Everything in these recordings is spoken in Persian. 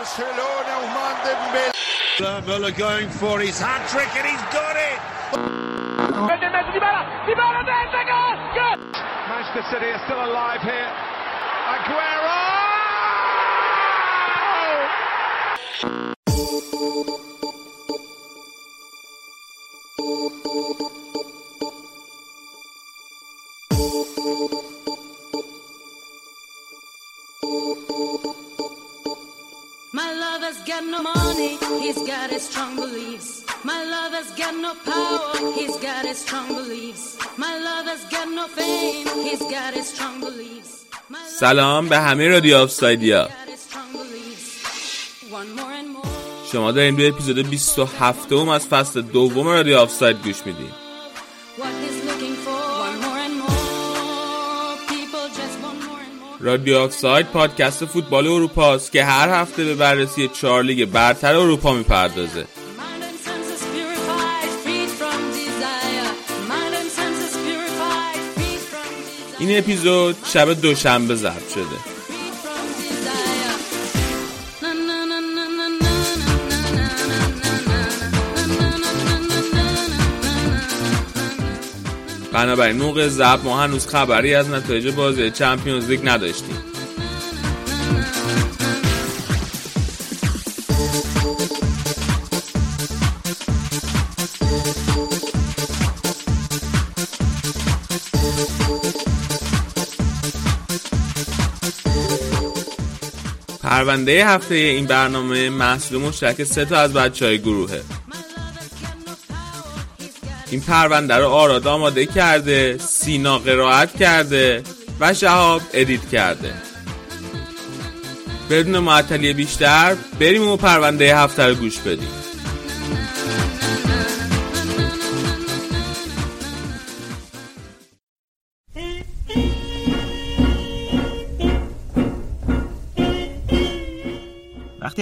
Barcelona, Ousmane Dembélé. Muller going for his hat trick and he's got it. Manchester City are still alive here. Aguero! He's got his strong beliefs. My lover's got no power, he's got his strong beliefs. My lover's got no fame, he's got his strong beliefs. سلام به همه رادیو آفسایدیا. شما دارین به اپیزود 27 م از فصل دوم رادیو آفساید گوش میدین رادیو آفساید پادکست فوتبال اروپا است که هر هفته به بررسی چهار لیگ برتر اروپا می‌پردازه. این اپیزود شب دوشنبه ضبط شده. بنابراین موقع ضبط ما هنوز خبری از نتایج بازی چمپیونز لیگ نداشتیم. پرونده هفته این برنامه محصول مشترک سه تا از بچه های گروهه. این پرونده رو آراد آماده کرده سینا قرائت کرده و شهاب ادیت کرده. بدون معطلی بیشتر بریم و پرونده هفته رو گوش بدیم.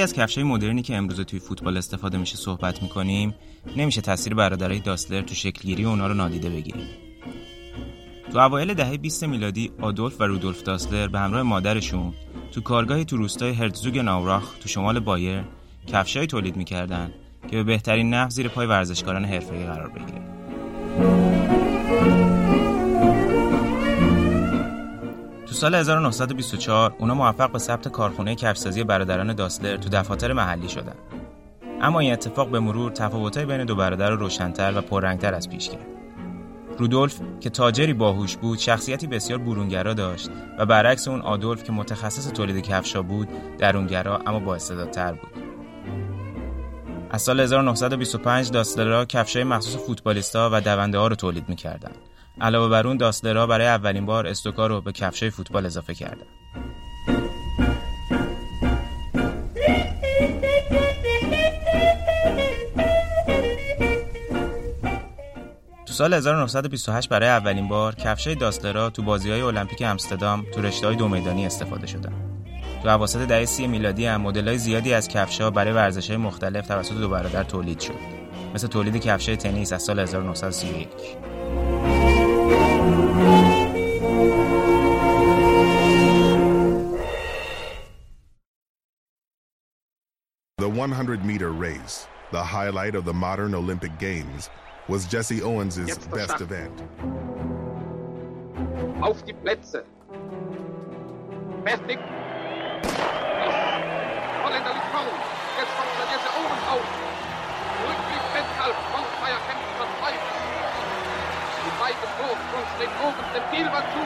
از کفشای مدرنی که امروزه توی فوتبال استفاده میشه صحبت می‌کنیم نمیشه تاثیر برادرای داسلر تو شکلگیری اونا رو نادیده بگیریم. تو اوایل دهه 20 میلادی آدولف و رودولف داسلر به همراه مادرشون تو کارگاهی تو روستای هرتزوگ ناوراخ تو شمال بایر کفشای تولید می‌کردن که به بهترین نحو زیر پای ورزشکاران حرفه‌ای قرار بگیره. تو سال 1924 اونا موفق به ثبت کارخونه کفشسازی برادران داسلر تو دفاتر محلی شدن. اما این اتفاق به مرور تفاوت‌های بین دو برادر رو روشن‌تر و پررنگتر از پیش کرد. رودولف که تاجری باهوش بود، شخصیتی بسیار برونگرا داشت و برعکس اون آدولف که متخصص تولید کفشا بود، درونگرا اما بااستعدادتر بود. از سال 1925 داسلرها کفشای مخصوص فوتبالیستا و دونده ها رو تولید می‌کردند. علاوه بر اون داسلرها برای اولین بار استوکا رو به کفشای فوتبال اضافه کردن. تو سال 1928 برای اولین بار کفشای داسلرها تو بازی‌های المپیک امستردام تو رشته‌های دو میدانی استفاده شدن. تو اواسط دهه سی میلادی هم مدل‌های زیادی از کفش‌ها برای ورزش‌های مختلف توسط دو برادر تولید شد. مثل تولید کفشای تنیس از سال 1931. 100 meter race, the highlight of the modern Olympic Games, was Jesse Owens' best event. Auf die Plätze. Fertig. Holländer liegt vorn. Jetzt kommt der Jesse Owens auf. Rückblick Metcalf. Montmeier kämpft verzweifelt. Die beiden Vorsprung steht oben dem Zielwand zu.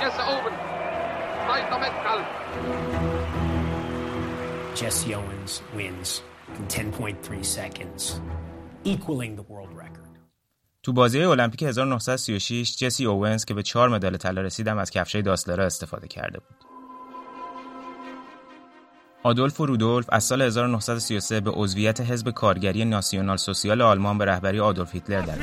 Jesse Owens. Zweiter Metcalf. Jesse Owens wins in 10.3 seconds, equaling the world record. تو بازی المپیک 1936 جسی اوونز که به چهار مدال طلا رسیدم از کفشای داسلرا استفاده کرده بود. آدولف و رودولف از سال 1933 به عضویت حزب کارگری ناسیونال سوسیال آلمان به رهبری آدولف هیتلر در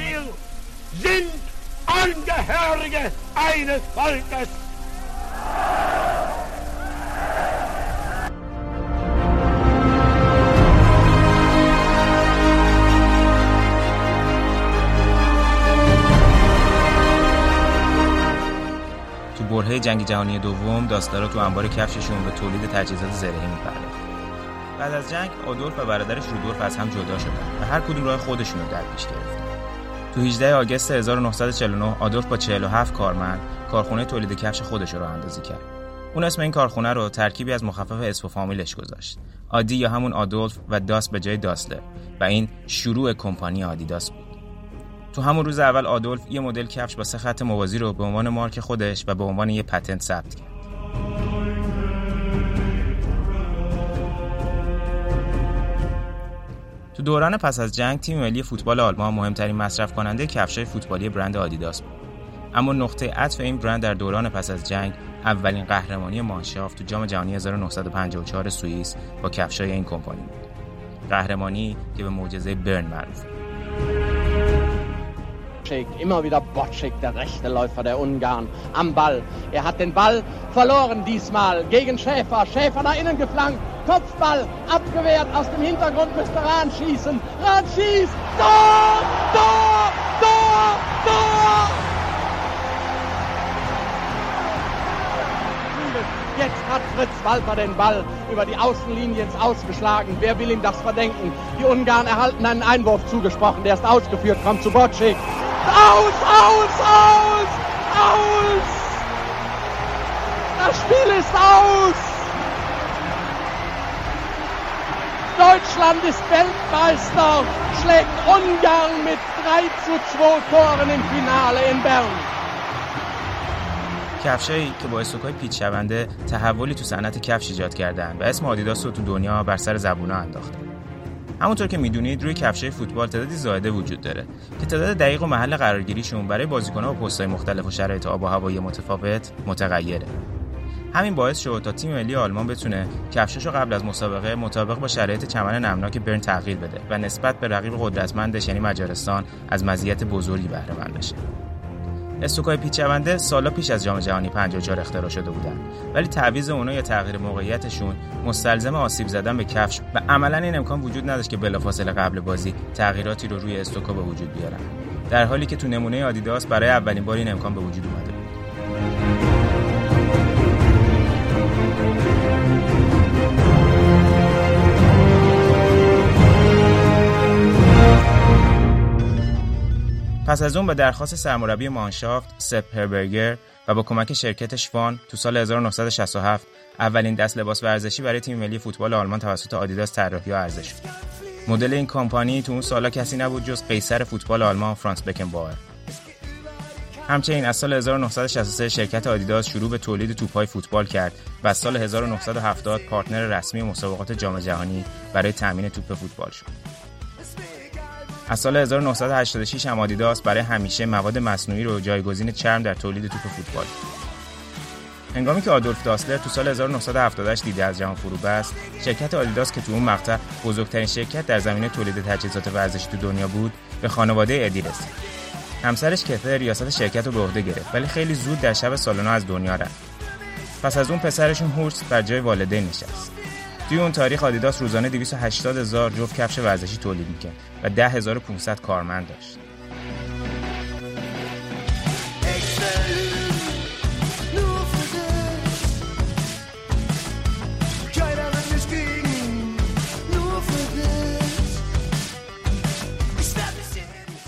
سالهای جنگ جهانی دوم داستارا تو انبار کفششون به تولید تجهیزات زرهی میپرداخت بعد از جنگ آدولف و برادرش رودولف از هم جدا شدن و هر کدوم راه خودشون رو در پیش گرفتن. تو 18 آگوست 1949 آدولف با 47 کارمند کارخونه تولید کفش خودش رو اندازی کرد. اون اسم این کارخونه رو ترکیبی از مخفف اسم و فامیلش گذاشت. آدی یا همون آدولف و داس به جای داسلر و این شروع کمپانی آدیداس بود. تو همون روز اول آدولف یه مدل کفش با سه خط موازی رو به عنوان مارک خودش و به عنوان یه پتنت ثبت کرد. تو دوران پس از جنگ تیم ملی فوتبال آلمان مهمترین مصرف کننده کفشای فوتبالی برند آدیداس بود. اما نقطه عطف این برند در دوران پس از جنگ اولین قهرمانی مانشافت تو جام جهانی 1954 سوئیس با کفشای این کمپانی بود. قهرمانی که به معجزه برن معروف Immer wieder Botschik, der rechte Läufer der Ungarn, am Ball. Er hat den Ball verloren diesmal gegen Schäfer. Schäfer nach innen geflankt. Kopfball abgewehrt. Aus dem Hintergrund müsste Rahn schießen. Rahn schießt. Tor! Tor! Tor! Tor! Jetzt hat Fritz Walter den Ball über die Außenlinie ins Ausgeschlagen. Wer will ihm das verdenken? Die Ungarn erhalten einen Einwurf zugesprochen. Der ist ausgeführt, kommt zu Bocik. Aus, aus, aus, aus! Das Spiel ist aus! Deutschland ist Weltmeister, schlägt Ungarn mit 3 zu 2 Toren im Finale in Bern. کفشایی که با استوکای پیچ شونده تحولی تو صنعت کفش ایجاد کردن و اسم آدیداس رو تو دنیا بر سر زبونا انداختن. همونطور که می‌دونید روی کفشای فوتبال تعدادی زایده وجود داره که تعداد دقیق و محل قرارگیریشون برای بازیکن‌ها و پست‌های مختلف و شرایط آب و هوایی متفاوت متغیره. همین باعث شد تا تیم ملی آلمان بتونه کفشاشو قبل از مسابقه مطابق با شرایط چمن نمناک برن تغییر بده و نسبت به رقیب قدرتمندش یعنی مجارستان از مزیت بزرگی بهره مند بشه. استوکای پیچونده سالا پیش از جام جهانی 54 اختراع شده بودن ولی تعویض اونا یا تغییر موقعیتشون مستلزم آسیب زدن به کفش و عملا این امکان وجود نداشت که بلافاصله قبل بازی تغییراتی رو روی استوکا به وجود بیارن. در حالی که تو نمونه آدیداس برای اولین بار این امکان به وجود اومده بود. پس از اون به درخواست سرمربی مانشافت سپ هربرگر و با کمک شرکت شوان تو سال 1967 اولین دست لباس ورزشی برای تیم ملی فوتبال آلمان توسط آدیداس طراحی و عرضه شد. مدل این کمپانی تو اون سالا کسی نبود جز قیصر فوتبال آلمان فرانس بکنباور. همچنین از سال 1963 شرکت آدیداس شروع به تولید توپهای فوتبال کرد و از سال 1970 پارتنر رسمی مسابقات جام جهانی برای تامین توپ فوتبال شد. از سال 1986 هم آدیداس برای همیشه مواد مصنوعی رو جایگزین چرم در تولید توپ فوتبال. هنگامی که آدولف داسلر تو سال 1978 دیده از جهان فرو بست شرکت آدیداس که تو اون مقطع بزرگترین شرکت در زمینه تولید تجهیزات ورزشی تو دنیا بود به خانواده ادی رسید. همسرش کتر ریاست شرکت رو به عهده گرفت ولی خیلی زود در شب سالنا از دنیا رفت. پس از اون پسرشون هورست بر جای والدین نشست. توی اون تاریخ آدیداس روزانه 280 هزار جفت کفش ورزشی تولید می‌کرد و 10500 کارمند داشت.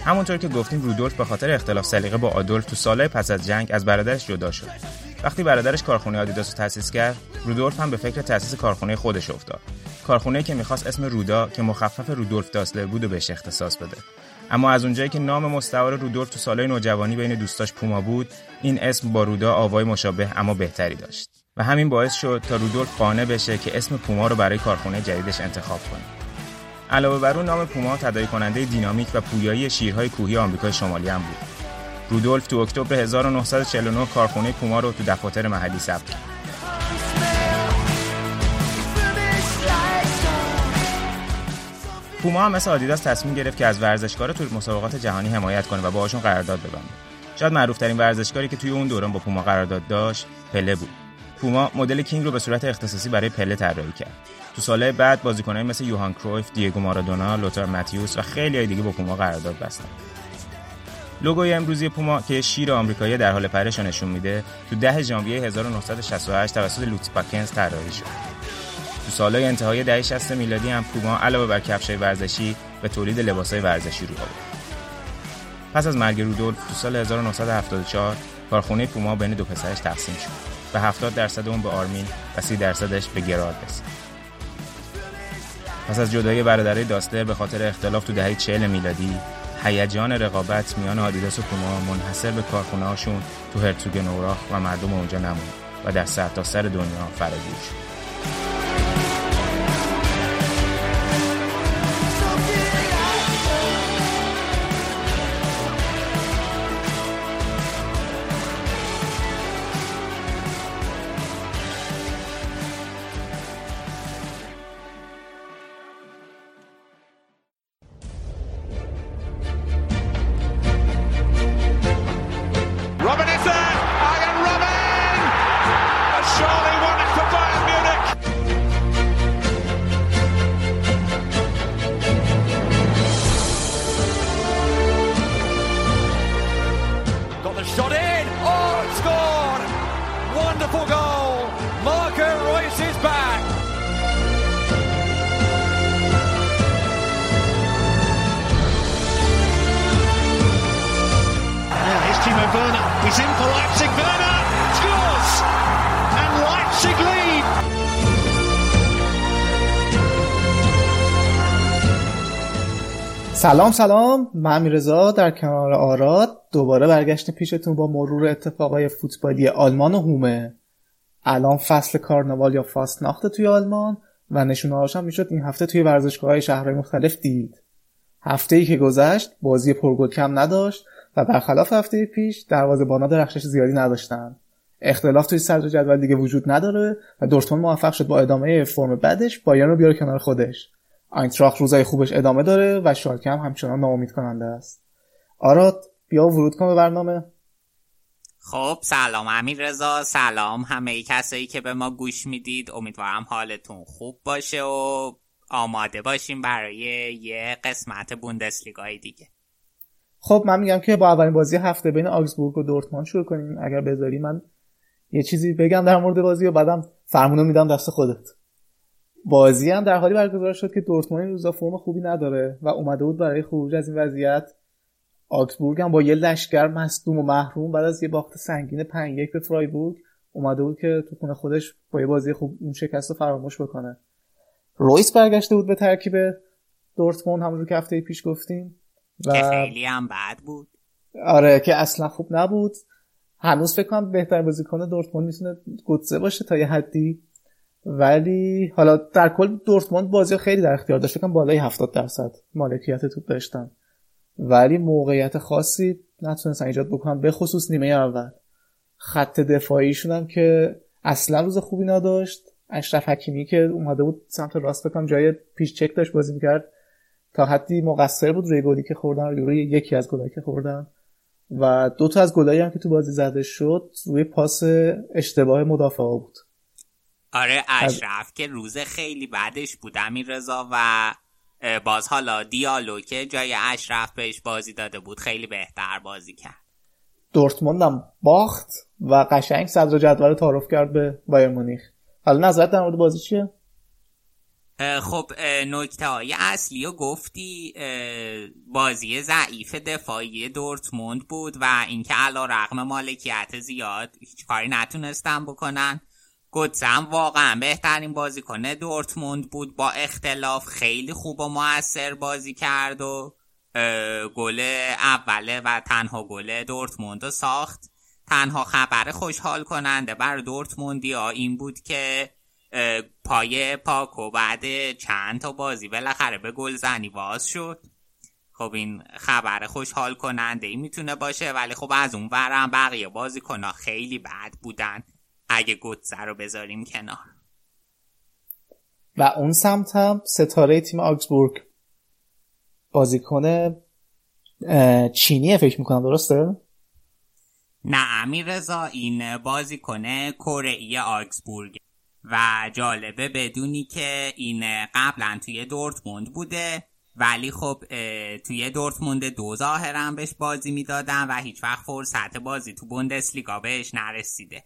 همونطور که گفتیم رودولف به خاطر اختلاف سلیقه با آدولف تو سالهای پس از جنگ از برادرش جدا شد وقتی برادرش کارخونه آدیداس رو تأسیس کرد رودولف هم به فکر تأسیس کارخونه خودش افتاد. کارخونه که می‌خواست اسم رودا که مخفف رودولف داسلر بود و بهش اختصاص بده. اما از اونجایی که نام مستعار رودولف تو سالهای نوجوانی بین دوستاش پوما بود این اسم با رودا آوای مشابه اما بهتری داشت. و همین باعث شد تا رودولف قانع بشه که اسم پوما رو برای کارخونه جدیدش انتخاب کنه. علاوه بر اون نام پوما تداعی کننده دینامیک و پویایی شیرهای کوهی آمریکای شمالی هم بود. رودولف تو اکتبر 1949 کارخونه پوما رو تو دفاتر محلی ثبت کرد. پوما هم مثل آدیداس تصمیم گرفت که از ورزشکار تو مسابقات جهانی حمایت کنه و باهاشون قرارداد ببنده. شاید معروفترین ورزشکاری که توی اون دوران با پوما قرارداد داشت پله بود. پوما مدل کینگ رو به صورت اختصاصی برای پله طراحی کرد. تو سالهای بعد بازیکنایی مثل یوهان کرویف، دیگو مارادونا، لوتر ماتیوس و خیلی های دیگه با پوما قرارداد بستن. لوگوی امروزی پوما که شیر آمریکایی در حال پرش نشون میده تو 10 ژانویه 1968 توسط لوت پاکنز طراحی شد. تو سالهای انتهای دهه 60 میلادی هم پوما علاوه بر کفشای ورزشی به تولید لباسهای ورزشی رو آورد. پس از مرگ رودولف تو سال 1974 کارخونه پوما بین دو پسرش تقسیم شد. به 70 درصد اون به آرمین و 30 درصدش به گرارد رسید. پس از جدایی برادرای داستر به خاطر اختلاف تو دهه 40 میلادی هیجان رقابت میان آدیداس و پوما منحصر به کارخونه هاشون تو هرتوگ نوراخ و مردم اونجا نموند و در سرتاسر سر دنیا فراگیر شد. سلام سلام. من میرزا در کنار آراد. دوباره برگشت پیشتون با مرور اتفاقای فوتبالی آلمان و هومه. الان فصل کارناوال یا فاست ناخته توی آلمان و نشونه هاشم می‌شد این هفته توی ورزشگاه های شهرهای مختلف دید. هفته ای که گذشت بازی پرگل کم نداشت و برخلاف هفته پیش دروازه بانا درخشش زیادی نداشتن اختلاف توی صدر جدول دیگه وجود نداره و دورتموند موفق شد با ادامه فرم بعدش بایرن رو بیاره کنار خودش. آینتراخت روزای خوبش ادامه داره و شالکه هم همچنان ناامید کننده است. آراد بیا ورود کن به برنامه. خب سلام امیر رضا سلام همه کسایی که به ما گوش می‌دید. امیدوارم حالتون خوب باشه و آماده باشیم برای یه قسمت بوندسلیگای دیگه. خب من میگم که با اولین بازی هفته بین آگزبورگ و دورتمان شروع کنیم. اگر بذاری من یه چیزی بگم در مورد بازی و بعدم فرمونو میدم دست خودت. بازی هم در حالی برگزار شد که دورتموند روزا فرم خوبی نداره و اومده بود برای خروج از این وضعیت. آکسبورگ هم با یه لشکر مصدوم و محروم بعد از یه باخت سنگین 5 یک به فرایبورگ اومده بود که تو خونه خودش با یه بازی خوب اون شکست رو فراموش بکنه. رویس برگشته بود به ترکیب دورتموند همونجور که هفته پیش گفتیم و که خیلی هم بد بود. آره که اصلا خوب نبود. هنوز فکر کنم بهترین بازیکن دورتموند می‌تونه گوتزه باشه تا یه حدی. ولی حالا در کل دورتموند بازی خیلی در اختیار داشته کم بالای 70 درصد مالکیت توپ داشتن. ولی موقعیت خاصی نتونستن ایجاد بکنن به خصوص نیمه اول. خط دفاعیشون هم که اصلا روز خوبی نداشت. اشرف حکیمی که اومده بود سمت راست بکنم جای پیش چک داشت بازی می‌کرد. تا حدی مقصر بود روی گلی که خوردن روی یکی از گلایی که خوردن. و دو تا از گلایی هم که تو بازی زده شد روی پاس اشتباه مدافع بود. آره اشرف که روز خیلی بعدش بود امیر رضا و باز حالا دیالو که جای اشرف بهش بازی داده بود خیلی بهتر بازی کرد. دورتموند باخت و قشنگ صدر جدول تعارف کرد به بایر مونیخ. حالا نظرت در مورد بازی چیه؟ خب نکته های اصلی و گفتی بازی ضعیف دفاعی دورتموند بود و اینکه علا رقم مالکیت زیاد هیچ کاری نتونستن بکنن. گوتزم واقعا بهترین بازیکن دورتموند بود. با اختلاف خیلی خوب و موثر بازی کرد و گل اوله و تنها گل دورتموند ساخت. تنها خبر خوشحال کننده بر دورتموندی ها این بود که پای پاکو بعد چند تا بازی بالاخره به گلزنی باز شد. خب این خبر خوشحال کننده ای می‌تونه باشه ولی خب از اون ورم بقیه بازیکن خیلی بد بودن. اگه گوتزه رو بذاریم کنار. و اون سمت هم ستاره تیم آگزبورگ بازیکن چینیه فکر می‌کنم درسته؟ نه امیر رضا این بازیکن کره آگزبورگ. و جالبه بدونی که این قبلا توی دورتموند بوده ولی خب توی دورتموند دو ظاهرا بهش بازی می‌دادن و هیچ وقت فرصت بازی تو بوندسلیگا بهش نرسیده.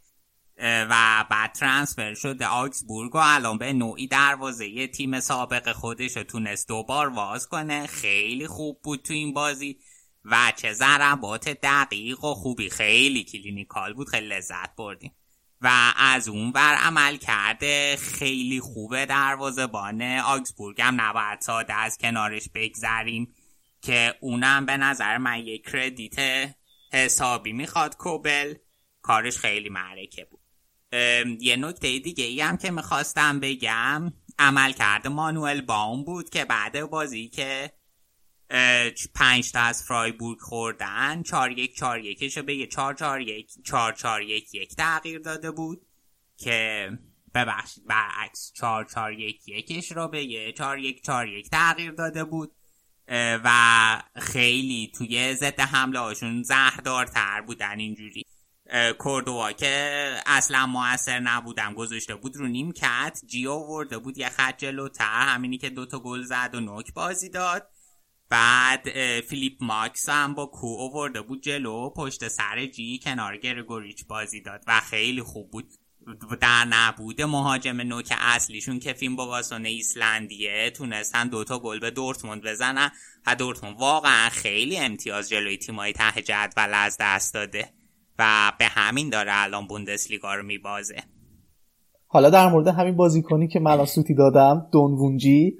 و بعد transfer شده آگسبورگ و الان به نوعی دروازه تیم سابق خودش رو تونست دوبار واز کنه. خیلی خوب بود تو این بازی و چه ضربات دقیق و خوبی. خیلی clinical بود خیلی لذت بردیم. و از اون ور عمل کرده خیلی خوبه دروازه‌بان آکسبورگ هم نباید ساده از کنارش بگذریم که اونم به نظر من یک کردیت حسابی می‌خواد کوبل. کارش خیلی معرکه بود. یه نکته دیگه ای هم که می‌خواستم بگم عمل کرده مانوئل باوم بود که بعد بازی که پنج تا از فرایبورگ خوردن چار یک چار یکش به یه چار چار یک چار چار یک یک تغییر داده بود که ببخشید برعکس چار چار یک یکش رو به یه چار یک چار یک تغییر داده بود و خیلی توی ضد حمله هاشون زهردارتر بودن اینجوری. کوردوا که اصلا موثر نبودم. گذاشته بود رو نیم کت جیو ورده بود یه خط جلوتر. همینی که دوتا گل زد و نوک بازی داد. بعد فیلیپ ماکس هم با کو آورده بود جلو. پشت سر جی کنار گرگوریچ بازی داد و خیلی خوب بود. در نبود مهاجم نوک اصلیشون که فیلم بواسون ایسلندیه تونستن دوتا گل به دورتموند بزنن. و دورتموند واقعا خیلی امتیاز جلوی تیمای ته جدول از دست داده. و به همین داره الان بوندسلیگا رو میبازه. حالا در مورد همین بازیکنی که من سوتی دادم دونوونجی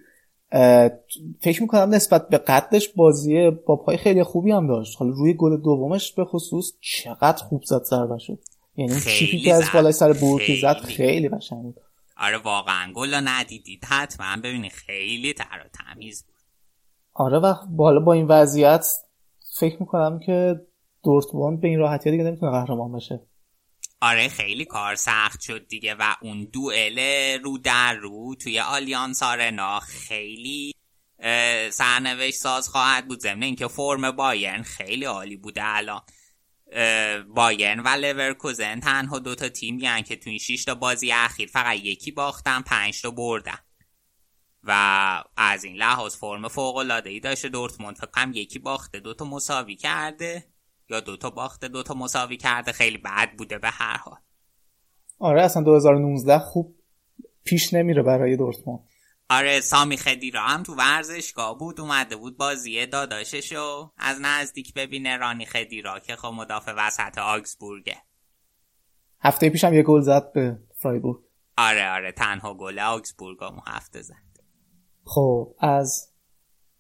فکر می‌کنم نسبت به قدش بازی با پای خیلی خوبی هم داشت. حالا روی گل دومش به خصوص چقدر خوب زد ضربه شد یعنی چیپی که از بالای سر بورکی زد خیلی قشنگ بود. آره واقعا. گل ندیدید. حتما ببینید. خیلی تر و تمیز بود. آره و بالا با این وضعیت فکر می‌کنم که دورتموند به این راحتی دیگه نمی‌تونه قهرمان بشه. آره خیلی کار سخت شد دیگه و اون دوئل رو در رو توی آلیانس آرنا خیلی سرنوشت ساز خواهد بود. ضمن اینکه فرم بایرن خیلی عالی بوده الان. بایرن و لورکوزن تنها دوتا تیم یعنی که توی 6 تا بازی اخیر فقط یکی باختن 5 تا بردن. و از این لحاظ فرم فوق العاده ای داشته دورتموند فکر یکی باخته دوتا مساوی کرده. یا دوتا باخته دوتا مساوی کرده خیلی بد بوده به هر حال. آره اصلا 2019 خوب پیش نمیره برای دورتموند. آره سامی خدیرا هم تو ورزشگاه بود اومده بود بازی داداششو از نزدیک ببینه رانی خدیرا که خب مدافع وسط آگزبورگه هفته پیشم یه گل زد به فرایبورگ. آره آره تنها گل آگزبورگ هم هفته زد. خب از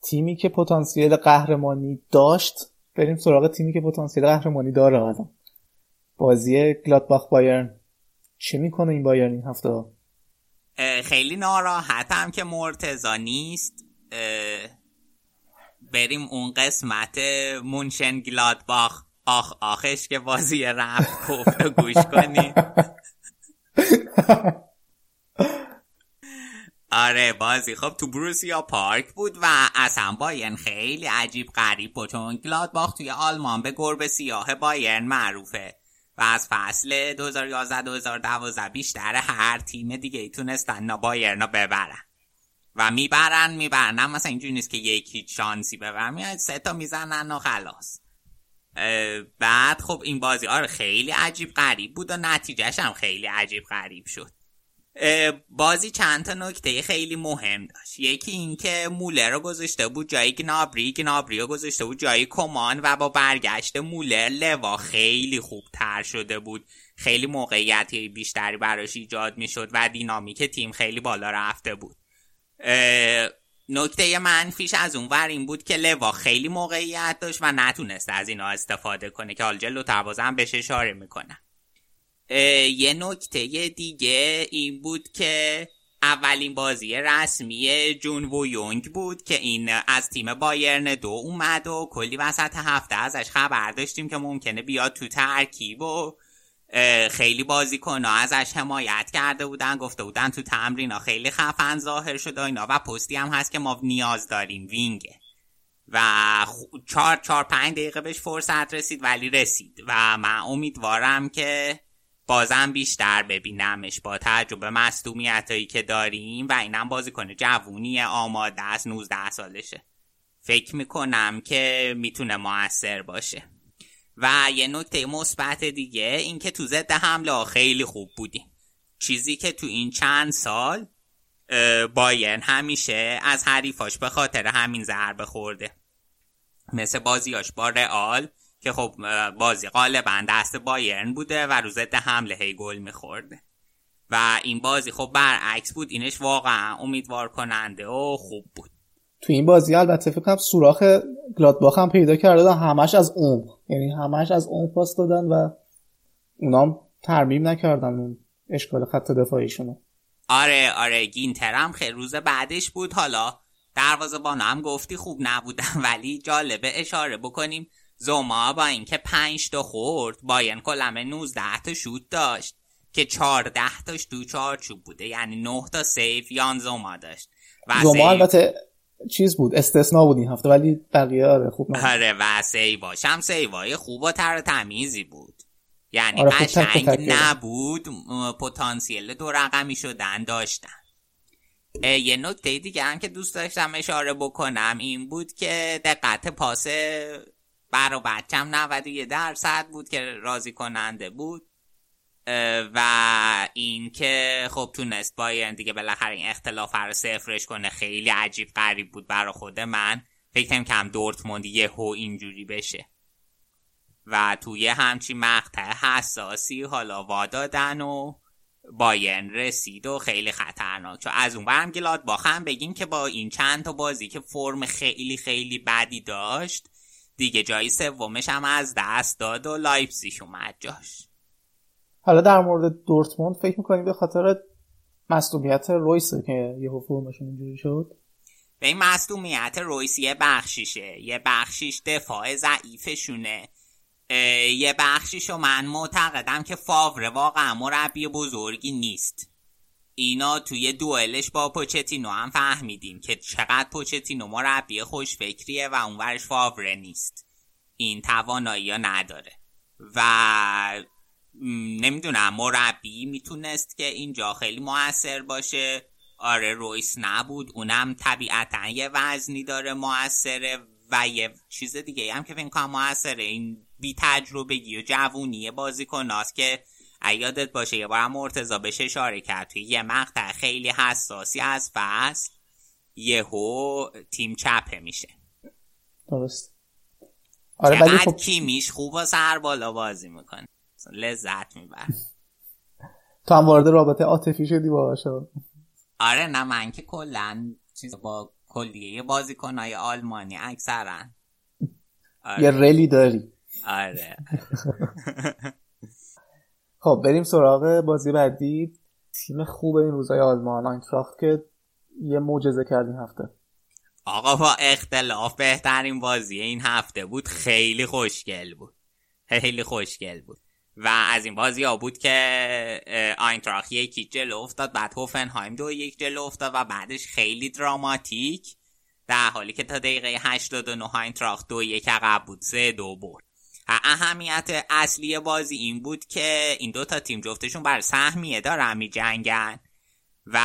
تیمی که پتانسیل قهرمانی داشت بریم سراغ تیمی که پتانسیل قهرمانی داره الان بازی گلادباخ بایرن. چه می‌کنه این بایرن این هفته خیلی ناراحتم که مرتزا نیست. بریم اون قسمت مونشن گلادباخ. آخ آخش که بازی رفت کفت گوش کنی. آره بازی. خب تو بروسیا پارک بود و اصلا بایرن خیلی عجیب غریب بود. چون گلادباخ توی آلمان به گربه سیاه بایرن معروفه. و از فصل 2011-2012 بیشتر هر تیم دیگه ای تونستن نا بایرن ببرن. و می‌برن می‌برن. مثلا اینجوری نیست که یکی شانسی ببرن. میاد سه تا می‌زنن و خلاص. بعد خب این بازی آره خیلی عجیب غریب بود و نتیجهش هم خیلی عجیب غریب شد. بازی چند تا نکته خیلی مهم داشت. یکی اینکه مولر رو گذاشته بود جای گنابری گنابری رو گذاشته بود جای کمان و با برگشت مولر لوا خیلی خوب تر شده بود. خیلی موقعیتی بیشتری براش ایجاد می شد و دینامیک تیم خیلی بالا رفته بود. نکته منفیش از اون ور این بود که لوا خیلی موقعیت داشت و نتونست از اینا استفاده کنه که حال جلو هم بهش اشاره می‌کنه. یه نکته دیگه این بود که اولین بازی رسمی جون و یونگ بود که این از تیم بایرن دو اومد و کلی وسط هفته ازش خبر داشتیم که ممکنه بیاد تو ترکیب و خیلی بازیکن ازش حمایت کرده بودن گفته بودن تو تمرین ها خیلی خفن ظاهر شده اینا. و پستی هم هست که ما نیاز داریم وینگه و چهار چهار پنج دقیقه بهش فرصت رسید ولی رسید. و من امیدوارم که بازم بیشتر ببینمش با تجربه مصدومیت هایی که داریم و اینم کنه جوونی آماده است 19 سالشه. فکر می‌کنم که می‌تونه موثر باشه. و یه نکته مثبت دیگه اینکه تو ضد حمله خیلی خوب بودیم. چیزی که تو این چند سال بایرن همیشه از حریفاش به خاطر همین ضربه خورده. مثل بازیاش با رئال که خب بازی غالبا دست بایرن بوده و رو ضد حمله هی گل میخورده. و این بازی خب برعکس بود اینش واقعا امیدوار کننده و خوب بود. تو این بازی البته فکر کنم سوراخ گلادباخ هم پیدا کرده همش از عمق. یعنی همش از عمق پاس دادن و اونام ترمیم نکردن اون اشکال خط دفاعیشونو. آره آره گینترم خیلی روز بعدش بود. حالا دروازه هم گفتی خوب نبودن ولی جالبه اشاره بکنیم. زوما با اینکه پنج تا خورد باین کلمه 19 تا شوت داشت که 14 تاش تو چارچوب بوده یعنی 9 تا سیف یان زوما داشت. و زوما البته چیز بود استثنا بود این هفته ولی بقیه آره خوب نبود. آره و سیواش هم سیوای خوب و تر تمیزی بود. یعنی آره قشنگ نبود پتانسیل دو رقمی شدن داشتن. یه نکته دیگه هم که دوست داشتم اشاره بکنم این بود که دقت پاس برا بچم 91 درصد بود که راضی کننده بود و این که خب تونست بایرن دیگه بالاخره این اختلاف رو صفرش کنه. خیلی عجیب غریب بود برا خود من. فکر کم دورتموند هو اینجوری بشه. و توی همچی مقطع حساسی حالا وادادن و بایرن رسید و خیلی خطرناک چون از اون برم گلاد باخم بگیم که با این چند تا بازی که فرم خیلی خیلی بدی داشت دیگه جایی سومش هم از دست داد و لایپسیش اومد جاش. حالا در مورد دورتموند فکر می‌کنیم به خاطر مصدومیت رویسه که یه فرمشون اینجوری شد؟ به این مصدومیت رویس یه بخشیشه. یه بخشیش دفاع ضعیفشونه. یه بخشیشو من معتقدم که فاور واقعا مربی بزرگی نیست. اینا توی دوئلش با پوچتینو هم فهمیدیم که چقدر پوچتینو مربی خوشفکریه و اونورش فاوره نیست. این توانایی ها نداره. و نمی‌دونم مربی می‌تونست که اینجا خیلی موثر باشه. آره رویس نبود. اونم طبیعتا یه وزنی داره موثره و یه چیز دیگه هم که فکر کنم موثره. این بی تجربگی و جوونی بازیکناست که یادت باشه یه بارم مرتزا بهش اشاره کرد. توی یه مقطع خیلی حساسی از فصل یهو تیم چپه میشه. درست. آره ولی خب کیمیش خوب و سر بالا بازی می‌کنه. لذت میبر تو هم وارد رابطه عاطفی شدی باهاشو آره نه من که کلا چیز با کلیه بازیکنهای آلمانی اکثرا. آره. یه رلی داری. آره. خب بریم سراغ بازی بعدی. تیم خوب این روزای آلمان آینتراخت که یه معجزه کرد این هفته. آقا با اختلاف بهترین بازی این هفته بود خیلی خوشگل بود. خیلی خوشگل بود. و از این بازی ها بود که آینتراخ یکی جلو افتاد بعد هوفنهایم دو یک جلو افتاد و بعدش خیلی دراماتیک در حالی که تا دقیقه 89 آینتراخ دو یک عقب بود سه دو برد. اهمیت اصلی بازی این بود که این دو تا تیم جفتشون بر سهمیه دارن می جنگن و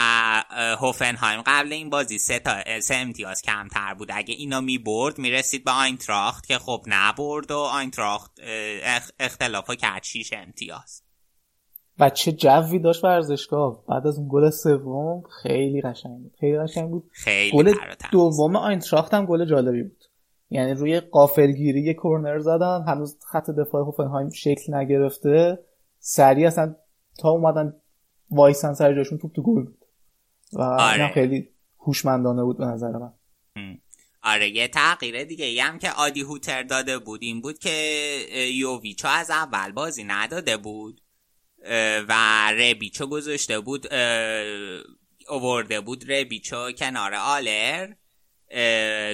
هوفنهایم قبل این بازی سه, تا سه امتیاز کمتر بود. اگه اینا می برد می رسید به آینتراخت که خب نبرد و آینتراخت اختلاف کرد. 6 امتیاز. و چه جوی داشت ورزشگاه. بعد از اون گل سوم خیلی قشنگ بود. خیلی قشنگ بود. خیلی گل دوم آینتراخت هم گل جالبی بود. یعنی روی قافلگیری یه کورنر زدن هنوز خط دفاع هوفنهایم شکل نگرفته. سریع اصلا تا اومدن وایسن سر جاشون توپ تو گل بود. و آره. خیلی هوشمندانه بود به نظر من. آره یه تغییر دیگه ای هم که آدی هوتر داده بود این بود که یوویچو از اول بازی نداده بود. و ربیچو گذاشته بود اوورده بود ربیچو کنار آلر.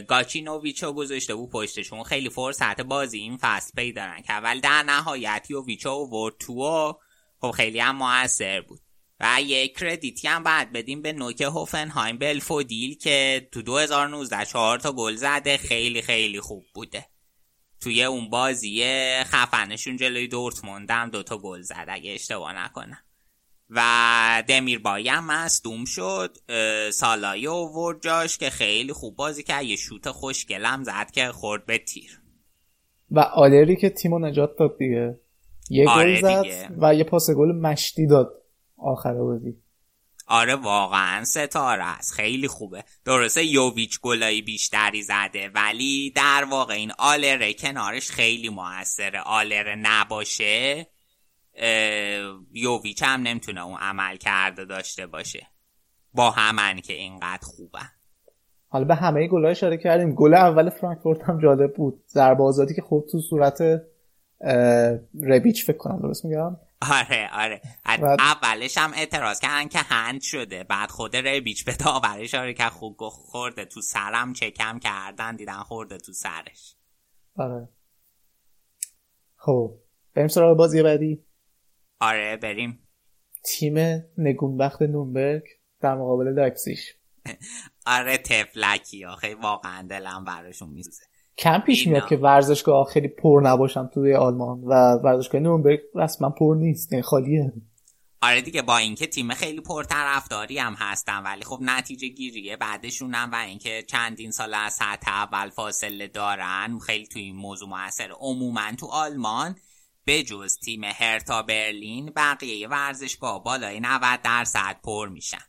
گاچینوویچو گذاشته بود پشتشون خیلی فرصت بازی این فصل پیدا که اول در نهایت یوویچو اوورد تو خب خیلی هم موثر بود. و یک کردیتی هم بعد بدیم به نوک هوفنهایم بلفودیل که تو 2019 چهار تا گل زده. خیلی خیلی خوب بوده. توی اون بازی خفنشون جلوی دورتموند هم دوتا گل زد. اگه اشتباه نکنم. و دمیر بایی هم مصدوم شد. سالایی و جاش که خیلی خوب بازی کرد. یه شوت خوشگلم زد که خورد به تیر. و آلری که تیمو نجات داد دیگه. یه آره گل زد و یه پاس گل مشتی داد آخر بازی. آره واقعا ستاره است. خیلی خوبه. درسته یوویچ گلایی بیشتری زده ولی در واقع این آلره کنارش خیلی موثره. آلره نباشه. یوویچ هم نمی‌تونه اون عمل کرده داشته باشه. با همن که اینقدر خوبه. حالا به همه گلای اشاره کردیم. گل اول فرانکفورت هم جالب بود. ضربه آزادی که خوب تو صورت ربیچ فکر کنم درست میگم؟ آره آره. اولش هم اعتراض کردن که هند شده. بعد خود ربیچ به داورش آره که خوب خورده تو سرم چکم کردن دیدن خورده تو سرش. آره. خب بریم سراغ بازی بعدی. آره بریم. تیم نگونبخت نونبرگ در مقابل لایپسیش آره تفلکی آخه واقعا دلم براشون میسوزه. کم پیش میاد که ورزشگاه خیلی پر نباشن توی آلمان و ورزشگاه نورنبرگ رسما پر نیست نه خالیه. آره دیگه با اینکه تیم خیلی پرطرفداری هم هستن ولی خب نتیجه گیریه بعدشون هم و اینکه چندین سال از سطح اول فاصله دارن خیلی توی این موضوع موثر عموما تو آلمان به جز تیم هرتا برلین بقیه ورزشگاه بالای 90 درصد پر میشن.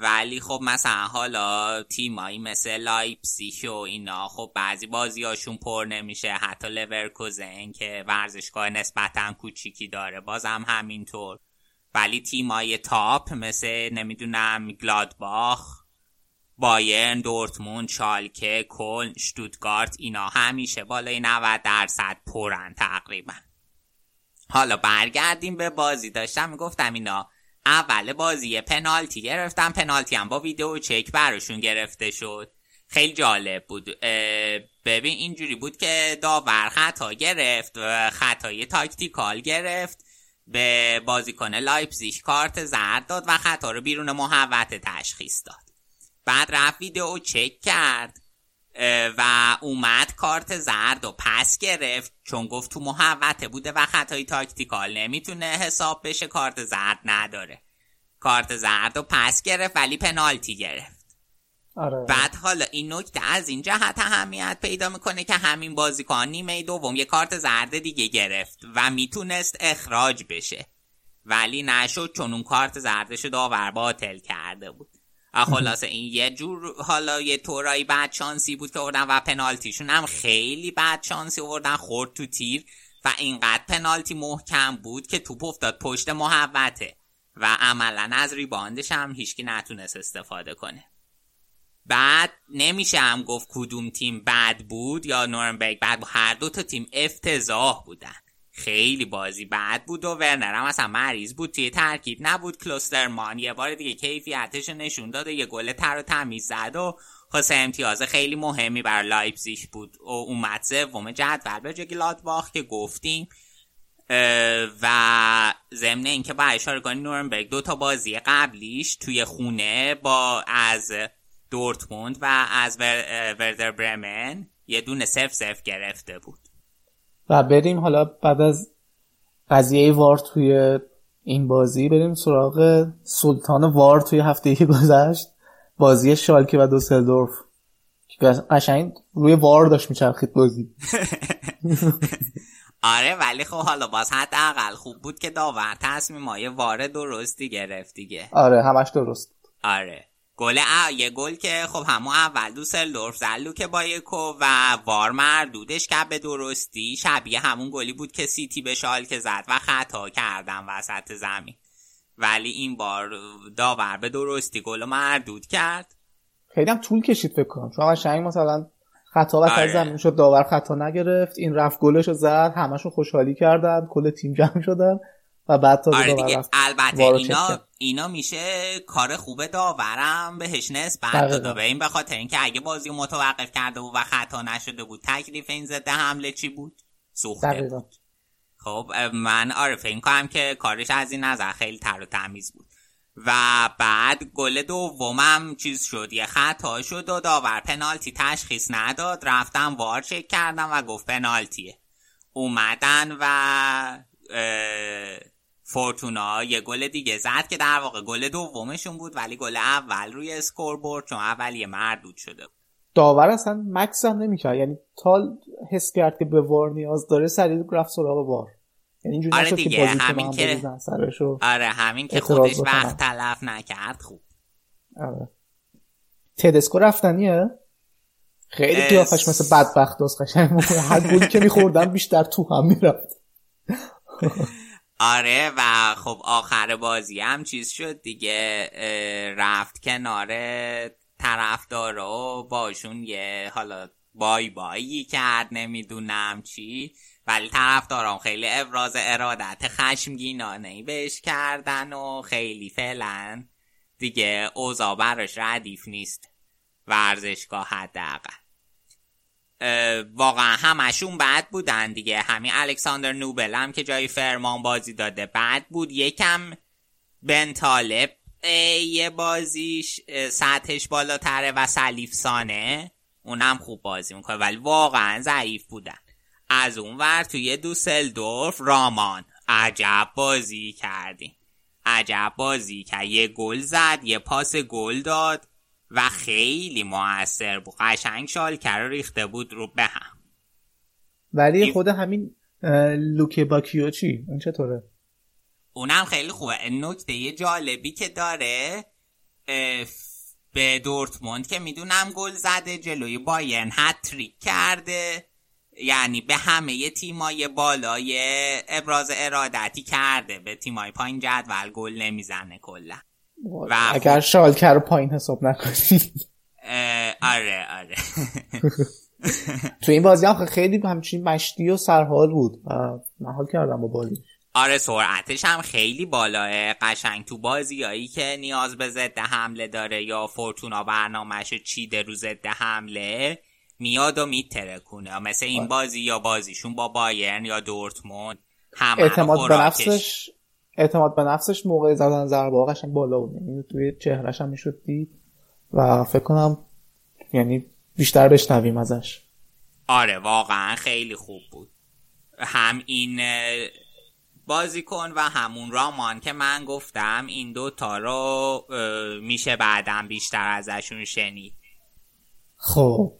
ولی خب مثلا حالا تیمایی مثل لایپسیش و اینا خب بعضی بازیاشون پر نمیشه. حتی لورکوزن که ورزشگاه نسبتا کوچیکی داره بازم همینطور. ولی تیمای top مثل نمی‌دونم گلادباخ بایرن دورتموند شالکه کلن شتوتگارت اینا همیشه بالای 90 درصد پرن تقریبا. حالا برگردیم به بازی. داشتم می‌گفتم اینا اول بازی پنالتی گرفتم پنالتی هم با ویدیو چک براشون گرفته شد. خیلی جالب بود. ببین اینجوری بود که داور خطا گرفت و خطای tactical گرفت. به بازیکن لایپزیش کارت زرد داد و خطا رو بیرون محوطه تشخیص داد. بعد رفت ویدیو چک کرد و اومد کارت زرد و پس گرفت چون گفت تو محوطه بوده و خطای tactical نمی‌تونه حساب بشه کارت زرد نداره. کارت زرد و پس گرفت ولی پنالتی گرفت. آره. بعد حالا این نکته از این جهت اهمیت پیدا می‌کنه که همین بازیکن نیمه دوم یه کارت زرد دیگه گرفت و می‌تونست اخراج بشه. ولی نشد چون اون کارت زردش داور باطل کرده بود. خلاصه این یه جور حالا یه طورایی بعد شانسی بود که اردن و پنالتیشون هم خیلی بعد شانسی اردن خورد تو تیر و اینقدر پنالتی محکم بود که توپ افتاد پشت محوته و عملا از rebound ش هم هیچکی نتونست استفاده کنه. بعد نمیشه هم گفت کدوم تیم بد بود یا نورنبرگ بود. هر دو تا تیم افتضاح بودن. خیلی بازی بد بود و ورنر هم اصلا مریض بود. توی ترکیب نبود. کلوسترمان یه بار دیگه کیفیتش نشون داد یه گل تر و تمیز زد و خلاصه امتیاز خیلی مهمی برا لایپزیش بود. و اومد سوم جدول به گلادباخ که گفتیم. و ضمن اینکه با اشاره کنی نورنبرگ دو تا بازی قبلیش توی خونه با از دورتموند و از وردر برمن یه دونه سف سف گرفته بود. و بریم حالا بعد از قضیه وار توی این بازی بریم سراغ سلطان وار توی هفته که گذشت بازی شالکه و دوسلدورف. که قشنگ روی وار داشت میچرخید بازی. آره ولی خب حالا باز حداقل خوب بود که داور تصمیم های وار درستی گرفت دیگه. آره همش درست آره. گل یه گل که خب همون اول دوسلدورف زلو که با یکو و وار مردودش که به درستی. شبیه همون گلی بود که سیتی به شالکه زد و خطا کردن وسط زمین. ولی این بار داور به درستی گل مردود کرد. خیلی هم طول کشید فکر کنم. چون قشنگ مثلا خطا و آره. زمین شد داور خطا نگرفت. این رفت گلش رو زد همشون خوشحالی کردن کل تیم جمع شدن. و بعد تا آره دیگه. البته اینا اینا میشه کار خوب داورم بهش نسبت داده. به این به خاطر اینکه اگه بازی متوقف کرده بود و خطا نشده بود تکلیف این زده حمله چی بود؟ سوخته بود. خب من آره فکر کنم که کارش از این نظر خیلی تر و تمیز بود. و بعد گل دومم چیز شد. یه خطا شد و داور پنالتی تشخیص نداد. رفتم وار چک کردم و گفت پنالتیه. اومدن و فورتونا. یه گل دیگه زد که در واقع گل دومشون بود ولی گل اول روی اسکور برد چون اولی مردود شده بود. داور اصلا مکس هم نمی‌کرد. یعنی تا حس کرد که به وار نیاز داره سریع رفت سراغ وار. یعنی اینجوری آره دیگه همین که آره همین که خودش وقت تلف نکرد خوب. آره. تدسکو رفتنیه؟ خیلی قیافش مثل بدبخت است قشنگ هر گلی که میخوردن بیشتر تو هم می‌رفت. آره و خب آخر بازی هم چیز شد دیگه رفت کنار طرفدار و باشون یه حالا بای بایی کرد نمی‌دونم چی. ولی طرفدارام خیلی ابراز ارادت خشمگینانه ای بهش کردن و خیلی فعلا دیگه اوضاع براش ردیف نیست. ورزشگاه حداقل. واقعا همشون بد بودن دیگه. همین الکساندر نوبل هم که جای فرمان بازی داده بد بود. یکم بن طالب یه بازیش سطحش بالاتره و سلیف سانه. اونم خوب بازی می‌کنه ولی واقعا ضعیف بودن. از اون ور توی دوسلدورف رامان عجب بازی کردی. عجب بازی کرد. یه گل زد یه پاس گل داد. و خیلی موثر بود. قشنگ شالکه رو ریخته بود رو به هم. ولی خود همین لوکباکیو چی اون چطوره؟ اونم خیلی خوبه. نکته جالبی که داره به دورتموند که می‌دونم گل زده جلوی بایرن هتریک کرده. یعنی به همه تیمای بالای ابراز ارادتی کرده. به تیمای پایین جدول گل نمی‌زنه کلا. و اگر شالکر رو پایین حساب نکنی. آره آره. تو این بازی هم خیلی همچین مشتی و سرحال بود من حال کردم با بازی. آره سرعتش هم خیلی بالاه. قشنگ تو بازیایی که نیاز به ضد حمله داره یا فورتونا برنامهش چیده رو ضد حمله میاد و میترکونه. مثل این آره. بازی یا بازیشون با بایرن یا دورتموند هم اعتماد به نفسش اعتماد به نفسش موقع زدن ضربه قشنگ بالا بود. یعنی توی چهرش هم می‌شد دید و فکر کنم یعنی بیشتر بشنویم ازش. آره واقعا خیلی خوب بود. هم این بازیکن و همون رامان که من گفتم این دو تا رو میشه بعدم بیشتر ازشون شنید. خب.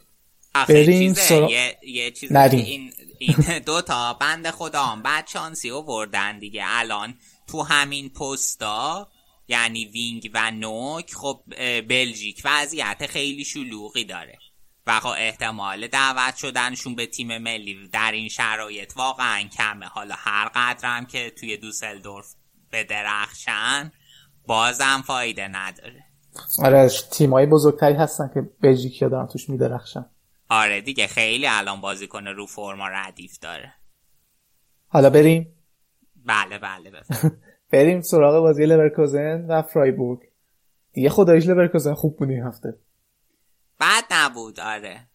بریم یه, یه چیز این, این دو تا بند خدا هم بعد شانسی وردن دیگه. الان تو همین پستا یعنی وینگ و نوک خب بلژیک وضعیت خیلی شلوغی داره. و خب احتمال دعوت شدنشون به تیم ملی در این شرایط واقعا کمه. حالا هر قدرم که توی دوسلدورف بدرخشن بازم فایده نداره. آره تیمایی بزرگتری هستن که بلژیکیا دارن توش میدرخشن. آره دیگه خیلی الان بازیکن رو فرم ردیف داره. حالا بریم بله بله بریم سراغ بازی لورکوزن و فرایبورگ. دیگه خدایش لورکوزن خوب بود این هفته. بعد نبود آره.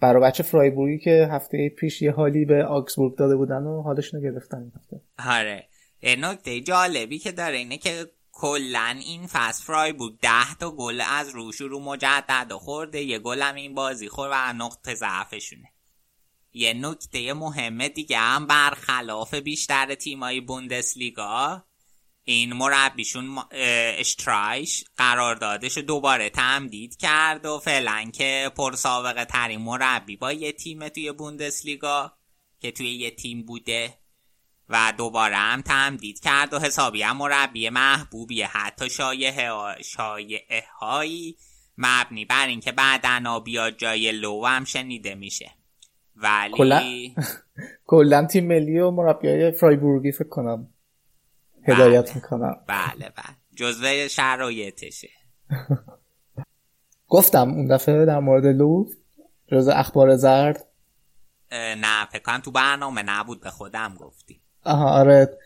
برای بچه فرایبورگی که هفته پیش یه حالی به آگزبورگ داده بودن و حالشون رو گرفتن این هفته. آره. نکته جالبی که داره اینه که کلا این فصل فرایبورگ ده تا گل از روش رو مجدد خورده. یه گل هم این بازی خور و نقطه ضعفشونه. یه نکته مهمه دیگه هم برخلاف بیشتر تیمای بوندسلیگا این مربیشون اشترایش قراردادش دوباره تمدید کرد و فعلا که پرسابقه ترین مربی با یه تیم توی بوندسلیگا که توی یه تیم بوده و دوباره هم تمدید کرد و حسابی هم مربی محبوبیه. حتی شایعه شایعه هایی مبنی بر اینکه بعدنا بیاد جای لو هم شنیده میشه. ولی کلا تیم ملی و مربیای فرایبورگی فکر کنم هدایت بله. می‌کنم. بله بله. جزوه شرایطشه. گفتم اون دفعه در مورد لو جز اخبار زرد. نه فکر تو برنامه نبود به خودم گفتی. آها آره.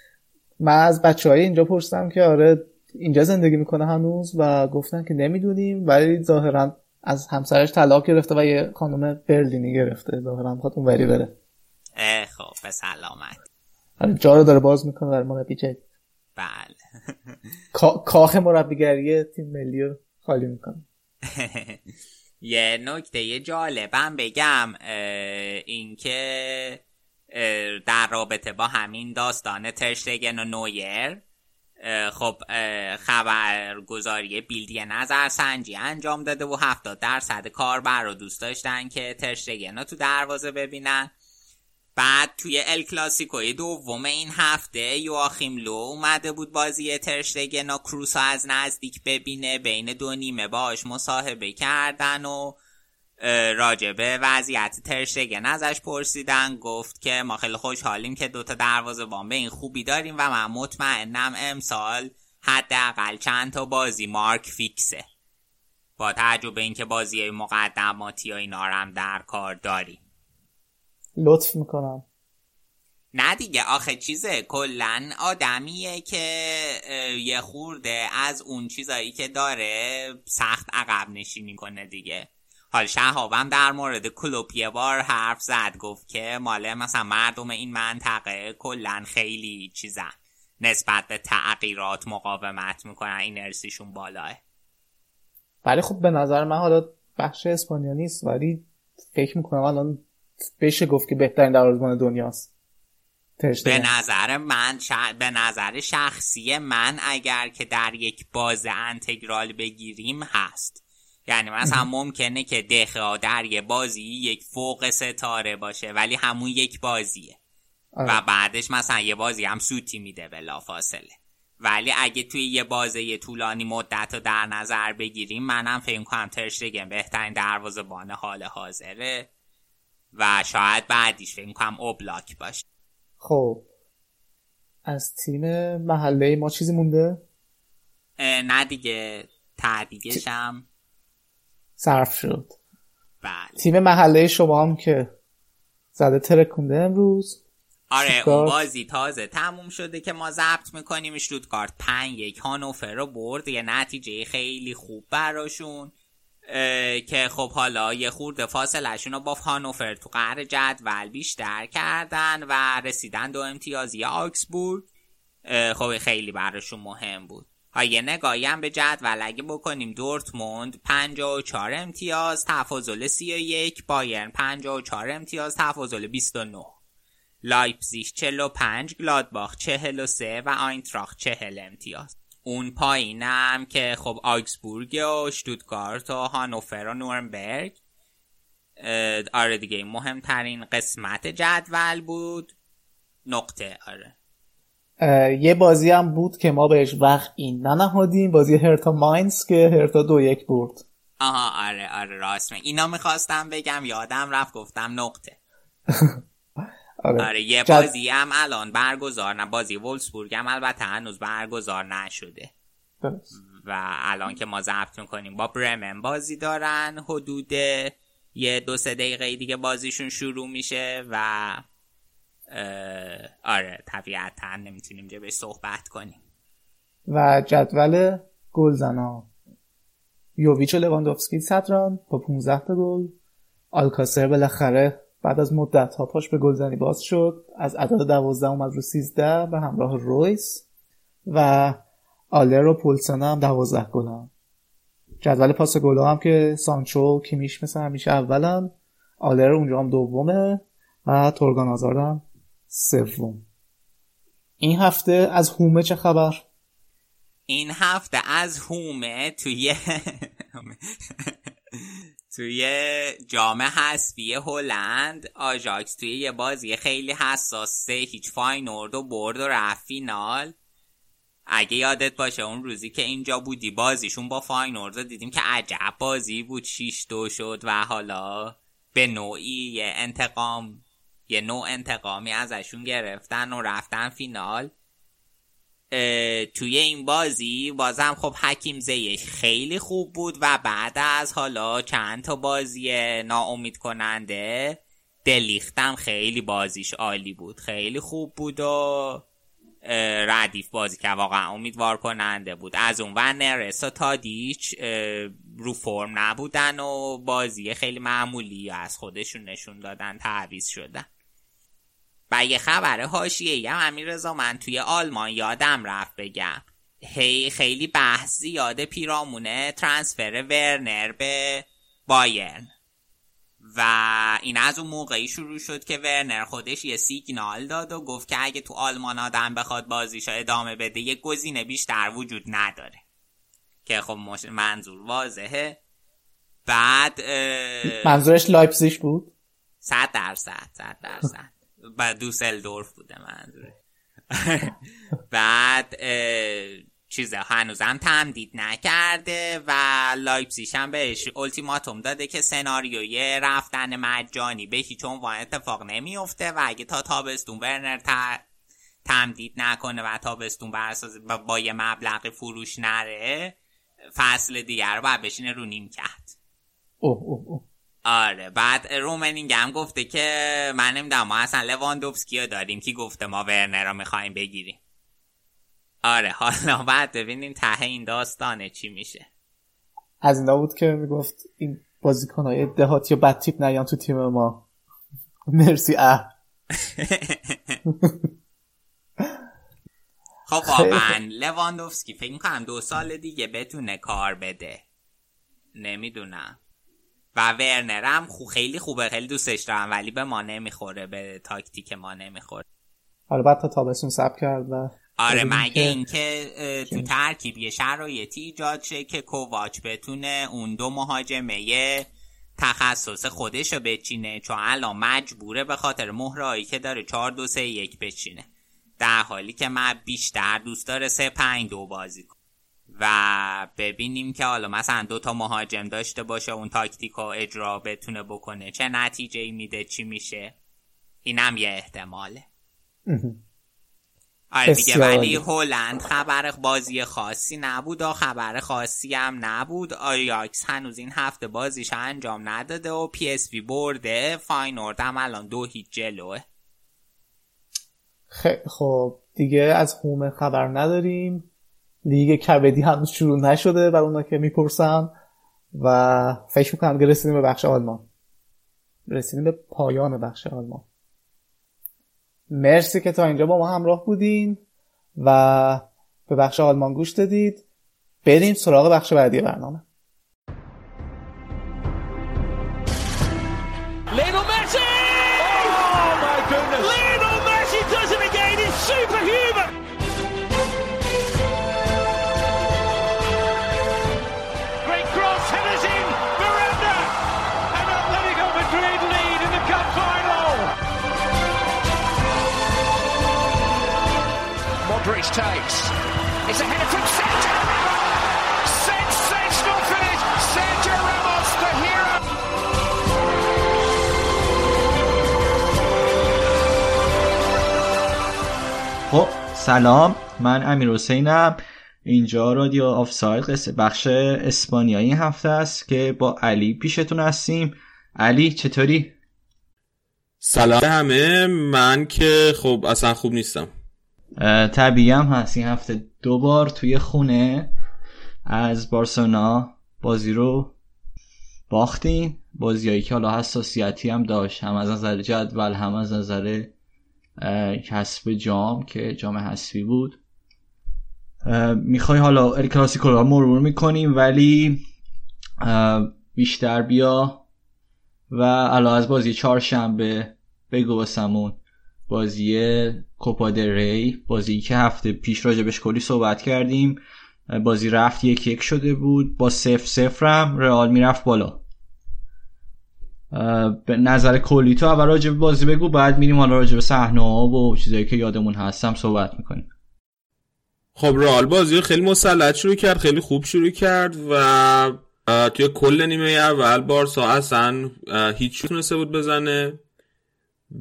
من از بچه های اینجا پرسیدم که آره اینجا زندگی می‌کنه هنوز و گفتن که نمی‌دونیم ولی ظاهرا از همسرش طلاق گرفته و یه خانم برلینی گرفته. ظاهرا می‌خواد اون وری بره. خب به سلامت. آره، جا رو داره باز می‌کنه در مربی جدید بله. کاخ مربیگری تیم ملی رو خالی می‌کنه. یه نکته جالبم بگم اینکه در رابطه با همین داستان ترشتگن و نویر خب خبرگزاری بیلدی نظر سنجی انجام داده و 70 درصد کاربر رو دوست داشتن که ترشتگن تو دروازه ببینن. بعد توی ال کلاسیکوی دوم این هفته یواخیم لو اومده بود بازی ترشتگن و کروسا از نزدیک ببینه بین دو نیمه باش مصاحبه کردن و راجبه وضعیت ترشتگن ازش پرسیدن گفت که ما خیلی خوشحالیم که دوتا دروازه بان به این خوبی داریم و من مطمئنم امسال حداقل چند تا بازی مارک فیکسه. با تعجب اینکه بازی مقدماتی و اینا هم در کار داریم. لطف می‌کنم. نه دیگه آخه چیزه کلا آدمیه که یه خورده از اون چیزایی که داره سخت عقب نشینی کنه دیگه. حال شهابم در مورد کلوب یه بار حرف زد. گفت که ماله مثلا مردم این منطقه کلا خیلی چیزن. نسبت به تغییرات مقاومت می‌کنن. این ارسیشون بالاه. ولی خب به نظر من حالا بخش اسپانیا نیست. ولی فکر می‌کنم الان بشه گفت که بهترین دروازه‌بان دنیاست. به نظر من به نظر شخصی من اگر که در یک باز انتگرال بگیریم هست. یعنی مثلا ممکنه که دخا در یه بازی یک فوق ستاره باشه ولی همون یک بازیه. آره. و بعدش مثلا یه بازی هم سوتی میده بلا فاصله ولی اگه توی یه بازه طولانی مدت رو در نظر بگیریم منم فکر کنم ترشتگن بهترین دروازه بان حال حاضره و شاید بعدیش فکر کنم اوبلاک باشه. خب. از تیم محله ما چیزی مونده؟ نه دیگه تعدیگش هم صرف شد. بله تیم محله شما هم که زده ترکونده امروز. آره اون بازی تازه تموم شده که ما ضبط می‌کنیم. کارت پنج یک هانوفر رو برد. یه نتیجه خیلی خوب براشون که خب حالا یه خورده فاصلشون رو با هانوفر تو قهر جدول بیشتر کردن و رسیدن دو امتیازی آکسبورگ. خب خیلی براشون مهم بود. ها یه نگاهی هم به جدول اگه بکنیم دورتموند 54 امتیاز تفاضل 31 بایرن 54 امتیاز تفاضل 29 لایپزیگ 45 گلادباخ 43 و آینتراخت 40 امتیاز. اون پایینم که خب آگزبورگ و شتوتگارت و هانوفر و نورنبرگ. آره دیگه مهمترین قسمت جدول بود. نقطه آره. یه بازی هم بود که ما بهش وقت این ننهادیم. بازی هرتا ماینز که هرتا دو یک برد. آها آره آره راست اینا می‌خواستم بگم یادم رفت گفتم نقطه. آره, آره یه بازی هم الان برگزار نه بازی وولسبورگ هم البته هنوز برگزار نشده. و الان که ما ضبط می‌کنیم با برمن بازی دارن حدود یه دو سه دقیقه دیگه بازیشون شروع میشه و آره طبیعتا نمی‌تونیم جه صحبت کنیم. و جدول گلزنا یوویچ و لواندوفسکی صدران با 15 تا گل. آلکاسر بالاخره بعد از مدت ها پاش به گلزنی باز شد. از عدد 12 اومد رو 13 به همراه رویس و آلر و پولسن هم 12 گل هم. جدول پاس گل هم که سانچو و کیمیش مثل همیشه اولن. آلر اونجا هم دومه و تورگان هازارد هم سوم. این هفته از حومه چه خبر؟ این هفته از حومه توی توی جام حسبی هلند آژاکس. توی یه بازی خیلی حساس سه هیچ فاینورد و برد و رفت فینال. اگه یادت باشه اون روزی که اینجا بودی بازیشون با فاینورد دیدیم که عجب بازی بود. 6 دو شد و حالا به نوعی یه انتقام یه نوع انتقامی ازشون گرفتن و رفتن فینال. توی این بازی بازم خب حکیم زیش خیلی خوب بود و بعد از حالا چند تا بازی ناامید کننده دلیختم خیلی بازیش عالی بود. خیلی خوب بود و ردیف بازی که واقعا امیدوار کننده بود. از اون و نرس و تادیچ رو فرم نبودن و بازی خیلی معمولی از خودشون نشون دادن تعویز شدن. و یه خبر حاشیه هم من توی آلمان یادم رفت بگم. هی خیلی بحث زیاده پیرامونه ترانسفر ورنر به بایرن. و این از اون موقعی شروع شد که ورنر خودش یه سیگنال داد و گفت که اگه تو آلمان آدم بخواد بازیشا ادامه بده یه گزینه بیشتر وجود نداره. که خب منظور واضحه. بعد منظورش لایپزیش بود؟ صد درصد صد درصد. بعد دوسلدورف بوده منظوره بعد چیزه هنوزم تمدید نکرده و لایپزیش هم بهش التیماتوم داده که سناریوی رفتن مجانی به هیچ عنوان اتفاق نمیفته و اگه تا تابستون ورنر تا تمدید نکنه و تابستون بر با یه مبلغ فروش نره فصل دیگر رو بشینه رو نیم کرد اوه اوه. آره بعد رومنینگ هم گفته که من نمی‌دونم ما اصلا لواندوفسکی رو داریم که گفته ما ورنر رو می‌خوایم بگیریم؟ آره حالا بعد ببینیم ته این داستانه چی میشه. از اینا بود که می‌گفت این بازیکن های دهاتی و بد تیپ نیان تو تیم ما. مرسی اه. خب واقعا لواندوفسکی فکر کنم دو سال دیگه بتونه کار بده. نمی‌دونم. و ورنر هم خو خیلی خوبه خیلی دوستش دارم ولی به ما نمی‌خوره به تاکتیک ما نمی‌خوره حالا بعد تا تابستون سب کرد و آره مگه اینکه تو ترکیب یه شرایطی ایجاد شه که کوواچ بتونه اون دو مهاجمه تخصص خودش رو بچینه چون الان مجبوره به خاطر مهره‌هایی که داره 4 2 3 1 بچینه. در حالی که من بیشتر دوست داره 3 5 2 بازی کنه. و ببینیم که حالا مثلا دو تا مهاجم داشته باشه اون تاکتیک رو اجرا بتونه بکنه. چه نتیجه میده چی میشه؟ اینم یه احتماله. آره دیگه ولی هلند خبر بازی خاصی نبود و خبر خاصی هم نبود. آیاکس هنوز این هفته بازیش انجام نداده و پی اس وی برده. فاینورد هم الان دو هیچ جلوه. خیلی خب. دیگه از هومه خبر نداریم. لیگ کبدی هنوز شروع نشده بر اونا که می‌پرسم و فکر می‌کنم که رسیدیم به بخش آلمان. رسیدیم به پایان بخش آلمان. مرسی که تا اینجا با ما همراه بودین و به بخش آلمان گوش دادید. بریم سراغ بخش بعدی برنامه. سلام من امیر حسینم. اینجا رادیو آفساید قصه بخش اسپانیایی این هفته است که با علی پیشتون هستیم. علی چطوری؟ سلام همه. من که خب اصلا خوب نیستم. طبیعی هم هست. این هفته دو بار توی خونه از بارسلونا بازی رو باختیم. بازیایی که حالا حساسیتی هم داشت. هم از نظر جدول هم از نظر کسب جام که جام حسفی بود. می‌خوای حالا ال کلاسیکو رو مرور می‌کنیم ولی بیشتر بیا و الان از بازی چهارشنبه بگو واسمون. بازی کوپا ری بازی که هفته پیش راجبش کلی صحبت کردیم. بازی رفت یک یک شده بود با سف سفرم رئال می‌رفت بالا. به نظر کلی. تو اول راجع به بازی بگو بعد میریم حالا راجع به صحنه ها و چیزایی که یادمون هستم صحبت می‌کنیم. خب رئال بازی خیلی مسلط شروع کرد خیلی خوب شروع کرد و توی کل نیمه اول بارسا اصلا هیچ تونسته بود بزنه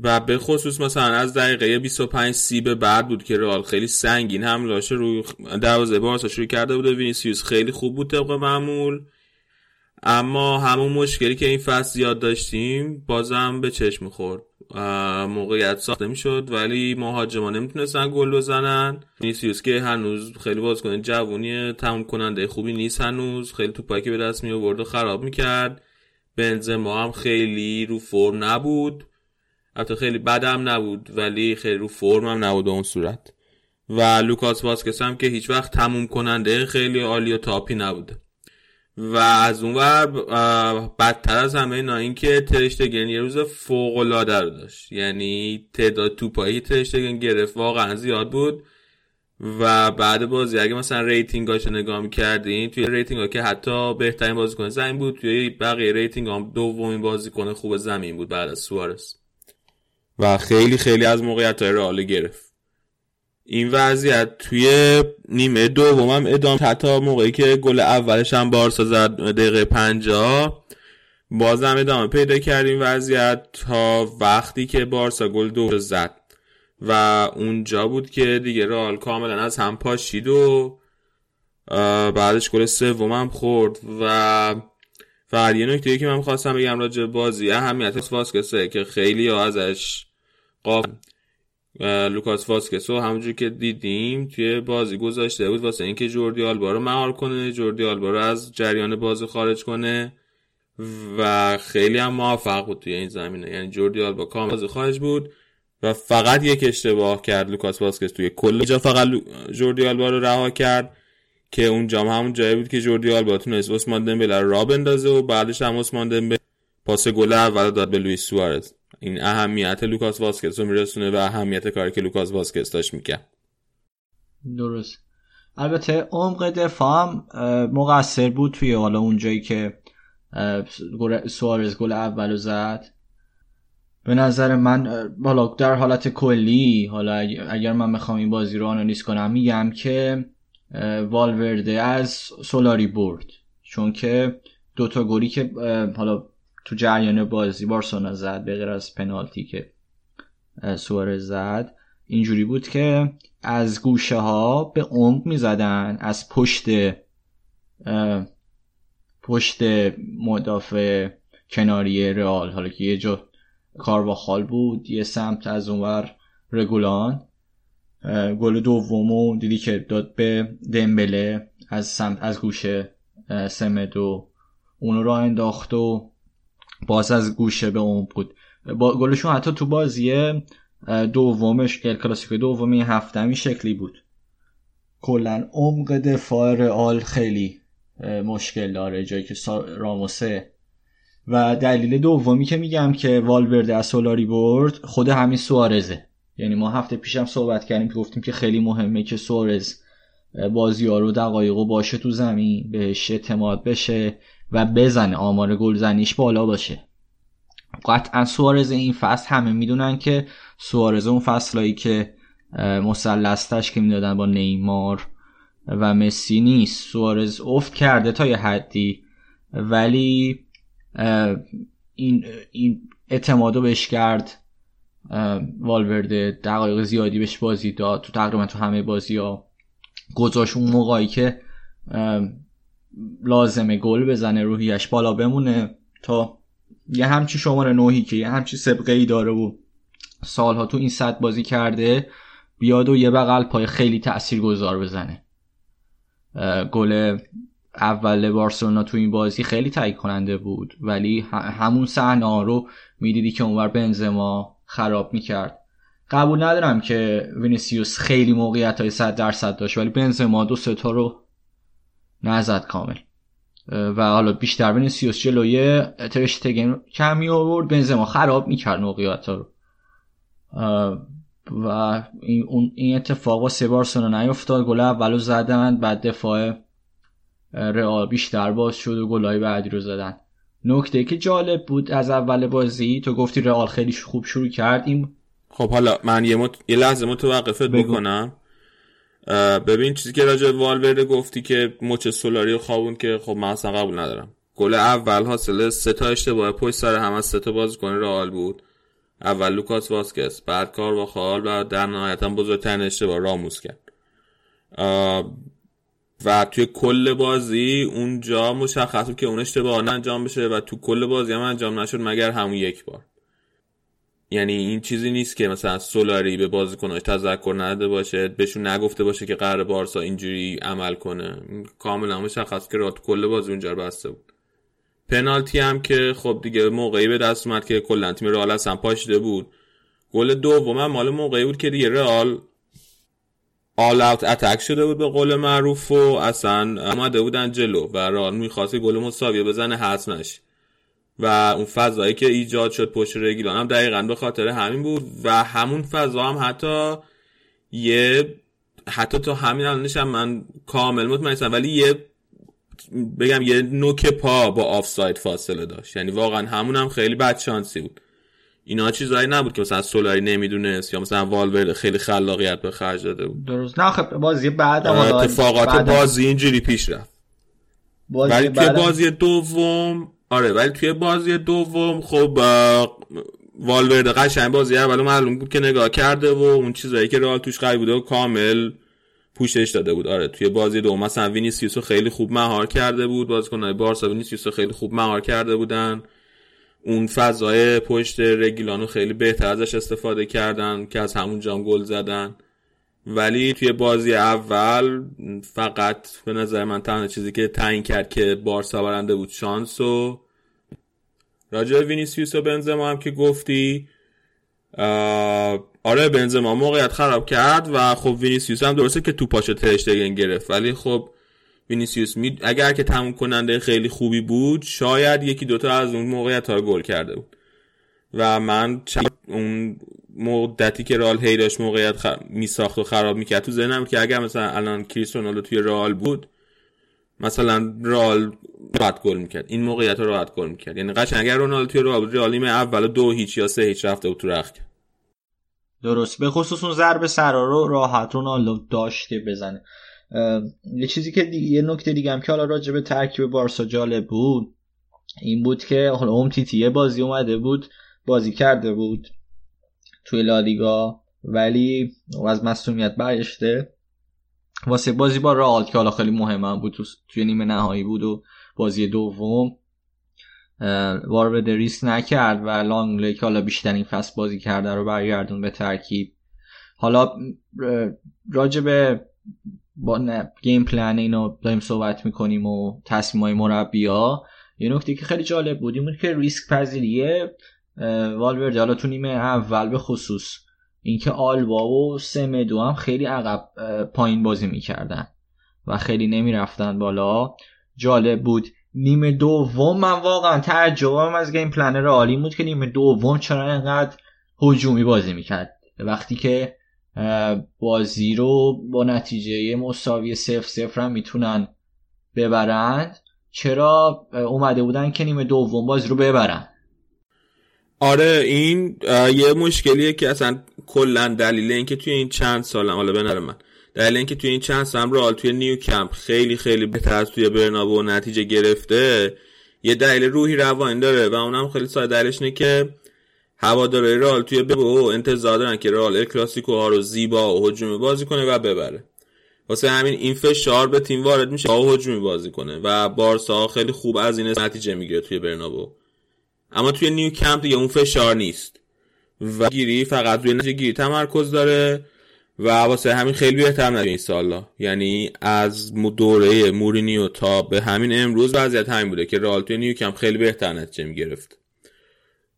و به خصوص مثلا از دقیقه 25 سی به بعد بود که رئال خیلی سنگین حملاش روی دروازه بارسا شروع کرده بود و وینیسیوس خیلی خوب بود طبق معمول. اما همون مشکلی که این فصل زیاد داشتیم بازم به چشم خورد موقعیت ساخته می‌شد ولی مهاجما نمی‌تونستن گل بزنن. وینیسیوس که هنوز خیلی بازیکن جوونی تموم کننده خوبی نیست هنوز. خیلی توپایی که به دست می آورد و خراب می‌کرد. بنزما هم خیلی رو فرم نبود. البته خیلی بدم نبود ولی خیلی رو فرم هم نبود به اون صورت. و لوکاس واسکس هم که هیچ وقت تموم کننده خیلی عالی و top ی نبوده و از اون ور بدتر از همه اینا این که ترشتگن یه روز فوق العاده رو داشت. یعنی تعداد توپایی ترشتگن گرفت واقعا زیاد بود. و بعد بازی اگه مثلا rating هاشو نگاه می‌کردین توی rating ها که حتی بهترین بازیکن زمین بود توی بقیه rating هم دومین بازیکن خوب زمین بود بعد از سوارس. و خیلی خیلی از موقعیت های رئال گرفت. این وضعیت توی نیمه دوم هم ادامه حتی موقعی که گل اولش هم بارسا زد دقیقه 50 بازم ادامه پیدا کردیم وضعیت تا وقتی که بارسا گل دو زد. و اونجا بود که دیگه رئال کاملا از هم پاشید و بعدش گل سوم هم خورد. و فقط یه نکته که من خواستم بگم راجع بازی اهمیت واسکسه که خیلی ازش قاف لوکاس واسکسو همونجور که دیدیم توی بازی گذاشته بود واسه اینکه جوردی آلبا رو مهار کنه جوردی آلبا رو از جریان بازی خارج کنه و خیلی هم موفق بود توی این زمینه. یعنی جوردی آلبا کامل بازی خارج بود و فقط یک اشتباه کرد لوکاس واسکس توی کل جا. فقط جوردی آلبا رو رها کرد که اون جام همون جایی بود که جوردی آلبا تونست عثمان دمبله را بندازه و بعدش هم عثمان دمبله پاس گل اول داد به لوئیس سوارز. این اهمیت لوکاس واسکس رو میرسونه و اهمیت کاری که لوکاس واسکس داشت می‌کرد. درست. البته عمق دفاع هم مقصر بود توی حالا اونجایی که سوارز گل اولو زد. به نظر من حالا در حالت کلی حالا اگر من می‌خوام این بازی رو آنالیز کنم میگم که والورده از سولاری برد. چون که دوتا گلی که حالا تو جریان بازی بارسونا زد به غیر از پنالتی که سوارز زد. اینجوری بود که از گوشه ها به عمق می زدن از پشت پشت مدافع کناری رئال. حالا که یه جا کارواخال بود یه سمت از اونور رگولان. گل دومو دیدی که داد به دمبله از سمت از گوشه سمدو اونو را انداخت و باز از گوشه به اون بود. با گلشون حتی تو بازی دومش ال کلاسیکو دومی هفتمی شکلی بود. کلا عمق دفاع رئال خیلی مشکل داره جایی که راموسه. و دلیل دومی که میگم که والورده از سولاری برد خود همین سوارزه. یعنی ما هفته پیشم صحبت کردیم که گفتیم که خیلی مهمه که سوارز بازی ها رو دقایق باشه تو زمین بهش اعتماد بشه. و بزنه آمار گلزنیش بالا باشه. قطعا سوارز این فصل همه می‌دونن که سوارز اون فصلایی که مسلستش که می‌دادن با نیمار و مسی نیست. سوارز افت کرده تا یه حدی ولی این, این اعتمادو بهش کرد. والورده دقایق زیادی بهش بازی داد. تو تقریبا تو همه بازی ها گذاشت اون موقعی که لازمه گل بزنه روحیش بالا بمونه تا یه همچی شماره نوهی که یه همچی سبقه ای داره و سالها تو این صد بازی کرده بیاد و یه بغل پای خیلی تأثیر گذار بزنه گل اول بارسلونا تو این بازی خیلی تعیین کننده بود ولی همون صحنه رو می‌دیدی که اونور بنزما خراب می‌کرد. قبول ندارم که وینیسیوس خیلی موقعیت های صد درصد داشت ولی بنزما دو سه تا رو نزد کامل. و حالا بیشتر وینیسیوس جلوی ترشتگن کم می‌آورد. بنزما خراب می‌کرد موقعیت رو. و این, این اتفاق واسه بارسلونا نیفتاد. گل اولو زدن بعد دفاع رئال بیشتر باز شد و گلای بعدی رو زدن. نکته که جالب بود از اول بازی تو گفتی رئال خیلی خوب شروع کرد. این خب حالا من یه, مت... یه لحظه متوقفت بکنم. ببین چیزی که راجع والورده گفتی که مچ سولاری خوابون که خب من اصلا قبول ندارم. گل اول حاصل سه تا اشتباه پشت سر هم از سه تا بازیکن رئال بود. اول لوکاس واسکس بعد کار و خال و در نهایت هم بزرگترین اشتباه راموس کرد. و توی کل بازی اونجا مشخص بود که اون اشتباه انجام بشه و تو کل بازی هم انجام نشد مگر همون یک بار. یعنی این چیزی نیست که مثلا سولاری به بازیکناش تذکر نداده باشه بهشون نگفته باشه که قرار بارسا اینجوری عمل کنه. کاملا مشخص که رات کل بازی اونجا بسته بود. پنالتی هم که خب دیگه موقعی به دست اومد که کلا تیم رئال اصلا پاشیده بود. گل دوم هم مال موقعی بود که دیگه رئال آل اوت اتک شده بود به قول معروف و اصلا آمده بودن جلو و رال می‌خواست گل مساوی بزنه حتمش و اون فضایی که ایجاد شد پشت رگیلان هم دقیقا به خاطر همین بود و همون فضا هم حتی یه حتی تا همین الانش هم من کامل مطمئنم ولی یه بگم یه نوک پا با آفساید فاصله داشت. یعنی واقعا همون هم خیلی بد شانسی بود. اینا چیزایی نبود که مثلا سولاری نمی‌دونست یا مثلا والورد خیلی خلاقیت به خرج داده بود. درست. نه خب بازی بعد اتفاقات بعد بازی اینجوری پیش رفت. ولی توی بازی دوم آره ولی توی بازی دوم خب والورد قشنگ بازی اول معلوم بود که نگاه کرده و اون چیزایی که رئال توش قوی بوده و کامل پوشش داده بود. آره توی بازی دوم مثلا وینیسیوس خیلی خوب مهار کرده بود. بازیکن‌های بارسا وینیسیوس خیلی خوب مهار کرده بودن. اون فضای پشت رگیلون رو خیلی بهتر ازش استفاده کردن که از همون جام گل زدن. ولی توی بازی اول فقط به نظر من تنها چیزی که تعیین کرد که بارسا برنده بود شانس و راجع وینیسیوس و بنزما هم که گفتی. آره بنزما موقعیت خراب کرد و خب وینیسیوس هم درسته که توپاشو ترشتگن گرفت ولی خب وینیسیوس می... اگر که تموم کننده خیلی خوبی بود شاید یکی دوتا از اون موقعیت ها گل کرده بود. و من اون مدتی که رال هی داشت موقعیت خ... می ساخت و خراب می‌کرد. تو ذهنم که اگر مثلا الان کریس رونالدو توی رال بود مثلا رال راحت گل می‌کرد. این موقعیت رو راحت گل می‌کرد. یعنی قشنگ اگر رونالدو توی بود رئال اول دو هیچ یا سه هیچ رفته بود تو رخت. درست. به خصوص اون ضربه سرا رو راحت رونالدو داشته بزنه. یه چیزی که دیگه یه نکته دیگه هم که حالا راجع به ترکیب بارسا جالب بود این بود که حالا اوم تیتی بازی اومده بود بازی کرده بود. توی لالیگا ولی از مسئولیت برگشته. واسه بازی با رئال که حالا خیلی مهمه بود توی نیمه نهایی بود و بازی دوم وارد ریسک نکرد و لانگلی که حالا بیشترین فصل بازی کرده رو برگردون به ترکیب. حالا راجع به با گیم پلن اینو داریم صحبت می‌کنیم و تصمیم های مربی ها یه نکته که خیلی جالب بود این بود که ریسک پذیریه. والورد حالا تو نیمه اول به خصوص اینکه آلبا و سمدو هم خیلی عقب پایین بازی می‌کردن و خیلی نمی‌رفتن بالا. جالب بود. نیمه دوم من واقعا تعجبم از گیم پلنر عالی بود که نیمه دوم چرا انقدر هجومی بازی می‌کرد. وقتی که بازی رو با نتیجه مساوی سف سفر هم می‌تونن ببرند چرا اومده بودن که نیمه دوم بازی رو ببرن. آره این یه مشکلیه که اصلا کلا دلیل اینکه توی این چند سال حالا به من دلیل اینکه توی این چند سال رئال توی نیو کمپ خیلی خیلی بهتر از توی برنابو نتیجه گرفته یه دلیل روحی روانی داره و اونم خیلی ساده دلیلش اینه که هواداره رئال توی ببو انتظار دارن که رئال ال کلاسیکو ها رو زیبا و هجومی بازی کنه و ببره. واسه همین این فشار به تیم وارد میشه و هجومی بازی کنه و بارسا خیلی خوب از این نتیجه می‌گیره توی برنابو. اما توی نیو کمپ دیگه اون فشار نیست. و گیری فقط روی نتیجه گیری تمرکز داره و واسه همین خیلی بهتر نمیشه این سالا. یعنی از دوره مورینیو تا به همین امروز وضعیت همین بوده که رئال توی نیو کمپ خیلی بهتر نتیجه می‌گرفت.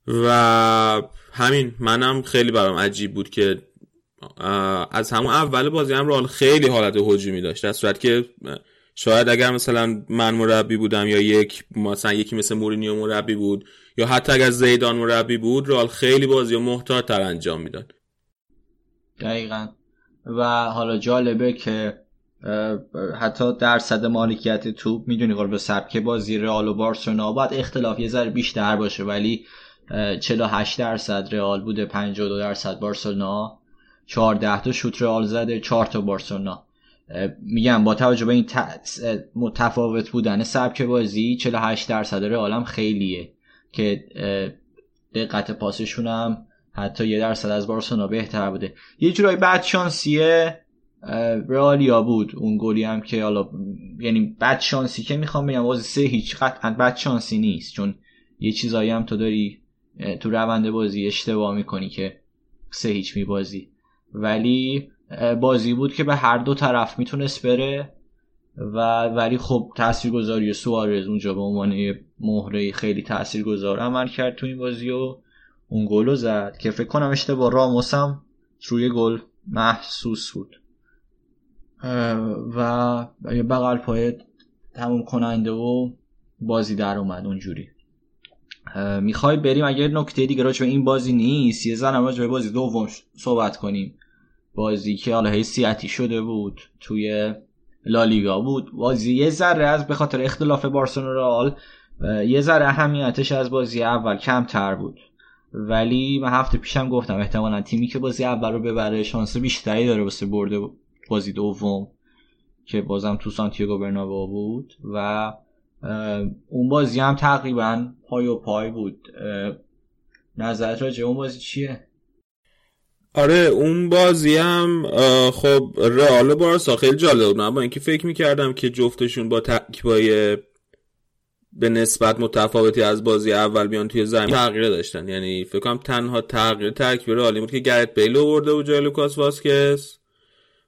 و همین منم خیلی برام عجیب بود که از همون اول بازی هم رئال خیلی حالت هجومی داشت. در صورت که شاید اگر مثلا من مربی بودم یا یک مثلا یکی مثل مورینیو مربی بود یا حتی اگر زیدان مربی بود رئال خیلی بازی محتاط تر انجام می‌داد. دقیقا. و حالا جالبه که حتی درصد مالکیت توپ می‌دونی به سبک بازی رئال و بارسلونا باید اختلاف یه ذره بیشتر باشه ولی 48 درصد رئال بوده 52 درصد بارسلونا 14 تا شوت رئال زده 4 تا بارسلونا. میگم با توجه به این متفاوت بودن سبک بازی 48 درصد رئال هم خیلیه که دقت پاسشون هم حتی یه درصد از بارسلونا بهتر بوده. یه جورایی بعد شانسیه رئالیا بود اون گلی هم که حالا یعنی بد شانسی که می‌خوام بگم بازی سه هیچ قطعا بد شانسی نیست چون یه چیزایی هم تو داری تو روند بازی اشتباه می‌کنی که سه هیچ میبازی. ولی بازی بود که به هر دو طرف می‌تونست بره و ولی خب تاثیرگذاری سوارز اونجا به عنوان مهره خیلی تاثیرگذار عمل کرد تو این بازی و اون گل زد که فکر کنم اشتباه راموس هم روی گل محسوس بود. و بغل پای تموم کننده و بازی در اومد اونجوری. می‌خوای بریم؟ اگر نکته دیگه راجع به این بازی نیست یه زن راجع به بازی دوم صحبت کنیم. بازی که حالا حیثیتی شده بود توی لالیگا بود. بازی یه ذره از به خاطر اختلاف بارسلونا یه ذره اهمیتش از بازی اول کمتر بود. ولی من هفته پیشم گفتم احتمالا تیمی که بازی اول رو ببره شانس بیشتری داره واسه برده بازی دوم که بازم تو سانتیاگو برنابو بود و اون بازی هم تقریبا پای و پای بود. نظرت راجع اون بازی چیه؟ آره اون بازی هم خب رئال بارسا خیلی جالب بود. با اینکه فکر می‌کردم که جفتشون با ترکیبای به نسبت متفاوتی از بازی اول بیان توی زمین تغییر داشتن. یعنی فکر کنم تنها تغییر ترکیب رئال بود که گرت بیل آورده بود جای لوکاس واسکس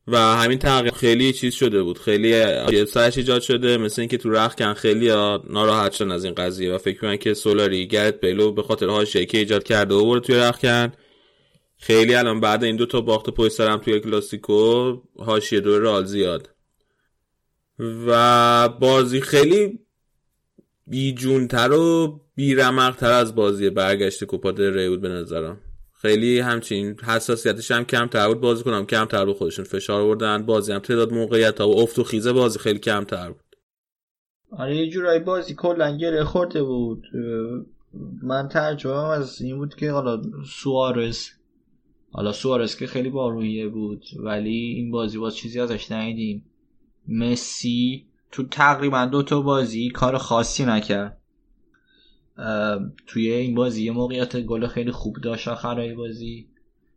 و همین تغییر خیلی چیز شده بود. خیلی سرش ایجاد شده. مثل اینکه تو رخکن خیلی ناراحت شدن از این قضیه. و فکر کنم که سولاری گرت بیلو به خاطر حاشیه که ایجاد کرده و توی رخکن خیلی الان بعد این دو تا باخت پشت سرم توی کلاسیکو حاشیه دو رال زیاد. و بازی خیلی بیجونتر و بیرمقتر از بازی برگشت کوپا ری بود به نظرم. خیلی همچین حساسیتش هم کمتر بود بازی کنم کمتر بود خودشون فشار آوردن بازی هم تعداد موقعیت ها و افت و خیزه بازی خیلی کمتر بود. آره یه جورایی بازی کلا گره خورده بود. من ترجمه از این بود که حالا سوارز حالا سوارز که خیلی بارویه بود ولی این بازی باز چیزی ازش ندیدیم. مسی تو تقریبا دو تا بازی کار خاصی نکرد. توی این بازی یه موقعیت گل خیلی خوب داشت آخرای بازی.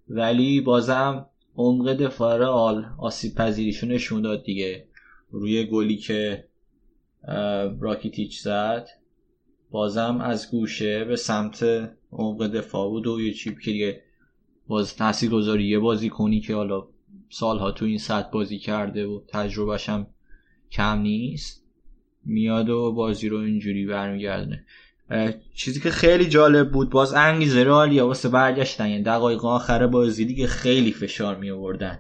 ولی بازم عمق دفاع رئال آسیب پذیریشو نشون داد دیگه. روی گلی که راکیتیچ زد بازم از گوشه به سمت عمق دفاع بود و یه چیپ که دیگه باز تحصیل گذاری یه بازی کنی که حالا سالها تو این سطح بازی کرده و تجربهش هم کم نیست میاد و بازی رو اینجوری برمیگردونه. چیزی که خیلی جالب بود باز انگیزه رئالیا واسه برگشتن یعنی دقایق آخر بازی دیگه خیلی فشار می آوردن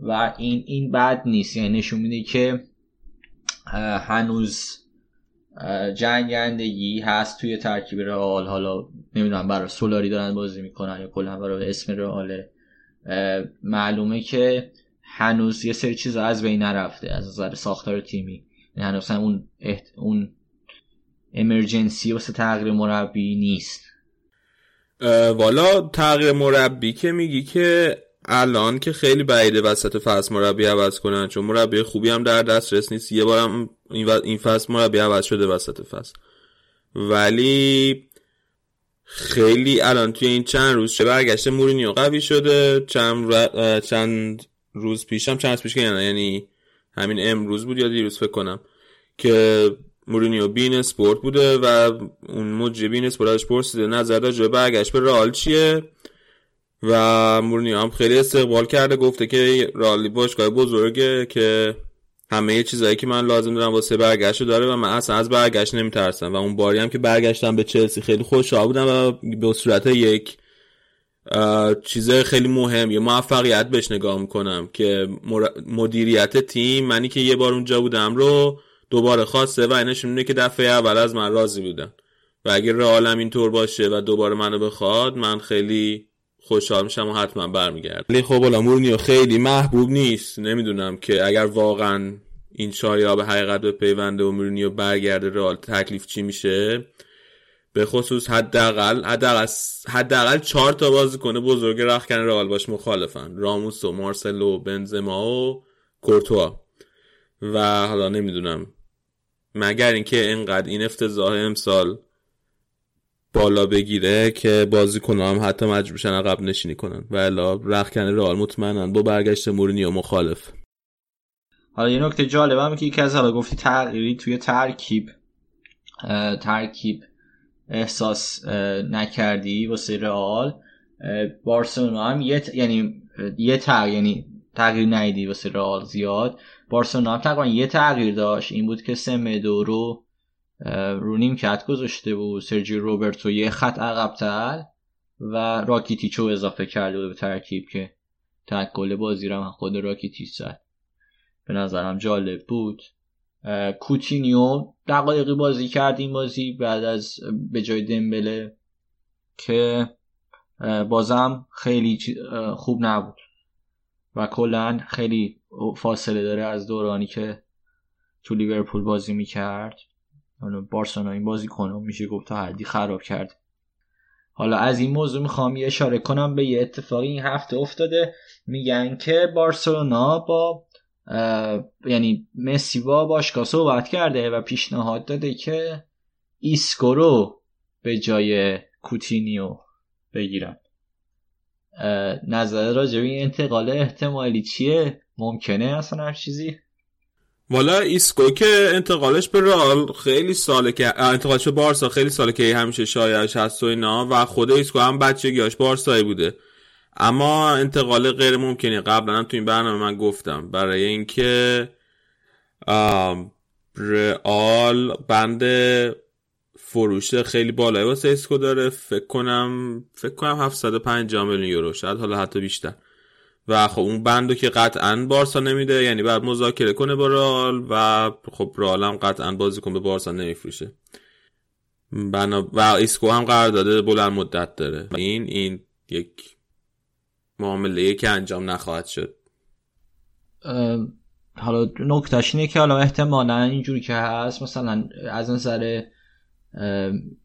و این این بد نیست. یعنی نشون میده که هنوز جنگندگی هست توی ترکیب رئال. حالا نمی‌دونم برای سولاری دارن بازی می‌کنن یا کلا برای اسم رئاله معلومه که هنوز یه سری چیزا از بین نرفته از نظر ساختار تیمی. یعنی هنوز اون اون امرجنسی واسه تغییر مربی نیست. والا تغییر مربی که میگی که الان که خیلی بعیده وسط فصل مربی عوض کنن چون مربی خوبی هم در دسترس نیست. یه بارم این فصل مربی عوض شده وسط فصل. ولی خیلی الان توی این چند روز چه برگشته مورینیو قوی شده. چند, چند روز پیشم چند روز پیش یعنی همین امروز بود یا دیروز فکر کنم که مورینیو beIN Sports بوده و اون مجری بین اسپورت ازش پرسیده نظر راجع برگشت به رئال چیه؟ و مورینیو هم خیلی استقبال کرده گفته که رئال باشگاه بزرگه که همه چیزایی که من لازم دارم واسه برگشت داره و من اصلا از برگشت نمیترسم و اون باری هم که برگشتم به چلسی خیلی خوشحال بودم و به صورت یک چیز خیلی مهم یه موفقیت بهش نگاه می‌کنم که مدیریت تیم منی که یه بار اونجا بودم رو دوباره خواسته و اینشون اینه که دفعه اول از من راضی بودن. و اگر رئالم اینطور باشه و دوباره منو بخواد من خیلی خوشحال میشم و حتما برمیگرد ولی خب حالا مورینیو خیلی محبوب نیست. نمی‌دونم که اگر واقعا این شایعه به حقیقت به پیونده و مورینیو برگرده رئال تکلیف چی میشه؟ به خصوص حداقل حداقل حداقل چهار تا بازیکن بزرگ رخکن رئال باش مخالفن. راموس و مارسلو و بنزما و کورتوا. و حالا نمی‌دونم. مگر اینکه اینقدر این افتضاح امسال بالا بگیره که بازی کنم حتی مجبورشن عقب نشینی کنن. و الا رخکن رئال مطمئنن. با برگشت مورینیو مخالف. حالا یه نکته جالبه که یکی از حالا گفتی تغییری توی ترکیب ترکیب احساس نکردی واسه رئال. بارسلونا هم یه یعنی یه تغییر یعنی تغییر نیدی واسه رئال زیاد. بارسلونا هم تقریبا یه تغییر داشت. این بود که سمدو رو رو نیمکت گذاشته بود سرجی روبرتو یه خط عقبتر و راکیتیچو اضافه کرده بود به ترکیب که تک گل بازی رو خود راکیتیچ زد. به نظرم جالب بود. کوتینیو دقایقی بازی کرد این بازی بعد از به جای دمبله که بازم خیلی خوب نبود. و کلا خیلی فاصله داره از دورانی که تو لیورپول بازی می‌کرد. بارسلونا این بازی کنم میشه گفت تا حدی خراب کرد. حالا از این موضوع می‌خوام یه اشاره کنم به یه اتفاقی این هفته افتاده. میگن که بارسلونا با یعنی مسی با باشگاه صحبت کرده و پیشنهاد داده که ایسکو رو به جای کوتینیو بگیرن. نظر راجع به انتقال احتمالی چیه؟ ممکنه اصلا هر چیزی؟ والا ایسکو که انتقالش به رئال خیلی ساله که انتقالش به بارسا خیلی ساله که همیشه شایعش هست و اینا و خود ایسکو هم بچگیاش بارسایی بوده. اما انتقال غیر ممکنیه. قبلا هم تو این برنامه من گفتم. برای اینکه رئال بند فروش خیلی بالایی واسه ایسکو داره. فکر کنم فکر کنم 750 میلیون یورو. شاید حالا حتی بیشتر. و خب اون بندو که قطعا بارسا نمیده یعنی بعد مذاکره کنه با رئال و خب رئال هم قطعا بازیکن به بارسا نمیفروشه. بنا و ایسکو هم قرارداد بلند مدت داره. این این یک معامله که انجام نخواهد شد. حالا نکتهش اینه که حالا احتمالا اینجوری که هست مثلا از نظر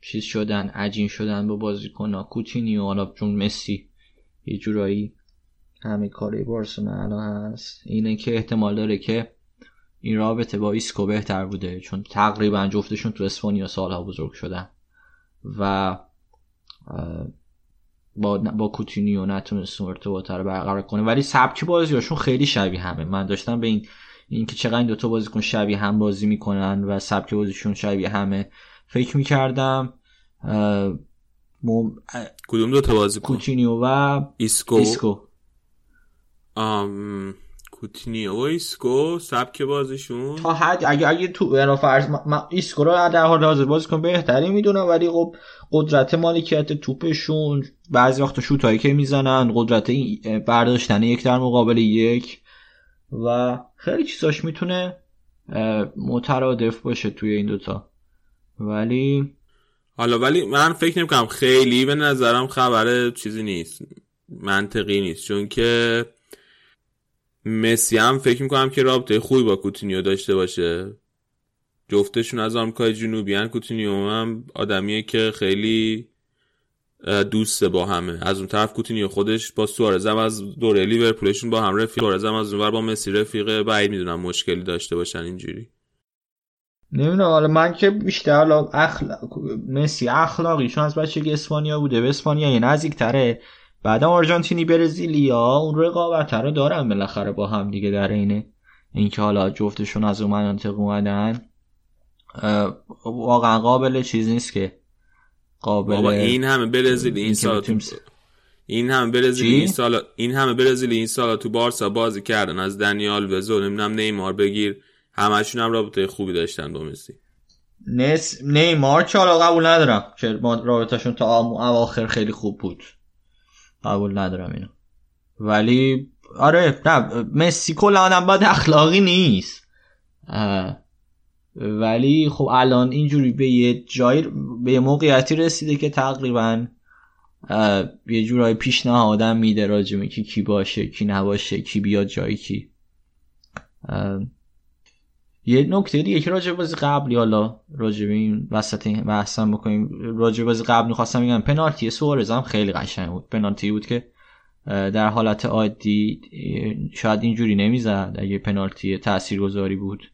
چیز شدن عجین شدن با بازیکن کوتینیو حالا چون مسی یه جورایی همه کاره‌ی بارسلونا الان هست. اینه که احتمال داره که این رابطه با ایسکو بهتر بوده چون تقریبا جفتشون تو اسپانیا سالها بزرگ شدن. و با با کوتینیو نتونست ارتباط رو برقرار کنه. ولی سبک بازیاشون خیلی شبیه همه. من داشتم به این اینکه چقدر این دوتا بازیکن شبیه هم بازی می‌کنن و سبک بازیشون شبیه همه فکر می‌کردم مم... کدوم دو تا بازیکن کوتینیو و ایسکو. ایسکو. آم... کوتینیو و ایسکو سبک بازیشون. تا حد اگه اگه تو یعنی فرض من ایسکو رو در حال حاضر بازیکن بهتری می‌دونم ولی خب قدرت مالکیت توپشون بعضی وقت شوتایی که می‌زنن قدرت برداشتن یک در مقابل یک و خیلی چیزاش می‌تونه مترادف باشه توی این دوتا. ولی حالا ولی من فکر نمی‌کنم خیلی به نظرم خبر چیزی نیست منطقی نیست چون که مسی هم فکر می‌کنم که رابطه خوبی با کوتینیو داشته باشه. جفتشون از آمریکای جنوبی هن. کوتینیو هم آدمیه که خیلی دوسته با همه. از اون طرف کوتینیو خودش با سوارزم از دوره لیورپولشون با هم رفیق. سوارزم از اونور با مسی رفیقه بعید می‌دونم مشکلی داشته باشن اینجوری. نمی‌دونم. حالا من که بیشتر حالا اخلاق مسی اخلاقیشون از بچگی اسپانیا بوده. به اسپانیا یه نزدیک تره بعدم آرژانتینی برزیلیا اون رقابت رو دارن بالاخره با هم دیگه در اینه اینکه حالا جفتشون از اون مناطق اومدن. واقعا قابل چیز نیست که قابل بابا این همه برزیل این سال تو... این همه برزیل این سال این همه برزیل این سال تو بارسا بازی کردن. از دنیال وزو نمی‌دونم نیمار بگیر همشون هم رابطه خوبی داشتن با مسی. نس نیمار که حالا قبول ندارم که رابطهشون تا اواخر خیلی خوب بود. قبول ندارم اینو. ولی آره نه مسی کلا آدم باید اخلاقی نیست. ولی خب الان اینجوری به یه جای به یه موقعیتی رسیده که تقریبا یه جورای پیشنهادم میده راجمه که کی باشه کی نباشه کی بیاد جایی کی. یه نکته دیگه که راجع بازی قبلی حالا راجع به این وسط بحثم بکنیم راجع بازی قبل می‌خواستم بگم پنالتی سوارز هم خیلی قشنگ بود. پنالتی بود که در حالت عادی شاید اینجوری نمی‌زد اگه پنالتی تاثیرگذاری بود.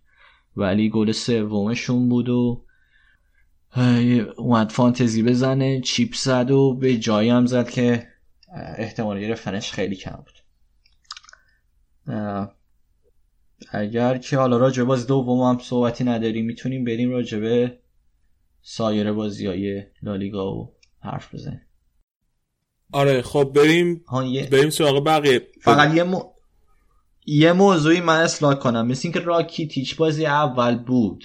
ولی گل سومشون بود و اومد فانتزی بزنه چیپ زد و به جایی هم زد که احتمال گرفتنش خیلی کم بود. اگر که حالا راجع باز دوم هم صحبتی نداریم می‌تونیم بریم راجع به سایر بازی های لالیگا و حرف بزنیم. آره خب بریم. بریم سراغ بقیه. فقط یه مو... یه موضوعی من اصلاح کنم. مثل اینکه راکیتیچ بازی اول بود.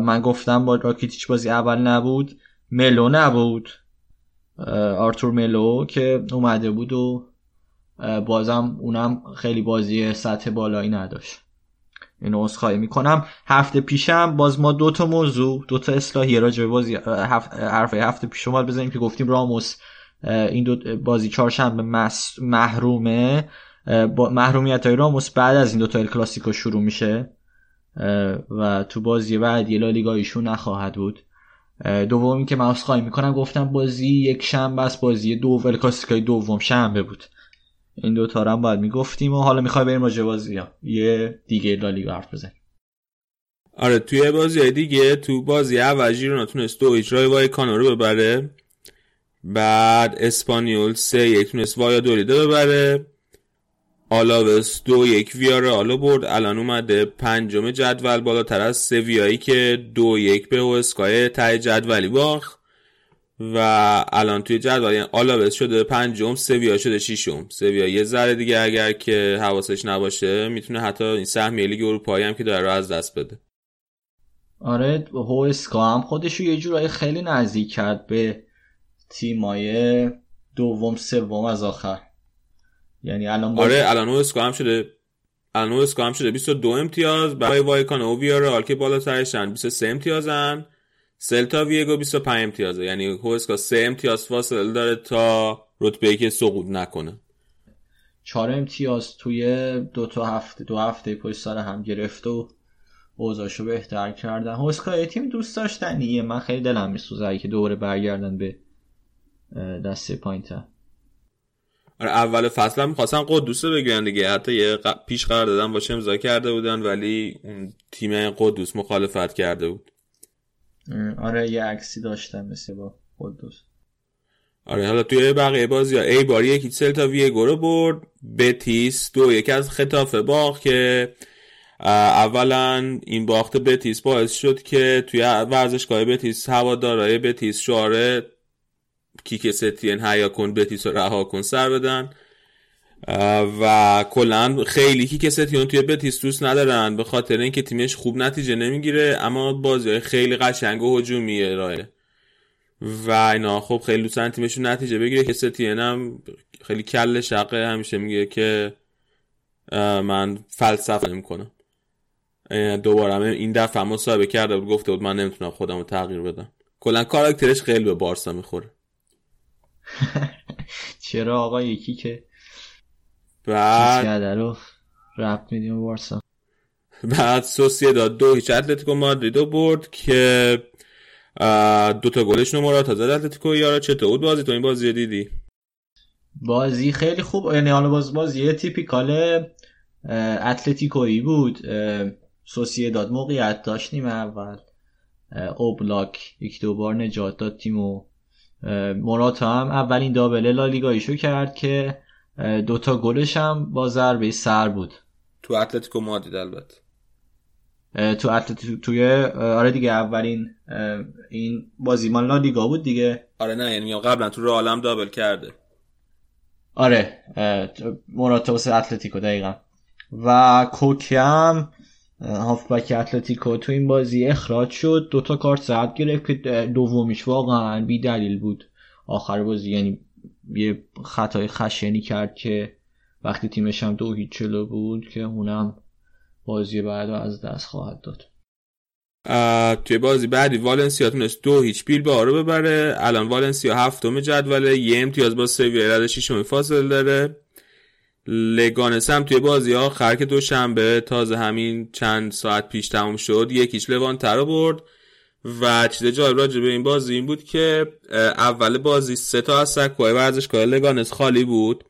من گفتم با راکیتیچ بازی اول نبود ملو نبود. آرتور ملو که اومده بود و بازم اونم خیلی بازی سطح بالایی نداشت. اینو عذرخواهی می‌کنم. هفته پیشم باز ما دو تا موضوع دو تا اصلاحی راجع به بازی هفت حرف هفته پیش اومد بزنیم که گفتیم راموس این دو بازی چهارشنبه محرومه. محرومیت های راموس بعد از این دو تا ال کلاسیکو شروع میشه. و تو بازی بعدی لالیگا ایشون نخواهد بود. دومی که من خواهی می‌کنم گفتم بازی یک شنبه است بازی دو ال کلاسیکای دوم شنبه بود. این دو تا هم باید می‌گفتیم و حالا می‌خوای بریم راجع بازی ها. یه دیگه لالیگا حرف بزنیم. آره توی بازی دیگه تو بازی اول ژیرونا تونست دو اجرای وای کانو ببره. بعد اسپانیول سه یک تونست وایا دولیده ببره. آلاوس دو یک ویار آلا برد. الان اومده پنجم جدول بالاتر از سویایی که دو یک به اسکای تای جدولی باخت. و الان توی جدول یعنی آلاوس شده پنجم سویا شده ششم. سویا یه ذره دیگه اگر که حواسش نباشه می‌تونه حتی این سهمیه لیگ اروپایی هم که داره رو از دست بده. آره هوسکا هم خودشو یه جورایی خیلی نزدیک کرد به تیمای دوم سوم از آخر. یعنی الان آره الان هوسکا هم شده. الان هوسکا هم شده. 22 امتیاز برای وایکانو و ویارئال که بالاترشن. 23 امتیازن. سلتا ویگو 25 امتیازه. یعنی هوسکا 3 امتیاز فاصله داره تا رتبه که سقوط نکنه. 4 امتیاز توی دو تا هفته دو هفته پشت سر هم گرفت و اوضاعشو بهتر کردن. هوسکا تیم دوست داشتنیه من خیلی دلم میسوزه که دوره برگردن به دسته پایین آره اول فصل هم می‌خواستن قدوس رو بگیرن دیگه. حتی یه پیش قرار دادن باشه امضا کرده بودن ولی اون تیم قدوس مخالفت کرده بود. آره یه عکسی داشتن مثل با قدوس آره حالا توی بقیه بازی ها ای بار یکی سلتا ویگو رو برد بتیس دو یکی از خطاف باخت که اولا این باخت بتیس باعث شد که توی ورزشگاه بتیس هوادارای بتیس شعار کیک ستین هیا کن بتیس رو رها کن سر بدن. و کلا خیلی کیک ستیون توی بتیس دوست ندارن به خاطر اینکه تیمش خوب نتیجه نمی‌گیره اما بازی خیلی قشنگ و هجومی ارائه. و اینا خب خیلی دوستن تیمشون نتیجه بگیره. که هم خیلی کل شقه همیشه میگه که من فلسفه نمی‌کنم دوباره این دفعه مصاحبه کرده بود گفته بود من نمی‌تونم خودم رو تغییر بدم. کلا کاراکترش خیلی به بارسا می‌خوره. چرا آقا یکی که بعد رو رفت میدیم بارسا بعد داد دو هیچ اتلتیکو مادریدو برد که دو تا گلش نمارا تا زد اتلتیکو یارا چطور بود بازی؟ تو این بازی دیدی؟ بازی خیلی خوب یعنی حالا باز بازی تیپیکال اتلتیکویی بود. داد موقعیت داشت نیمه اول. اوبلاک یک دو بار نجات داد تیمو. موراتا هم اولین دابله لالیگاییشو کرد که دوتا گلش هم با ضربه سر بود. تو اتلتیکو مادرید البته. تو اتلتیکو توی آره دیگه اولین این بازیمان لالیگا بود دیگه. آره نه یعنی قبلا تو رو عالم دابل کرده. آره موراتا واسه اتلتیکو دقیقا. و کوکیم هافبک اتلتیکو تو این بازی اخراج شد. دوتا کارت ساعت گرفت که دومیش واقعا بی دلیل بود. آخر بازی یعنی یه خطای خشنی کرد که وقتی تیمش هم دو هیچ چلو بود که اونم بازی بعد از دست خواهد داد. توی بازی بعدی والنسیا تونست دو هیچ بیل به رو ببره. الان والنسیا هفتم جدوله. یه امتیاز با سویه رد شیشمی فاصله داره. لگانس هم توی بازی آخر که دوشنبه تازه همین چند ساعت پیش تموم شد. یکیش لوان تر برد. و چیز جالب راجع به این بازی این بود که اول بازی سه تا از سکوهای ورزشگاه لگانس خالی بود.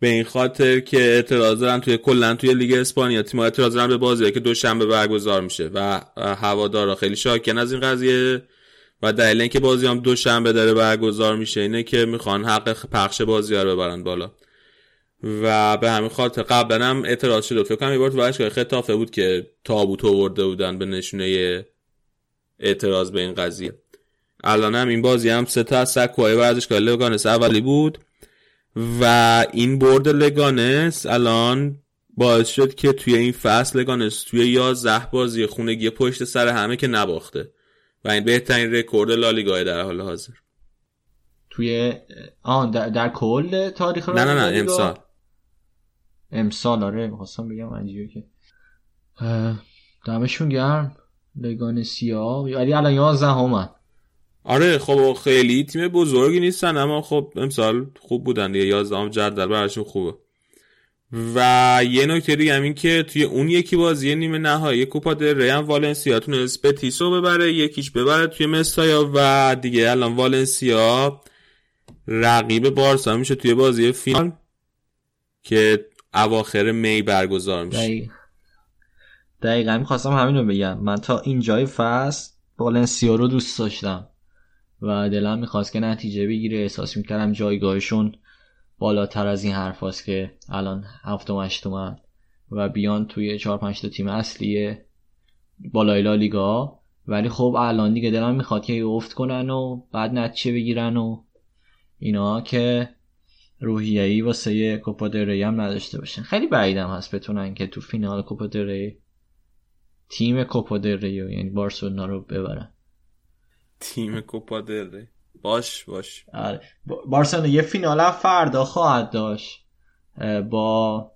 به این خاطر که اعتراض دارن توی کلا توی لیگ اسپانیا تیم اعتراض دارن به بازی که دوشنبه برگزار میشه و هوادارا خیلی شاکن از این قضیه و دلیل اینکه بازی هم دوشنبه داره برگزار میشه اینه که می‌خوان حق پخش بازی رو ببرن بالا. و به همین خاطر قبلا هم اعتراض شده. فکر کنم یه بار ورزشگاه خطافه بود که تابوت آورده بودن به نشونه اعتراض به این قضیه. الان هم این بازی هم سه تا از سکوهای ورزشگاه لگانس اولی بود و این برد لگانس الان باعث شد که توی این فصل لگانس توی یازده بازی خونگی پشت سر همه که نباخته و این بهترین رکورد لالیگاه در حال حاضر. توی آن در, در کل تاریخ نه نه نه امسال. امسال آره می‌خواستم بگم انجیو که دمشون گرم. لگانسیا ولی الان 11 همن آره خب خیلی تیم بزرگی نیستن اما خب امسال خوب بودن دیگه. 11 هم جدول براشون خوبه. و یه نکته دیگه همین که توی اون یکی بازی نیمه نهایی کوپا دل ری هم والنسیا تونست بتیسو ببره یکیش ببره توی مستایا و دیگه الان والنسیا رقیب بارسا میشه توی بازی فینال که اواخر می برگزار میشه. دقیقا می‌خواستم همین رو بگم. من تا اینجای فصل والنسیا رو دوست داشتم و دلم می‌خواست که نتیجه بگیره. احساس می‌کردم جایگاهشون بالاتر از این حرف که الان هفتم هشتم و بیان توی چهار پنج تا تیم اصلی بالای لالیگا ولی خب الان دیگه دلم می‌خواد که افت کنن و بعد نتیجه بگیرن و اینا که روحیه‌ای واسه کوپا هم نداشته باشن. خیلی بعیدم هست بتونن که تو فینال کوپا تیم کوپا ری یعنی بارسلونا رو ببرن. تیم کوپا ری. باش باش. آره. بارسلونا یه فینال هم فردا خواهد داشت. با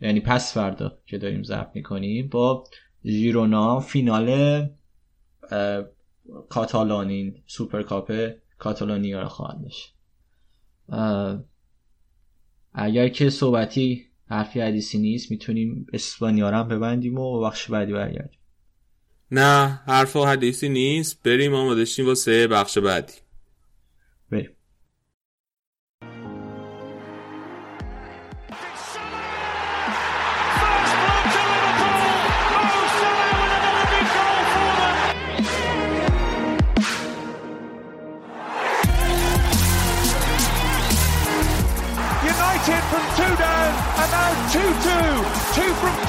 یعنی پس فردا که داریم ضبط می‌کنیم با ژیرونا فینال کاتالانین سوپرکاپ کاتالونیا رو خواهد داشت. اگر که صحبتی حرفی حدیثی نیست می‌تونیم اسپانیا هم ببندیم و بخش بعدی برگردیم. نه حرف و حدیثی نیست. بریم آماده شیم واسه بخش بعدی. بریم.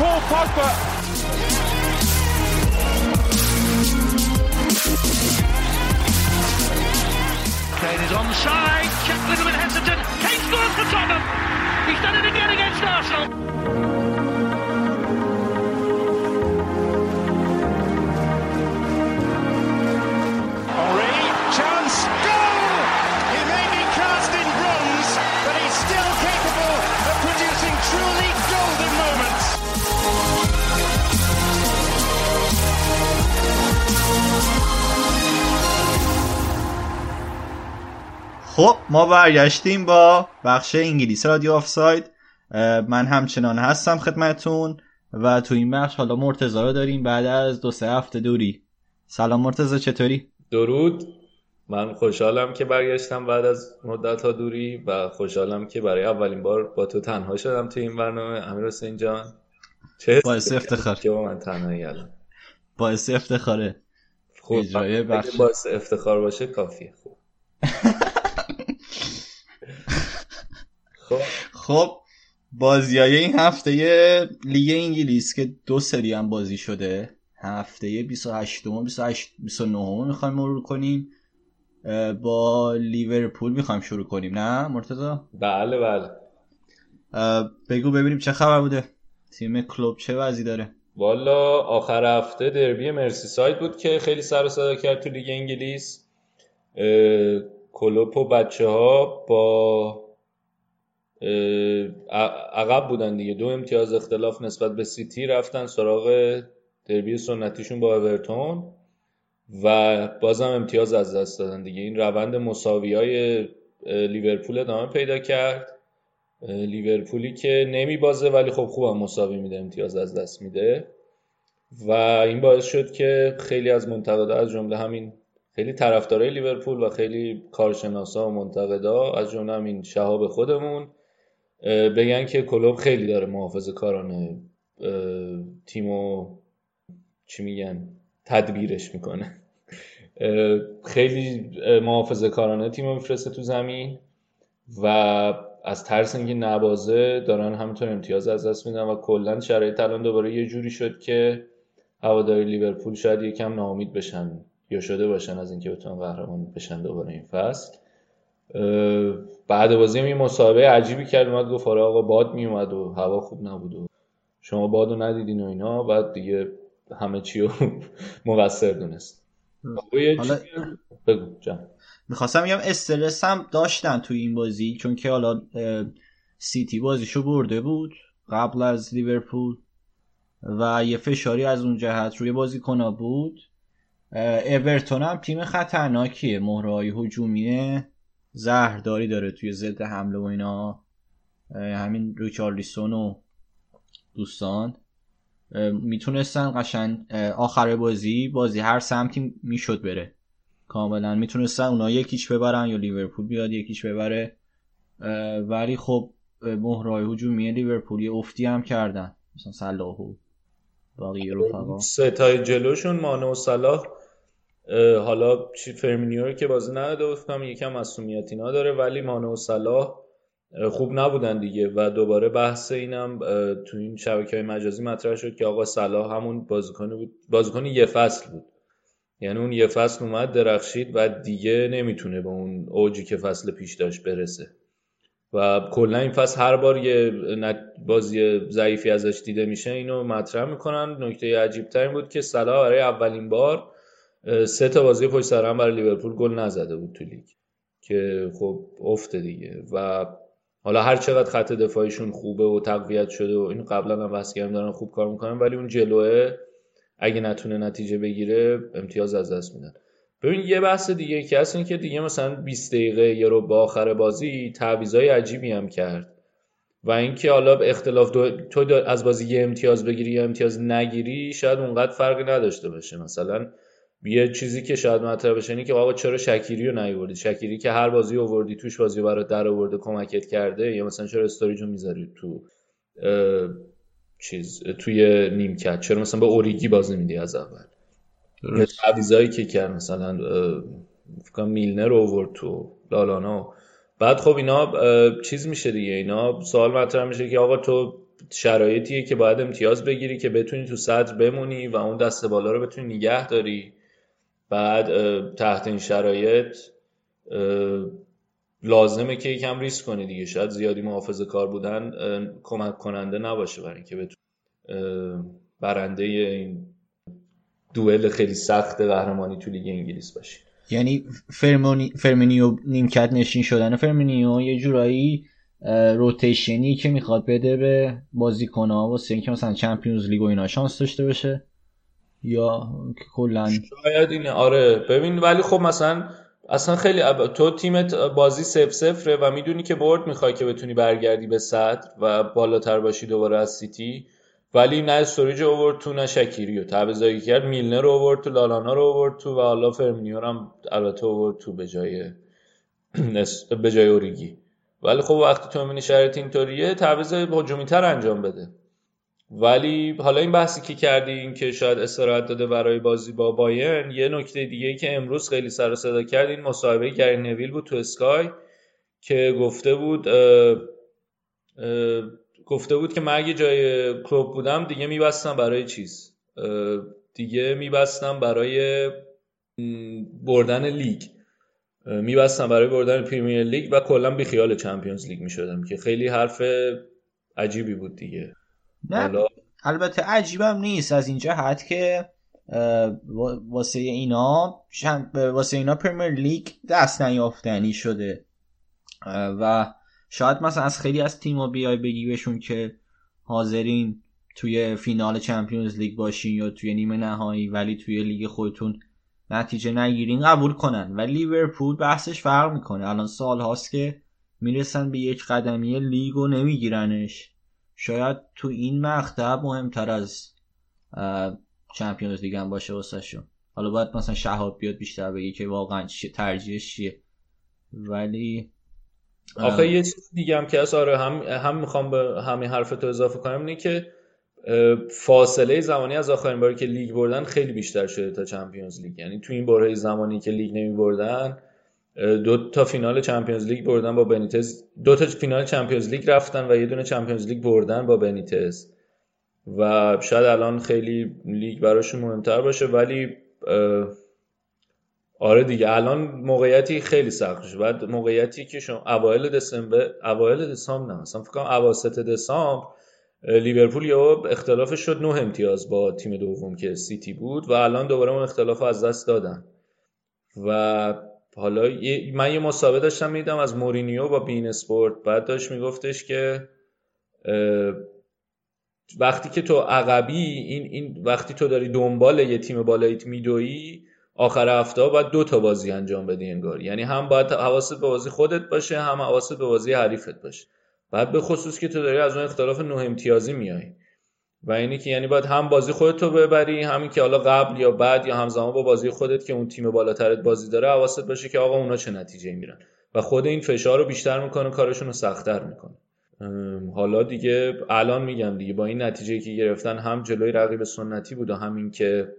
Paul Pogba. Kane is onside. Check little bit hesitant. Kane scores for Tottenham. He's done it again against Arsenal. خب ما برگشتیم با بخش انگلیسی رادیو آفساید. من همچنان هستم خدمتون و تو این بخش حالا مرتزا رو داریم بعد از دو سه هفته دوری. سلام مرتزا چطوری؟ درود. من خوشحالم که برگشتم بعد از مدت ها دوری و خوشحالم که برای اولین بار با تو تنها شدم تو این برنامه. امیر حسین جان چه باعث افتخار. که با من تنهایی الان باعث افتخاره. خوب باعث افتخار باشه کافیه. خوب خب بازی های این هفته لیگ انگلیس که دو سری هم بازی شده. هفته 28 و 28 29 می‌خوایم مرور کنیم. با لیورپول می‌خوایم شروع کنیم نه مرتضا بله بله. بگو ببینیم چه خبر بوده. تیم کلوب چه وضعی داره؟ والا آخر هفته دربی مرسی ساید بود که خیلی سر و صدا کرد تو لیگ انگلیس. کلوپ و بچه ها عقب بودن دیگه. دو امتیاز اختلاف نسبت به سیتی رفتن سراغ دربی سنتیشون با اورتون و بازم امتیاز از دست دادن دیگه. این روند مساوی های لیورپول ادامه پیدا کرد. لیورپولی که نمی بازه ولی خب خوبم مساوی میده امتیاز از دست میده. و این باعث شد که خیلی از منتقدا از جمله همین خیلی طرفدارای لیورپول و خیلی کارشناسا و منتقدا از جمله همین شهاب خودمون بگن که کلوب خیلی داره محافظه کارانه تیمو چی میگن؟ تدبیرش می‌کنه. خیلی محافظه کارانه تیمو میفرسته تو زمین و از ترس اینکه نبازه دارن همینطور امتیاز از دست میدن و کلا شرایط الان دوباره یه جوری شد که هواداری لیورپول شاید یکم ناامید بشن یا شده باشن از اینکه بتونن قهرمان بشن دوباره این فصل. بعد بازی هم یه مسابقه عجیبی کرد اومد گفت آره آقا باد می اومد و هوا خوب نبود و شما بادو ندیدین و اینا. بعد دیگه همه چی رو مقصر دونست. حالا بگو جان. می‌خواستم بگم استرس هم داشتن توی این بازی چون که حالا سیتی بازیشو برده بود قبل از لیورپول و یه فشاری از اون جهت روی بازیکنها بود. اورتون هم تیم خطرناکیه مهرهای هجومی زهرداری داره توی ضد حمله و اینا. همین ریچارلیسون و دوستان. می‌تونستن قشنگ آخر بازی بازی هر سمتی می‌شد بره. کاملا می‌تونستن اونا یکیش ببرن یا لیورپول بیاد یکیش ببره. ولی خب مهرای هجومی لیورپول یه افتی هم کردن. مثلا صلاح و باقی رفقا. ستای جلوشون مانه و صلاح. حالا فرمینیو که بازی نداده گفتم یکم مسئولیت اینا داره ولی مانه و صلاح خوب نبودن دیگه و دوباره بحث اینم تو این شبکه های مجازی مطرح شد که آقا صلاح همون بازیکن بود بازیکن یه فصل بود. یعنی اون یه فصل اومد درخشید و دیگه نمی‌تونه به اون اوجی که فصل پیش داشت برسه. و کلا این فصل هر بار یه بازی ضعیفی ازش دیده میشه اینو مطرح می‌کنن. نکته عجیب ترین بود که صلاح برای اولین بار سه تا بازی پشت سر هم برای لیورپول گل نزده بود تو لیگ. که خب افته دیگه. و حالا هر چقدر خط دفاعیشون خوبه و تقویت شده و این قبلا هم بحث کردم دارن خوب کار می‌کنن ولی اون جلوه اگه نتونه نتیجه بگیره امتیاز از دست میدن. ببین یه بحث دیگه که هست این که دیگه مثلا 20 دقیقه یه رو با آخر بازی تعویضای عجیبی هم کرد. و اینکه حالا اختلاف دو... تو از بازی یه امتیاز بگیری یا امتیاز نگیری شاید اونقدر فرقی نداشته باشه. مثلا یه چیزی که شاید مطرح بشه اینه که آقا چرا شکیری رو نیوردی؟ شکیری که هر بازی آوردی توش بازی برات در آورده کمکت کرده یا مثلا چرا استوریجو می‌ذاری تو چیز توی نیمکت؟ چرا مثلا به اوریگی بازی میدی از اول؟ تعویضایی که کرد مثلا فکر میلنر رو آورد تو لالانا. بعد خب اینا چیز میشه دیگه اینا سوال مطرح میشه که آقا تو شرایطیه که باید امتیاز بگیری که بتونی تو صدر بمونی و اون دست بالا رو بتونی نگه داری. بعد تحت این شرایط لازمه که یکم ریسک کنی دیگه. شاید زیادی محافظه کار بودن کمک کننده نباشه برای اینکه بتونی برنده این دوئل خیلی سخت قهرمانی تو لیگ انگلیس باشی. یعنی فرمی فرمینیو نیمکت نشین شدن. فرمینیو یه جورایی rotationی که می‌خواد بده به بازیکن‌ها واسه اینکه مثلا Champions League و اینا شانس داشته باشه. یا کلا. شاید اینه. آره. ببین ولی خب مثلا اصلا خیلی تو تیمت بازی صفر صفره و می‌دونی که برد می‌خوای که بتونی برگردی به صدر و بالاتر باشی دوباره از سیتی. ولی نه استوریج اوورد تو نه شکیری و تعویضایی کرد میلنر رو اوورد تو لالانا رو اوورد تو و حالا فرمینیو هم البته اوورد تو به جای به جای اوریگی. ولی خب وقتی تو می‌بینی شرایط اینطوریه تعویض هجومی تر انجام بده. ولی حالا این بحثی که کردی این که شاید استراحت داده برای بازی با بایرن یه نکته دیگه که امروز خیلی سر صدا کرد این مصاحبه گری نویل بود تو Sky که گفته بود اه اه گفته بود که من اگه جای کلوپ بودم دیگه میبستم برای چیز دیگه میبستم برای بردن لیگ. میبستم برای بردن Premier League و کلا بی خیال Champions League می‌شدم که خیلی حرف عجیبی بود دیگه. نه حالا... البته عجیبم نیست از این جهت که واسه اینا واسه اینا Premier League دست نیافتنی شده. و شاید مثلا از خیلی از تیم‌ها بیای بگی بهشون که حاضرین توی فینال Champions League باشین یا توی نیمه نهایی ولی توی لیگ خودتون نتیجه نگیرین قبول کنن. ولی لیورپول بحثش فرق می‌کنه. الان سال هاست که می‌رسن به یک قدمی لیگ و نمیگیرنش. شاید تو این مقطع مهمتر از Champions League هم باشه واسه شون حالا باید مثلا شهاب بیاد بیشتر بگی که واقعا ترجیحش چیه. ولی آخه یه چیز دیگه هم که از آره هم هم می‌خوام به همین حرف تو اضافه کنم اینه که فاصله زمانی از آخرین باری که لیگ بردن خیلی بیشتر شده تا Champions League. یعنی تو این برهه زمانی که لیگ نمی بردن دو تا فینال Champions League بردن با بنیتس. دو تا فینال Champions League رفتن و یه دونه Champions League بردن با بنیتس. و شاید الان خیلی لیگ براشون مهمتر باشه ولی آره دیگه الان موقعیتی خیلی سخت شد بعد موقعیتی که شما اوایل دسامبر اوایل دسامبر نه مثلا فکر کنم اواسط دسامبر لیورپول یا اختلافش شد. نه امتیاز با تیم دوم که سیتی بود و الان دوباره اون اختلاف از دست دادن. و حالا من یه مسابقه داشتم میدم از مورینیو با بین اسپورت. بعد داشت میگفتش که وقتی که تو عقبی این این وقتی تو داری دنبال یه تیم بالاییت میدوی آخر هفته باید دو تا بازی انجام بدی انگار. یعنی هم باید حواست به بازی خودت باشه هم حواست به بازی حریفت باشه. بعد به خصوص که تو داری از اون اختلاف نه امتیازی میای و اینی که یعنی باید هم بازی خودت رو ببری همین که حالا قبل یا بعد یا همزمان با بازی خودت که اون تیم بالاترت بازی داره حواست باشه که آقا اونا چه نتیجه میرن. و خود این فشار رو بیشتر می‌کنه کارشون رو سختتر می‌کنه. حالا دیگه الان میگم دیگه با این نتیجه که گرفتن هم جلوی رقیب سنتی بود و همین که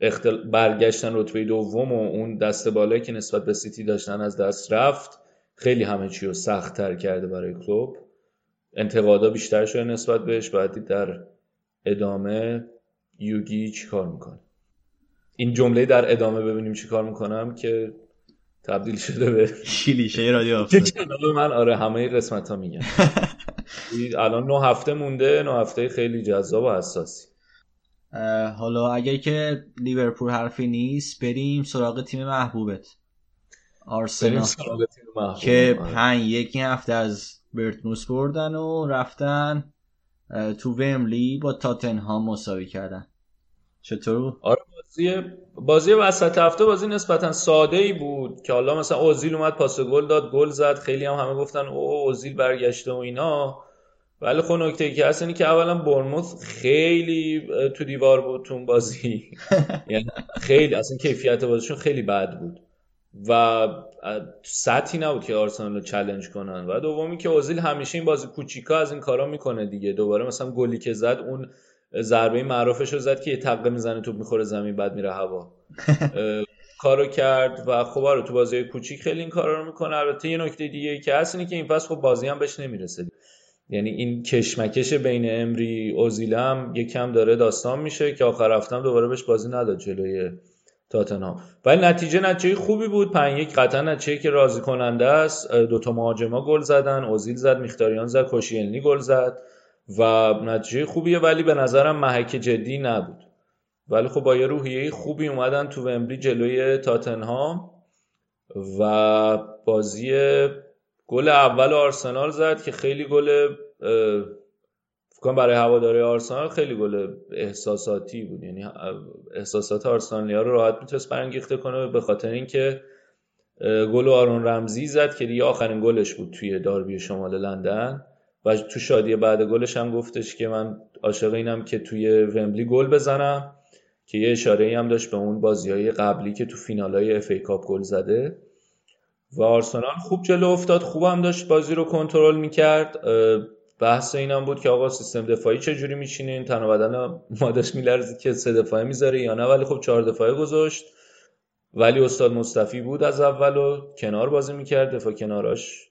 اختل... برگشتن رتبه دوم و اون دست بالایی که نسبت به سیتی داشتن از دست رفت خیلی همه چی رو سخت تر کرده برای کلوب. انتقادا بیشتر شده نسبت بهش باید در ادامه یوگی چیکار می‌کنه؟ این جمله در ادامه ببینیم چیکار می‌کنم که تبدیل شده به شیلیشه رادیو من آره همه قسمت ها میگم الان نه هفته مونده نه هفته خیلی جذاب و حساسی. حالا اگر که لیورپول حرفی نیست بریم سراغ تیم محبوبت. آرسنال. که آره. پنج یکی هفته از برتموس بردن و رفتن تو وملی با تاتنهام مساوی کردن. چطور آره بازی بازی وسط هفته بازی نسبتا ساده ای بود که حالا مثلا اوزیل اومد پاس گل داد گل زد خیلی هم همه گفتن او اوزیل برگشته و اینا. ولی خب نکته که هست اینه که اولا برموث خیلی تو دیوار بود تو بازی. یعنی خیلی اصلا کیفیت بازیشون خیلی بد بود. و سطحی نبود که آرسنال رو چلنج کنن. و دومی که اوزیل همیشه این بازی کوچیکا از این کارا می‌کنه دیگه. دوباره مثلا گلی که زد اون ضربه معروفش رو زد که یه تقه می‌زنه توپ می‌خوره زمین بعد میره هوا. کارو کرد و خب آره تو بازی کوچیک خیلی این کارا رو می‌کنه. البته یه نکته دیگه که هست اینه که این فصل خب بازی هم بهش نمی‌رسه. یعنی این کشمکش بین امری اوزیل هم یکم داره داستان میشه که آخر هفتم دوباره بهش بازی نداد جلوی تاتنهام. ولی نتیجه نتیجه خوبی بود. پنج یک قطعا نتیجه که راضی کننده است دوتا مهاجما گل زدن. اوزیل زد میختاریان زد کوشیلنی گل زد و نتیجه خوبیه. ولی به نظرم محک جدی نبود. ولی خب با یه روحیه خوبی اومدن تو ومبلی جلوی تاتنهام و بازی گل اول آرسنال زد که خیلی گل کنم برای هواداری آرسنال خیلی گل احساساتی بود. یعنی احساسات آرسنالیا رو راحت می‌تونست برانگیخته کنه به خاطر اینکه گل آرون رمزی زد که دیگه آخرین گلش بود توی داربی شمال لندن. و تو شادی بعد گلش هم گفتش که من عاشق اینم که توی ومبلی گل بزنم که یه اشاره هم داشت به اون بازی های قبلی که تو فینال های FA Cup گل زده. و آرسنال خوب جلو افتاد خوب هم داشت بازی رو کنترل می‌کرد. بحث اینم بود که آقا سیستم دفاعی چه جوری میچینین تن و بدن مادش که سه دفاعه می‌ذاره یا نه. ولی خب چهار دفاعه گذاشت. ولی استاد مصطفی بود از اول و کنار بازی می‌کرد. دفاع کناراش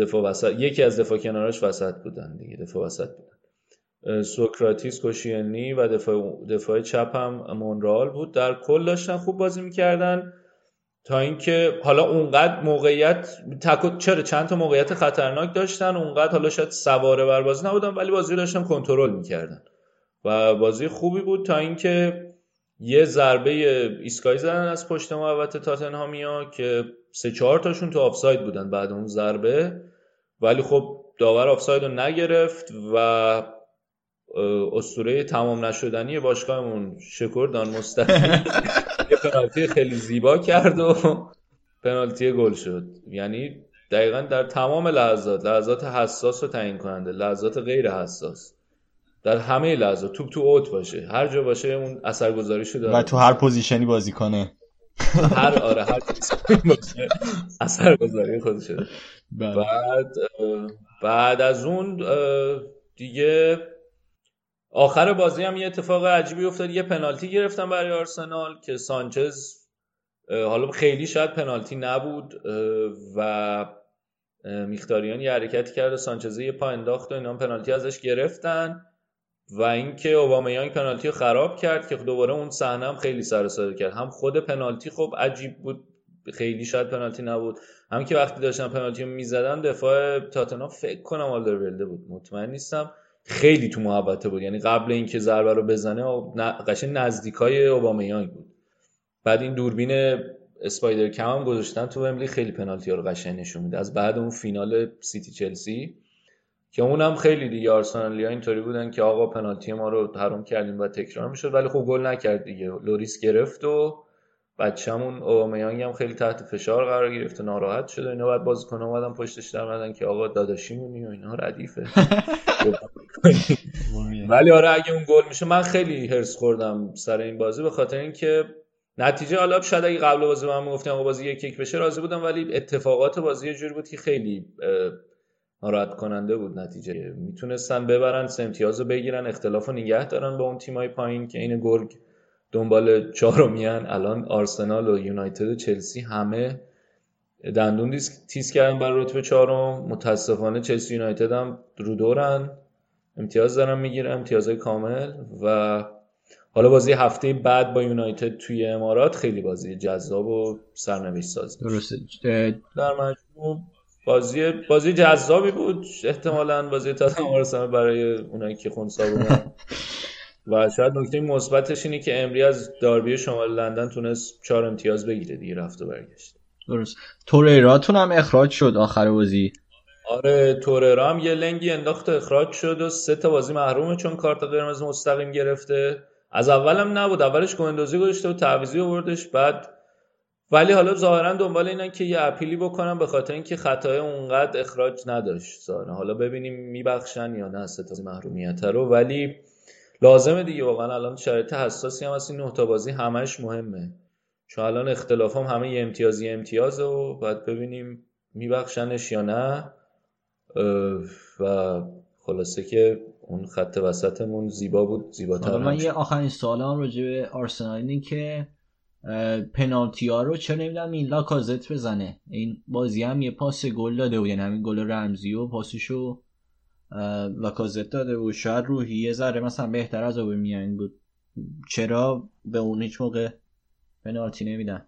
دفاع وسط یکی از دفاع کناراش وسط بودن دیگه دفاع وسط بودن. سوکراتیس کوشینی و دفاع, دفاع چپ هم مونرال بود. در کل داشتن خوب بازی می‌کردن. تا اینکه حالا اونقدر موقعیت تک... چرا چند تا موقعیت خطرناک داشتن؟ اونقدر حالا شاید سواره بر بازی نبودن ولی بازی داشتن کنترل می‌کردن. و بازی خوبی بود تا اینکه یه ضربه ایسکای زدن از پشت محوطه تاتنهامیا که سه چهار تاشون تو آفساید بودن بعد اون ضربه. ولی خب داور آفساید رو نگرفت و اسطوره تمام نشدنی باشگاهمون شکردان مستقیم. یه پنالتی خیلی زیبا کرد و پنالتی گل شد. یعنی دقیقا در تمام لحظات لحظات حساس و تعیین کننده لحظات غیر حساس. در همه لحظات توپ تو اوت باشه هر جا باشه اون اثرگذاری شده. و تو هر position ی بازی کنه. هر آره هر باشه اثرگذاری خودش شده. بعد بعد از اون دیگه آخر بازی هم یه اتفاق عجیبی افتاد. یه پنالتی گرفتن برای آرسنال که سانچز حالا خیلی شاید پنالتی نبود و مخیتاریان یه حرکتی کرد و سانچز یه پا انداخت و اینا پنالتی ازش گرفتن و اینکه اوبامیانگ پنالتی رو خراب کرد که دوباره اون صحنه هم خیلی سر کرد. هم خود پنالتی خب عجیب بود خیلی شاید پنالتی نبود. هم که وقتی داشتن پنالتی رو می‌زدن دفاع تاتنهام فکر کنم آلدرولده بود. مطمئن نیستم. خیلی تو محبته بود. یعنی قبل اینکه ضربه رو بزنه قشنگ نزدیکای اوبامیانگ بود. بعد این دوربین اسپایدر کم هم گذاشتن تو ومبلی خیلی پنالتی ها رو قشنگ نشون میده. از بعد اون فینال سیتی چلسی که اونم خیلی دیگه آرسنالیا اینطوری بودن که آقا پنالتی ما رو حرام کردیم و تکرار می‌شد ولی خب گل نکرد دیگه. لوریس گرفت و بچه‌مون اوبامیانگ هم خیلی تحت فشار قرار گرفت و ناراحت شد و اینا. بعد بازیکن اومدن پشتش در که آقا داداشیمونی و اینا ردیفه. ولی آره اگه اون گل میشه من خیلی هرس خوردم سر این بازی به خاطر اینکه نتیجه حالا شاید اگه قبل بازی من گفتم آقا بازی یک یک بشه راضی بودم ولی اتفاقات بازی یه جوری بود که خیلی ناراحت کننده بود نتیجه. می‌تونستن ببرن سه امتیاز رو بگیرن اختلاف رو نگه دارن با اون تیمای پایین که این گرگ دنبال چهارمیان الان آرسنال و یونایتد و چلسی همه دندون تیز کردن برای رتبه چهارم. متاسفانه چلسی یونایتد هم رو دورن. امتیاز دارن می‌گیرن امتیازهای کامل و حالا بازی هفته بعد با یونایتد توی امارات خیلی بازی جذاب و سرنوشت ساز درسته. در مجموع بازی بازی جذابی بود. احتمالا بازی تاتنهام برای اونایی که خونسا بودن. و شاید نکته مثبتش اینه که امری از داربی شمال لندن تونست چهار امتیاز بگیره دیگه رفت و برگشت. درست. توریراتون هم اخراج شد آخر بازی. آره توررا هم یه لنگی انداخت اخراج شد و سه تا بازی محرومه چون کارت قرمز مستقیم گرفته. از اولم نبود اولش گوندوزی گذاشته و تعویضی آوردش بعد ولی حالا ظاهرا دنبال اینن که یه اپیلی بکنن به خاطر اینکه خطای اونقدر اخراج نداشت ظاهرا. حالا ببینیم میبخشن یا نه سه محرومیت رو. ولی لازمه دیگه واقعا الان شرایط حساسی هم از این نه بازی همش مهمه. چون الان اختلاف هم همه یه امتیازی امتیاز و باید ببینیم میبخشنش یا نه. و خلاصه که اون خط وسطمون زیبا بود زیباتر من یه آخرین سوالم راجع به آرسنال اینه که پنالتی ها رو چرا نمی‌دونم این لاکازت بزنه. این بازی هم یه پاس گل داده بود یعنی همین گل رمزی و پاسشو لاکازت داده بود. شاید روحی یه ذره مثلا بهتر از اوبمیانگ بود. چرا به اون هیچ موقع پنالتی نمیدن؟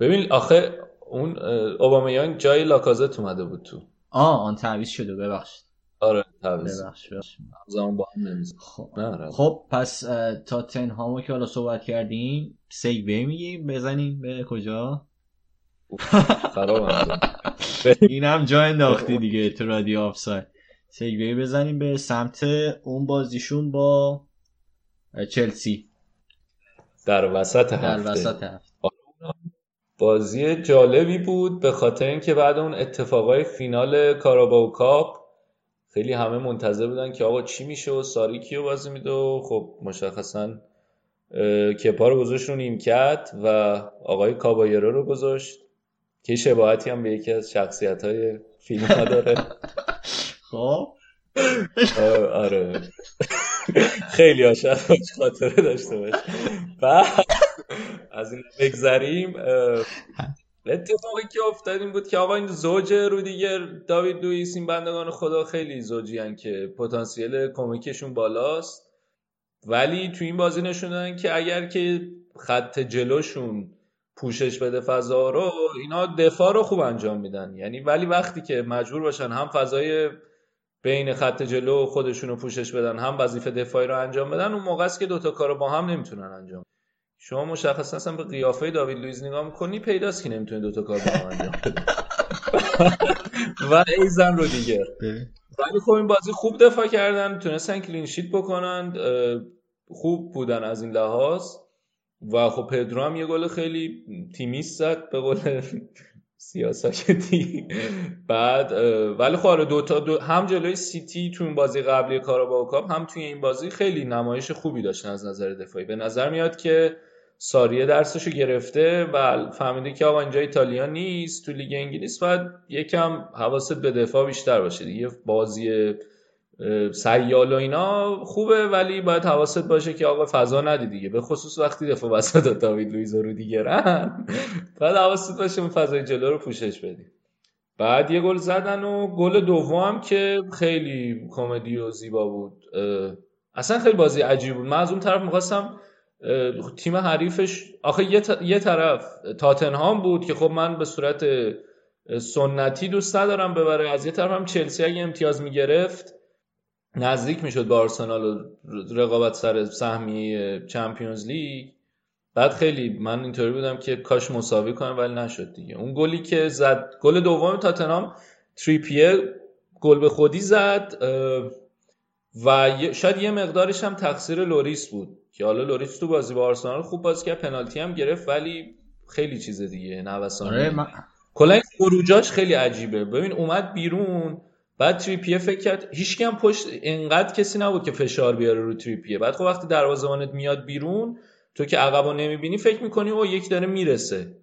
ببین آخه اون اوبامیانگ جای لاکازت اومده بود تو. آه آن تعویض شده. ببخشید. آره تعویض. ببخشید زمان با هم خب. خب پس تا تنهامو که حالا صحبت کردیم سیگوی میگیم. بزنیم به کجا؟ خراب این هم جا انداختی دیگه تو رادیو آفساید. سیگوی بزنیم به سمت اون بازیشون با چلسی. در وسط هفته. در وسط هفته. بازی جالبی بود به خاطر اینکه بعد اون اتفاقای فینال کاراباو کاپ خیلی همه منتظر بودن که آقا چی میشه و ساری کیو بازی میده و خب مشخصا کپا رو گذاشت رو نیمکت و آقای کابایرو رو گذاشت که شباهتی هم به یکی از شخصیت های فیلم ها داره. خب؟ آره خیلی عاشق خاطره داشته باش. بعد از این بگذریم اتفاقی که افتاد این بود که آقا این زوج رو دیگر داوید لوئیس این بندگان خدا خیلی زوجی هن که پتانسیل کمکشون بالاست. ولی تو این بازی نشوندن که اگر که خط جلوشون پوشش بده فضا رو اینا دفاع رو خوب انجام میدن. یعنی ولی وقتی که مجبور باشن هم فضای بین خط جلو خودشون رو پوشش بدن هم وظیفه دفاعی رو انجام بدن اون موقع است که دوتا کار رو با هم نمی‌تونن انجام. شما مشخصا اصلا به قیافه داوید لویز نگاه می‌کنی پیداست که نمی‌تونه دوتا کار با هم انجام بده ایشون رو دیگه. ولی خب این بازی خوب دفاع کردن تونستن clean sheet بکنن خوب بودن از این لحاظ. و خب پدرو هم یه گل خیلی تیمی زد به قول سیاستی بعد ولی خب آره دو تا دو هم جلوی سیتی تو این بازی قبلی Carabao Cup هم توی این بازی خیلی نمایش خوبی داشتن از نظر دفاعی. به نظر میاد که ساریه درسشو گرفته و فهمیده که آقا اینجا ایتالیا نیست تو لیگ انگلیس باید یکم حواست به دفاع بیشتر باشه دیگه. بازی سیال و اینا خوبه ولی باید حواست باشه که آقا فضا ندی دیگه. به خصوص وقتی دفاع وسط داوید لویز رو دیگرن باید حواست باشه اون فضای جلو رو پوشش بدی بعد یه گل زدن و گل دوم که خیلی کمدی و زیبا بود. اصلا خیلی بازی عجیب بود. من از اون طرف می‌خواستم تیم حریفش آخه یه, طرف تاتنهام بود که خب من به صورت سنتی دوست ندارم ببره. از یه طرف هم چلسی اگه امتیاز می‌گرفت نزدیک می‌شد به آرسنال و رقابت سر سهمی چمپیونز لیگ. بعد خیلی من اینطوری بودم که کاش مساوی کنم ولی نشد دیگه. اون گلی که زد گل دوم تاتنهام تریپیه گل به خودی زد و شاید یه مقدارش هم تقصیر لوریس بود که حالا لوریس تو بازی با آرسنال خوب بازی کرد پنالتی هم گرفت ولی خیلی چیز دیگه نوسان آره من... کلا این خروجاش خیلی عجیبه. ببین اومد بیرون بعد تریپیه فکر کرد هیچ هم پشت انقدر کسی نبود که فشار بیاره رو تریپیه. بعد خب وقتی دروازه‌بانت میاد بیرون تو که عقبو نمی‌بینی فکر می‌کنی او یک داره می‌رسه.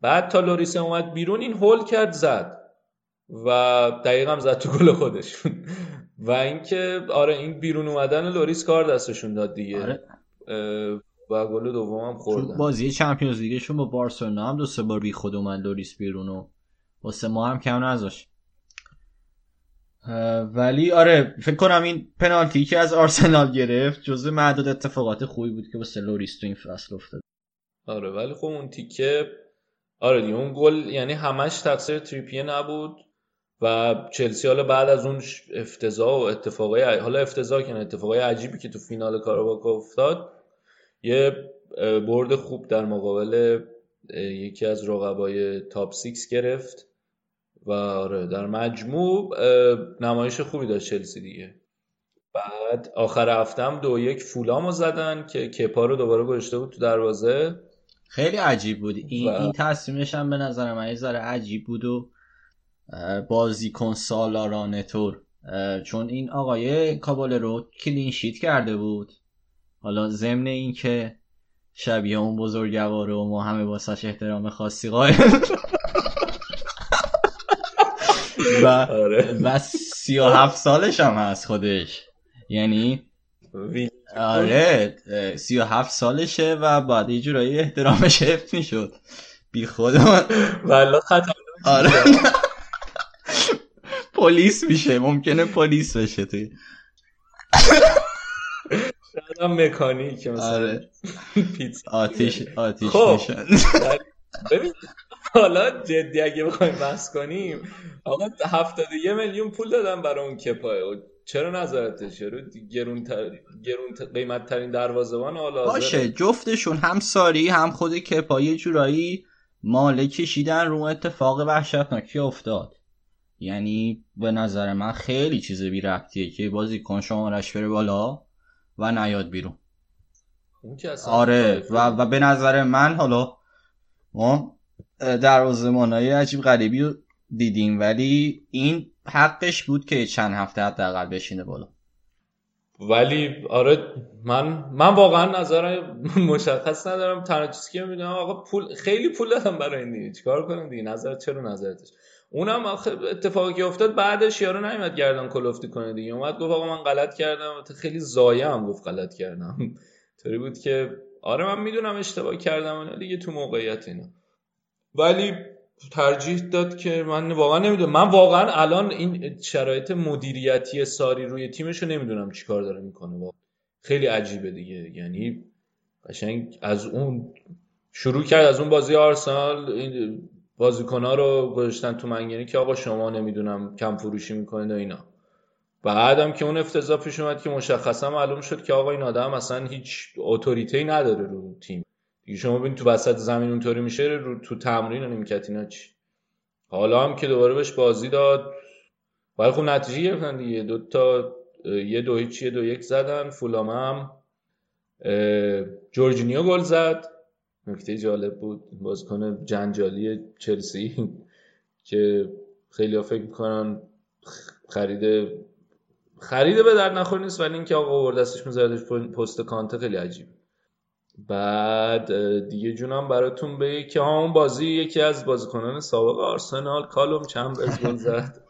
بعد تا لوریس اومد بیرون این هول کرد زد. و دقیقا زد تو گل خودش و اینکه آره این بیرون اومدن لوریس کار دستشون داد دیگه. آره. و گل دومم خوردن. بازی Champions League شون با بارسلونا هم دو سه بار بی خود اومد لوریس بیرون و واسه ما هم کم نذاشت. ولی آره فکر کنم این پنالتی که از آرسنال گرفت جزو معدود اتفاقات خوبی بود که واسه لوریس تو این فصل افتاد. آره ولی خب اون تیکه آره دیگه اون گل یعنی همش تقصیر تریپیه نبود و چلسی حالا بعد از اون افتضاح و اتفاقای حالا افتضاح کنه اتفاقای عجیبی که تو فینال کاراباکو افتاد یه برد خوب در مقابل یکی از رقبای تاپ 6 گرفت. و آره در مجموع نمایش خوبی داشت چلسی دیگه. بعد آخر هفتم دو یک فولامو زدن که کپا رو دوباره گذاشته بود تو دروازه. خیلی عجیب بود. این, و... این تصمیمش هم به نظر من یه ذره عجیب بود و بازیکن سالارانه طور. چون این آقای کابال رو کلین شیت کرده بود. حالا ضمن این که شبیه اون بزرگواره و ما همه واسش احترام خاصی قائل. و آره. و سی و هفت سالش هم هست خودش. یعنی آره سی و هفت سالشه و بعد یه جورایی احترامش حفظ می‌شد. بی خودم والا خطر آره. پلیس میشه ممکنه پلیس بشه توی. شاید هم مکانیک مثلا. آره. آتیش آتیش خب. ببین حالا جدی اگه بخوایم بحث کنیم آقا 71 میلیون پول دادن برای اون کپای. چرا نظرتش چرا گرون, تر... گرون ت... قیمت ترین دروازه‌بان حالا باشه جفتشون هم ساری هم خود کپای جورایی مال کشیدن رو اتفاق وحشتناکی افتاد. یعنی به نظر من خیلی چیز بی ربطیه که بازی کن شمارش بره بالا و نیاد بیرون. آره و, و به نظر من حالا ما دروازه‌بان های عجیب غریبی رو دیدیم ولی این حقش بود که چند هفته حداقل بشینه بالا. ولی آره من من واقعا نظر مشخص ندارم. تنها چیزی که می‌دونم آقا پول خیلی پول دادم برای این دیگه. چیکار کنم دیگه؟ نظر چرا نظرتش؟ اونم آخه اتفاقی افتاد بعدش یارو نمیاد گردن کلفتی کنه دیگه. اومد گفت آقا من غلط کردم. خیلی زایه هم گفت غلط کردم. طوری بود که آره من می‌دونم اشتباه کردم دیگه تو موقعیت اینا. ولی ترجیح داد که من واقعا نمی‌دونم. من واقعا الان این شرایط مدیریتی ساری روی تیمش رو نمی‌دونم چیکار داره می‌کنه. واقعا. خیلی عجیبه دیگه. یعنی قشنگ از اون شروع کرد از اون بازی آرسنال این بازیکن‌ها رو گذاشتن تو منگنی که آقا شما نمی‌دونم کم فروشی می‌کنید و اینا. بعدم که اون افتضاح پیش اومد که مشخصا معلوم شد که آقا این آدم اصلا هیچ اتوریتی نداره رو تیم. شما ببین تو وسط زمین اونطوری میشه رو تو تمرین و نیمکت اینا چی؟ حالا هم که دوباره بهش بازی داد. ولی خب نتیجه گرفتن دیگه. دو تا یه دو هیچ یه دو یک زدن. فولام هم جورجینیو گل زد. نکته جالب بود. بازیکن جنجالی چلسی که خیلی ها فکر می‌کنن خرید خریده به در نخور نیست ولی اینکه آقا آورد دستش میذاردش پست کانته خیلی عجیب. بعد دیگه جونم براتون به که همون بازی یکی از بازیکنان سابق آرسنال کالوم چمبرز گل زد.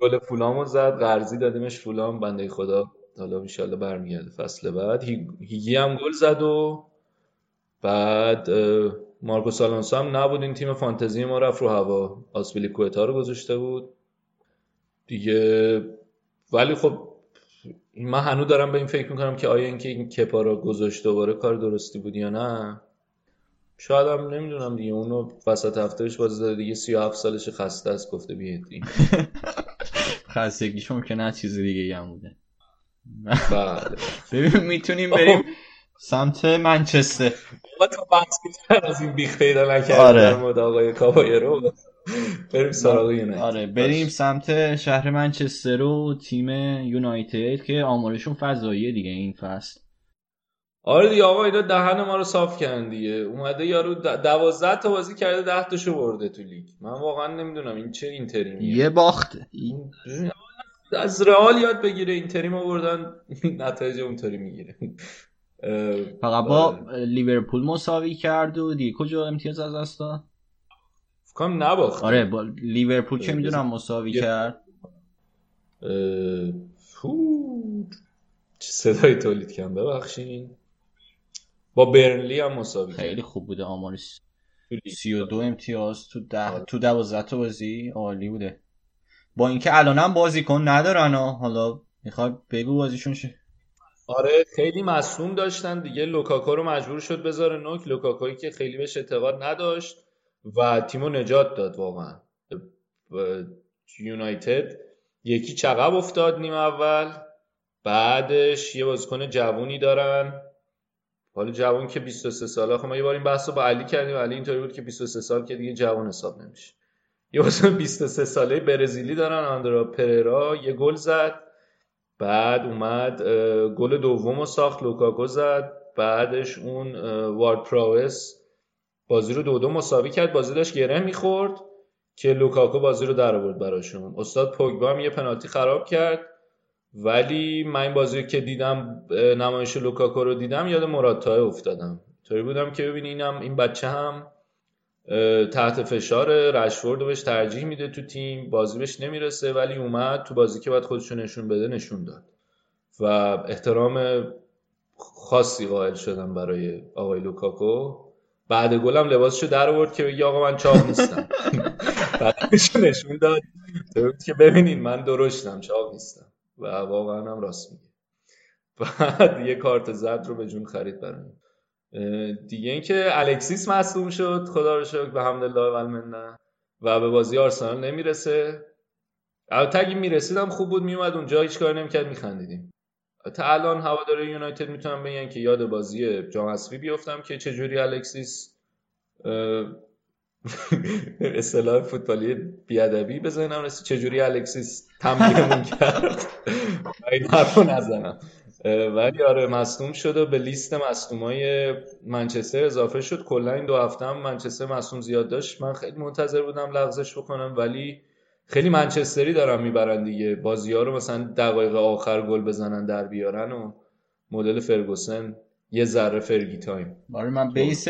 گل فولامو زد قرضی دادیمش فولام. بنده خدا حالا ان برمیگرده فصل بعد. هیگی هم گل زد و بعد مارکو آلونسو هم نبود. این تیم فانتزی ما رفت رو هوا. آسپیلی کوتا رو گذاشته بود. دیگه ولی خب من هنوز دارم به این فکر می‌کنم که آیا اینکه این کپا رو گذاشت دوباره کار درستی بود یا نه. شاید هم نمی‌دونم دیگه. اونو وسط هفتهش بازی داره دیگه. 37 سالش خسته است گفته بیاید این خستگیش ممکنه چیز دیگه هم بوده. بله. ببین می‌تونیم بریم سمت منچستر. با تو بحث از این بیخ پیدا نکردیم آره. آقای کابایرو بریم سراغ یونایتد. آره بریم سمت شهر منچستر و تیم یونایتد که آمارشون فضاییه دیگه این فصل. آره دیگه آقا اینا دهن ما رو صاف کردن دیگه. اومده یارو دوازده تا بازی کرده ده تاشو برده تو لیگ. من واقعا نمی‌دونم این چه اینتریمیه. یه باخت از رئال یاد بگیره اینتریم آوردن نتایج اونطوری می‌گیره. فقط با لیورپول مساوی کرد و دیگه کجا امتیاز از دست داد؟ فکرم نباخت. آره با لیورپول که می‌دونم مساوی کرد. چه صدایی تولید کردم ببخشین. با برنلی هم مساوی خیلی خوب بوده آمارش. 32 امتیاز تو ده تو 12 تا بازی عالی بوده. با اینکه الانم بازیکن ندارن ها. حالا می‌خوای بگو بازیشون شه آره خیلی مصوم داشتن دیگه. لوکاکو رو مجبور شد بذاره نوک. لوکاکویی که خیلی بهش اعتقاد نداشت. و تیمو نجات داد واقعا. یونایتد یکی چقب افتاد نیم اول بعدش یه بازیکن جوونی دارن. حالا جوان که 23 ساله خب ما یه بار این بحث رو با علی کردیم. علی اینطوری بود که 23 سال که دیگه جوان حساب نمیشه. یه بازیکن 23 ساله برزیلی دارن آندرا پررا یه گل زد. بعد اومد گل دوم رو ساخت لوکاکو زد. بعدش اون وارد پراوس بازی رو دو دو مساوی کرد بازی داشت گره می‌خورد که لوکاکو بازی رو در آورد براشون. استاد پوگبا هم یه پنالتی خراب کرد ولی من این بازی که دیدم نمایش لوکاکو رو دیدم یاد موراتا افتادم. طوری بودم که ببین اینم این بچه هم تحت فشار رشفورد رو بهش ترجیح میده تو تیم بازی بهش نمی‌رسه ولی اومد تو بازی که باید خودشون نشون بده نشون داد. و احترام خاصی قائل شدم برای آقای لوکاکو. بعد گلم لباسشو در آورد که بگی آقا من چاق نیستم. بعدش نشون داد. که ببینین من درشتم چاق نیستم. و واقعا هم راست میگه. بعد یه کارت زرد رو به جون خرید برای دیگه اینکه الکسیس مصدوم شد خدا رو شکر به حمد الله و المنه. و به بازی آرسنال نمی‌رسه. البته اگه می‌رسیدم خوب بود میومد اونجا هیچ کار نمی‌کرد میخندیدیم. تا الان هواداره یونایتد می‌تونم بگن که یاد بازی جام حذفی بیفتم که چجوری الکسیس اصطلاح فوتبالی بیادبی بزنم رسی چجوری الکسیس تمرینمون کرد؟ و این حرفو نزنم. ولی آره مصدوم شد و به لیست مصدومای منچستر اضافه شد. کلا این دو هفته هم منچستر مصدوم زیاد داشت. من خیلی منتظر بودم لغزش بکنم ولی خیلی منچستری دارن می‌برن دیگه. بازی ها رو مثلا دقایق آخر گل بزنن در بیارن و مدل فرگوسن یه ذره فرگی تایم برای من بیس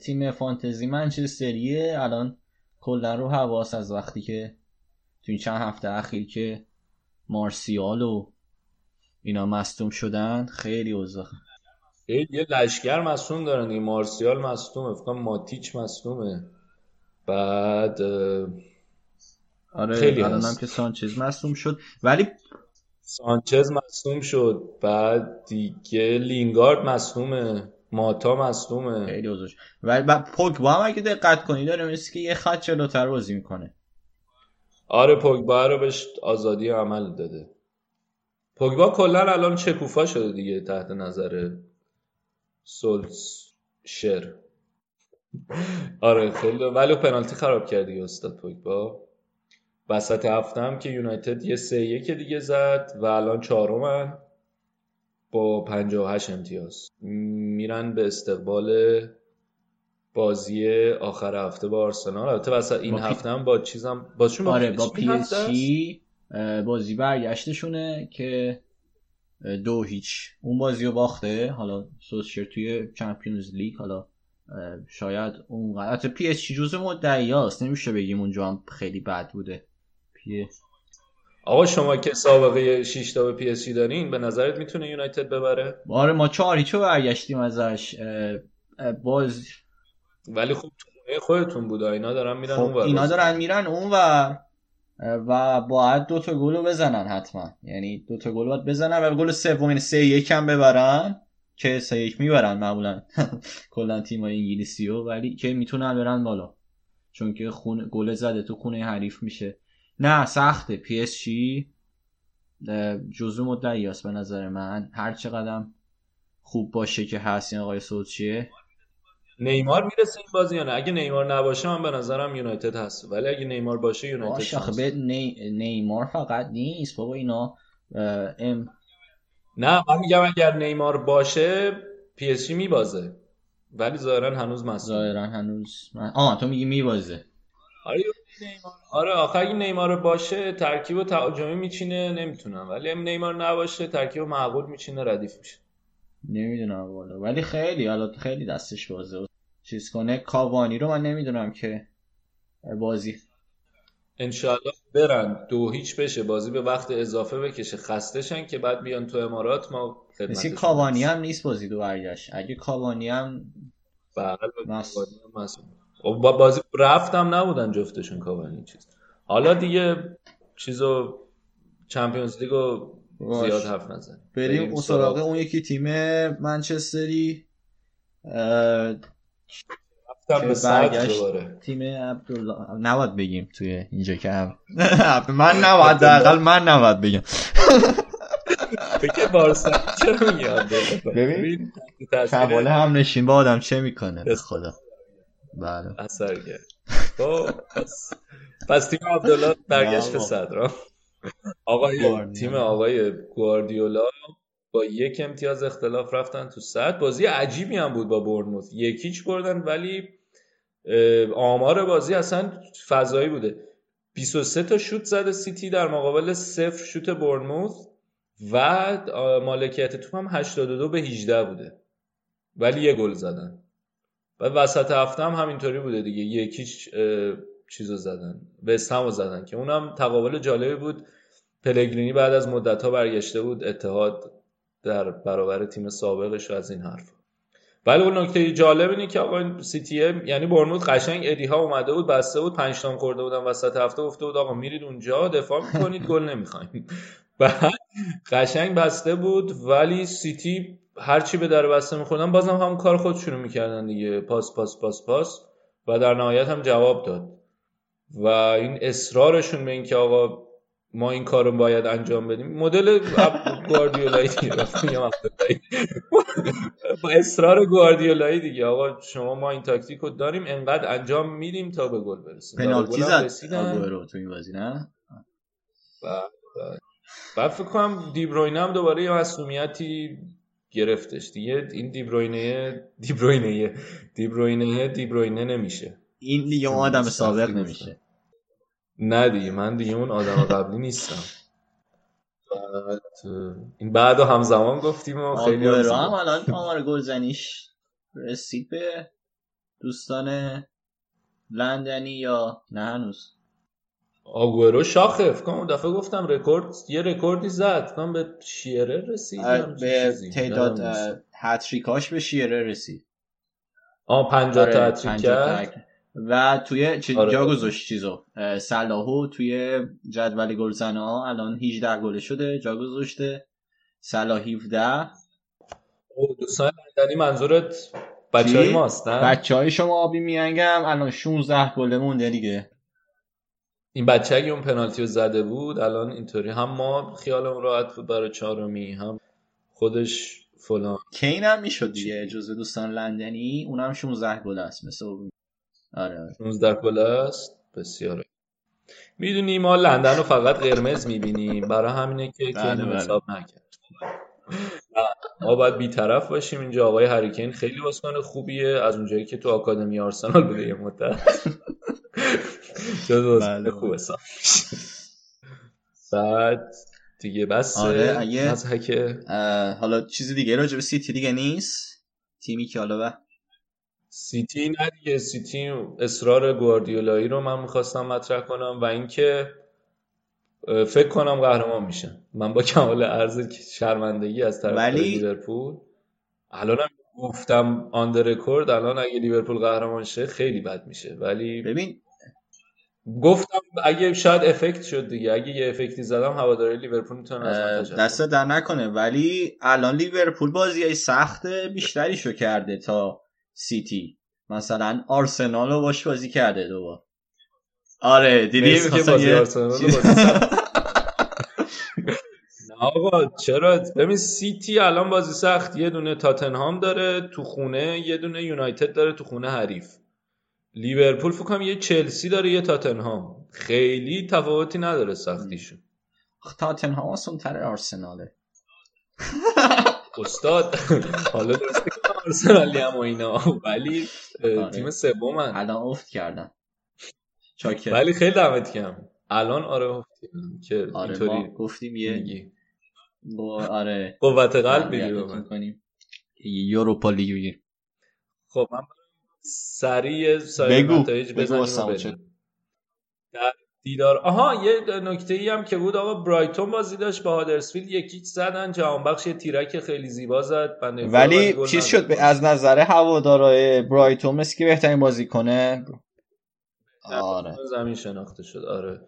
تیم فانتزی منچستریه. الان کلا رو حواس از وقتی که تو این چند هفته اخیر که مارسیال و اینا مصدوم شدن خیلی اوضاع یه لشکر مصدوم دارن دیگه. مارسیال مصدومه. فکر ماتیچ مصدومه. بعد آره خیلی الانم که سانچز مصدوم شد. ولی سانچز مصدوم شد. بعد دیگه لینگارد مصدومه. ماتا مصدومه. خیلی اوضاعش. ولی بعد پوگبا هم اگه دقت کنی داره مثل که یه خط جلوتر بازی می‌کنه. آره پوگبا رو بهش آزادی عمل داده. پوگبا کلا الان چکوفا شده دیگه تحت نظر سولشر آره خیلی. ولی پنالتی خراب کردی استاد پوگبا. وسط هفته هم که یونایتد یه سه یک دیگه زد و الان چهارمن با 58 امتیاز. میرن به استقبال بازی آخر هفته با آرسنال. البته وسط این هفته هم با چیزم با آره با PSG بازی برگشتشونه که دو هیچ. اون بازی رو باخته. حالا سولشر توی Champions League. حالا شاید اون قدرت PSG جزء مدعی هست نمیشه بگیم اونجا هم خیلی بد بوده. پی آقا شما که سابقه 6 تا به PS دارین به نظرت می‌تونه یونایتد ببره؟ آره ما چهار هیچو برگشتیم ازش. باز ولی خب خودتون بود اینا دارن میرن خب اون اینا دارن میرن اون و و باید دو تا گل رو بزنن حتما. یعنی دو تا گل باید بزنن و گل سوم یعنی سه یک هم ببرن که سه یک می‌برن معمولا. کلا تیم انگلیسی رو ولی که می‌تونن برن بالا. چون که خون گل زده تو خونه حریف میشه. نه سخته. PSG جزو مدعی است به نظر من. هر چقدر خوب باشه که هست این آقای سوچیه نیمار می‌رسه این بازی یا نه؟ اگه نیمار نباشه من به نظرم یونایتد هست. ولی اگه نیمار باشه یونایتد باشه آخه به نی... نیمار فقط نیست بابا. اینا ام نه من میگم اگر نیمار باشه PSG میبازه. ولی ظاهرا هنوز مصدوم. ظاهرا هنوز من... آه تو میگی میبازه. آره آره آخه اگه نیمار باشه ترکیب و تهاجمی میچینه نمی‌تونم. ولی نیمار نباشه ترکیب معقول میچینه ردیف میشه. نمی‌دونم والا. ولی خیلی حالا خیلی دستش بازه. چیز کنه کاوانی رو من نمی‌دونم که بازی. انشالله برن. دو هیچ بشه. بازی به وقت اضافه بکشه. خستشن که بعد بیان تو امارات ما مثل کاوانی هم نیست بازی دو برگشت. اگه کاوانی هم بله با بازی رفتم نبودن جفتشون کاوانی چیز. حالا دیگه چیزو چمپیونز لیگو زیاد حرف نزن. بریم اون سراغ اون یکی تیم منچستری. به برگشت تیم عبدالله نباید بگیم توی اینجا که هم. من نباید دقیقا من نباید بگم. فکر بارسا چرا میاد ببین شواله هم نشین با آدم چه می‌کنه؟ خدا. بله. اثر کرد پس تیم عبدالله برگشت به صدر آقای تیم آقای گواردیولا با یک امتیاز اختلاف رفتن تو صد. بازی عجیبی هم بود با بورنموث. یکیچ بردن؟ ولی آمار بازی اصلا فضایی بوده. 23 تا شوت زده سیتی در مقابل صفر شوت بورنموث و مالکیت توپ هم 82 به 18 بوده. ولی یه گل زدن. و وسط هفته هم همینطوری بوده دیگه. یکیش چیزو زدن. به استمو زدن که اونم تقابل جالبی بود. پلگرینی بعد از مدت ها برگشته بود. اتحاد در برابر تیم سابقش از این حرف. ولی اون نکته جالب اینه که آقا سیتی یعنی برنموت قشنگ ادی ها اومده بود بسته بود پنج تام خورده بودن وسط هفته. گفته بود آقا میرید اونجا دفاع می‌کنید گل نمی‌خوایم. بعد قشنگ بسته بود ولی سیتی هرچی به در بسته میخوردن بازم هم کار خود شروع می‌کردن دیگه. پاس پاس پاس پاس. و در نهایت هم جواب داد. و این اصرارشون به اینکه آقا ما این کار رو باید انجام بدیم. مدل گواردیولایی دیگه. با اصرار گواردیولایی دیگه. آقا شما ما این تاکتیک رو داریم انقدر انجام میدیم تا به گل برسیم. پنالتی زد آگورو تو این بازی نه؟ بعد فکر کنم دیبروینه هم دوباره یه مسئولیتی گرفتش. دیگه این دیبروینه دیبروینه دیبروینه دیبروینه نمیشه. این دیگه اون آدم سابق نمیشه. نه دیگه من دیگه اون آدم قبلی نیستم. بعد این بعد همزمان گفتیم و خیلی هم الان آمار گلزنیش رسید به دوستان لندنی یا نه هنوز؟ آگورو شاخه. فکر کنم دفعه گفتم رکورد یه رکوردی زد. فکر به شیرر رسید. به تعداد هتریکاش به شیرر رسید. آه 50 تا هتریک کرد. و توی چی آره. جا گذاشت چیزو؟ صلاحو توی جدول گلزنه ها الان 18 گل شده. جا گذاشته. صلاح 17 او دوستان لندنی منظورت بچه های ماست نه؟ بچه های شما آبی میانگم. الان 16 گل مونده دیگه. این بچه اگه اون پنالتی رو زده بود الان اینطوری. هم ما خیالمون راحت بود برای چهارمی هم خودش فلان. کین هم می‌شد دیگه جزو دوستان لندنی. اونم 16 گل است. مثل آره 16 گل است؟ بسیار می‌دونی ما لندن رو فقط قرمز می‌بینیم. برای همینه که بله کین بله. حساب نکرد. ما باید بیطرف باشیم اینجا. آقای هریکین خیلی بازیکن خوبیه. از اونجایی که تو آکادمی آرسنال بوده یه مدت. جز بله خوب حساب بعد دیگه بس. آره اگه حالا چیز دیگه راجع به سیتی دیگه نیست؟ تیمی که حالا سیتی نه دیگه. سیتی اصرار گواردیولایی رو من می‌خواستم مطرح کنم و اینکه فکر کنم قهرمان میشن. من با کمال عرض شرمندگی از طرف ولی... لیورپول. الانم گفتم آن رکورد الان اگه لیورپول قهرمان شه خیلی بد میشه. ولی ببین گفتم اگه شاید افکت شد دیگه. اگه یه افکتی زدم هواداری لیورپول می‌تونن از دست در نکنه. ولی الان لیورپول بازی های سخت بیشتری شو کرده تا سیتی. مثلا آرسنال رو باش بازی کرده دوبار. آره دیدی که بازی آرسنال آقا چرا؟ ببین سیتی الان بازی سخت. یه دونه تاتنهام داره تو خونه یه دونه یونایتد داره تو خونه حریف. لیورپول فکر کنم یه چلسی داره یه تاتنهام. خیلی تفاوتی نداره سختیشون. تاتنهام آسون تر آرسناله. استاد حالا درسته که آرسنالی هم و اینا ولی آره. تیم سومن. الان افت کردن. چاکر ولی خیلی دمت کم الان آره کردن که آره ما اینطوری گفتیم یه میگی. با آره قوت قلب بگیر به تربیتتون من. کنیم یوروپا لیگ بگیر. خب من سریع سایر. نتایج بزنیم. در دیدار. آها یه نکته ای هم که بود آقا برایتون بازی داشت با هادرسفیلد. یکیچ زدن جهانبخش یه تیرک خیلی زیبا زد. ولی چیز. شد؟ به- از نظر هوادارهای برایتون مثل که بهترین بازی کنه؟ آره. زمین شناخته شد. آره.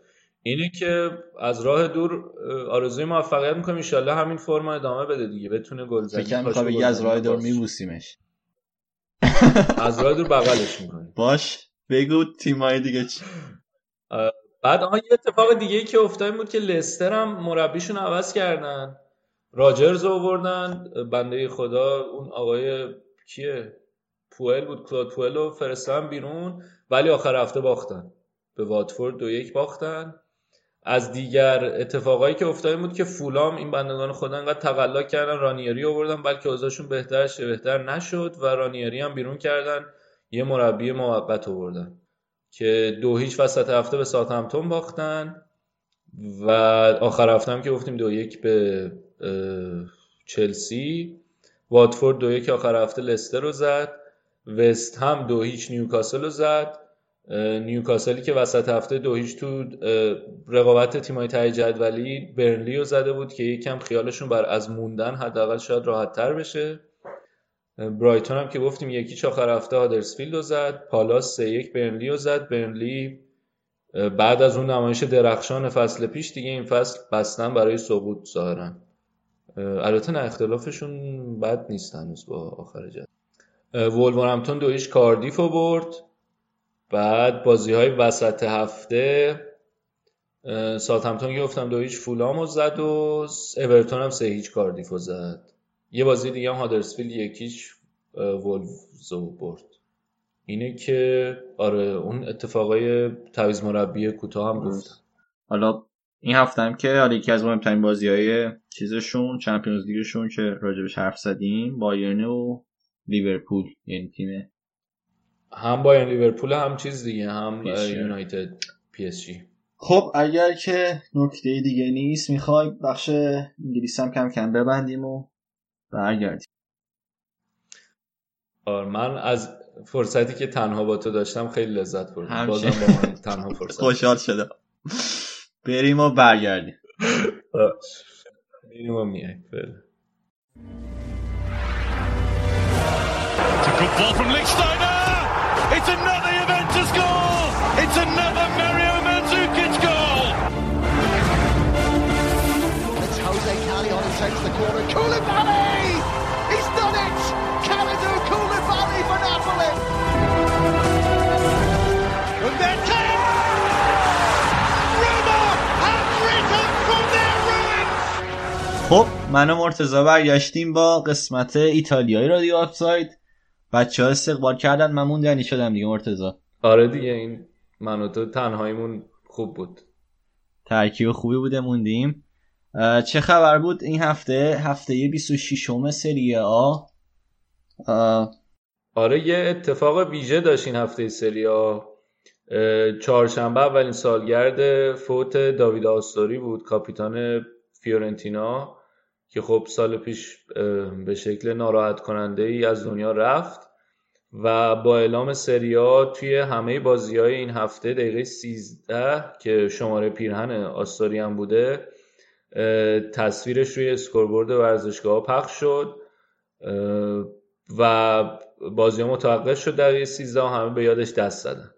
اینه که از راه دور آرزوی موفقیت می‌کنم انشالله همین فرم ادامه بده دیگه. بتونه گل زنی فکر می‌کنم بگی از راه دور. میبوسیمش. از راه دور بغلش می‌کنیم. باش. بگو تیمای دیگه چی؟ بعد آها یه اتفاق دیگه ای که افتاد بود که لستر هم مربیشون عوض کردن. راجرز آوردن. بنده خدا اون آقای کیه؟ پوئل بود. کلاد پوئل رو فرستادن بیرون. ولی آخر هفته باختن. به واتفورد دو یک باختن. از دیگر اتفاقایی که افتاد این بود که فولام این بندگان خدا انقدر تقلا کردن رانیری آوردن بلکه اوضاعشون بهتر شه بهتر نشد و رانیری هم بیرون کردن. یه مربی موقت آوردن که دو هیچ وسط هفته به ساوثهمپتون باختن و آخر هفته هم که گفتیم دو یک به چلسی. واتفورد دو یک آخر هفته لستر رو زد. وست هم دو هیچ نیوکاسل رو زد. نیوکاسلی که وسط هفته دو هیچ تو رقابت تیمای ته جدولی برنلی رو زده بود که یکم خیالشون بر از موندن حداقل شاید راحت تر بشه برایتون هم که گفتیم یکی آخر هفته هادرسفیلد رو زد پالاس سه یک برنلی رو زد. برنلی بعد از اون نمایش درخشان فصل پیش دیگه این فصل بستن برای سقوط ظاهرا. اه، البته نه اختلافشون بد نیست هنوز با آخر جدول وولورهمپتون دو هیچ کاردیف رو برد. بعد بازی های وسط هفته اه، ساوثهمپتون که گفتم دو هیچ فولام رو زد و اورتون هم سه هیچ کاردیف رو زد. یه بازی دیگه هم هادرسفیلد یکیش وولفز رو برد. اینه که آره اون اتفاقای تعویض مربی کوتاه هم گفتم. حالا این هفته هم که حالا یکی از مهمترین بازی های چیزشون Champions League شون که راجبش حرف زدیم بایرن و لیورپول یعنی تیم هم بایرن لیورپول هم چیز دیگه هم PSG. یونایتد PSG خب اگر که نکته دیگه نیست می‌خوای بخش انگلیس هم کم کم ببندیم و برگردیم آره من از فرصتی که تنها با تو داشتم خیلی لذت بردم. بازم با من تنها فرصت خوشحال شدم بریم و برگردیم میریم و میایم فعلا. It's a good ball from Lichtsteiner. It's another Juventus goal. It's another Mario Mandzukic goal. It's Jose Callejon who takes the corner. Koulibaly! He's done it! Kalidou Koulibaly for Napoli! And then Roma have risen from their ruins. خب من و مرتزا برگشتیم با قسمت ایتالیایی رادیو آفساید بچه ها استقبال کردن من موندنی شدم دیگه مرتزا آره دیگه این من و تو تنهاییمون خوب بود. ترکیب خوبی بوده موندیم. چه خبر بود این هفته؟ هفته 26 م سری آ. آره یه اتفاق ویژه داشت این هفته سریا چهارشنبه اولین سالگرد فوت داوید آستوری بود کاپیتان فیورنتینا. که خب سال پیش به شکل ناراحت کننده ای از دنیا رفت و با اعلام سریا توی همه بازی های این هفته دقیقه 13 که شماره پیرهن آستوری هم بوده تصویرش روی scoreboard ورزشگاه پخش شد و بازی ها متوقف شد دقیقه 13 و همه به یادش دست زدن.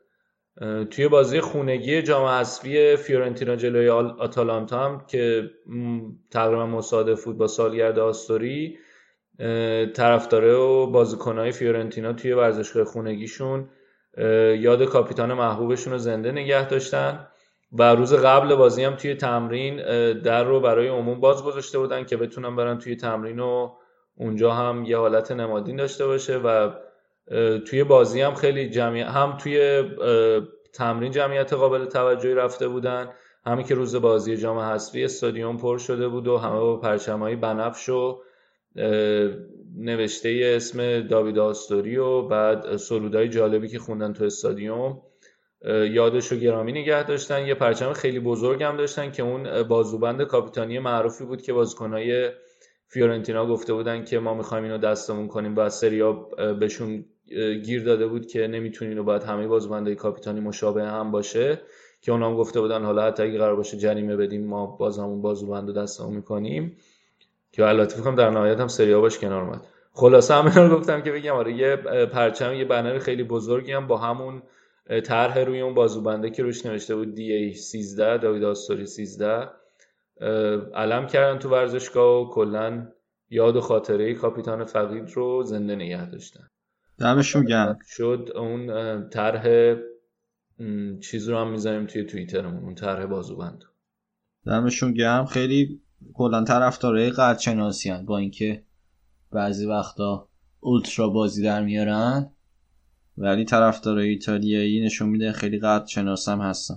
توی بازی خونگی جام حذفی فیورنتینا جلوی آتالانتا هم که تقریبا مصادف بود با سالگرد آستوری طرفداره و بازیکنهای فیورنتینا توی ورزشگاه خونگیشون یاد کاپیتان محبوبشون رو زنده نگه داشتن و روز قبل بازی هم توی تمرین در رو برای عموم باز گذاشته بودن که بتونن برن توی تمرین و اونجا هم یه حالت نمادین داشته باشه و توی بازی هم خیلی جمعیت هم توی تمرین جمعیت قابل توجهی رفته بودن همین که روز بازی جام حذفی استادیوم پر شده بود و همه با پرچمای بنفش و نوشته اسم داوید آستوری و بعد سرودای جالبی که خوندن تو استادیوم یادش رو گرامی نگه داشتن. یه پرچم خیلی بزرگ هم داشتن که اون بازوبند کاپیتانی معروفی بود که بازیکنهای فیورنتینا گفته بودن که ما می‌خوایم اینو دستمون کنیم و سریا بهشون گیر داده بود که نمی‌تونین و باید همه بازوبندهای کاپیتانی مشابه هم باشه که اونا هم گفته بودن حالا حتی اگه قرار باشه جریمه بدیم ما باز همون بازوبند رو دستمون می‌کنیم. که البته فکرم در نهایت هم سریا باش کنار اومد. خلاصه همه رو گفتم که بگم آره یه پرچم یه بنر خیلی بزرگی هم با همون طرح روی اون بازوبنده که روش نوشته بود دی 13 داوید آستوری 13 علم کردن تو ورزشگاه و کلا یاد و خاطره کاپیتان فقید رو زنده نگه داشتن. دمشون گرم. شد اون طرح چیز رو هم می‌ذاریم توی توییترمون اون طرح بازوبند. دمشون گرم. خیلی کلا طرفدارای قدرشناسی با اینکه بعضی وقتا اولترا بازی در میارن. ولی طرفدارای ایتالیایی نشون میده خیلی قد شناسم هستن.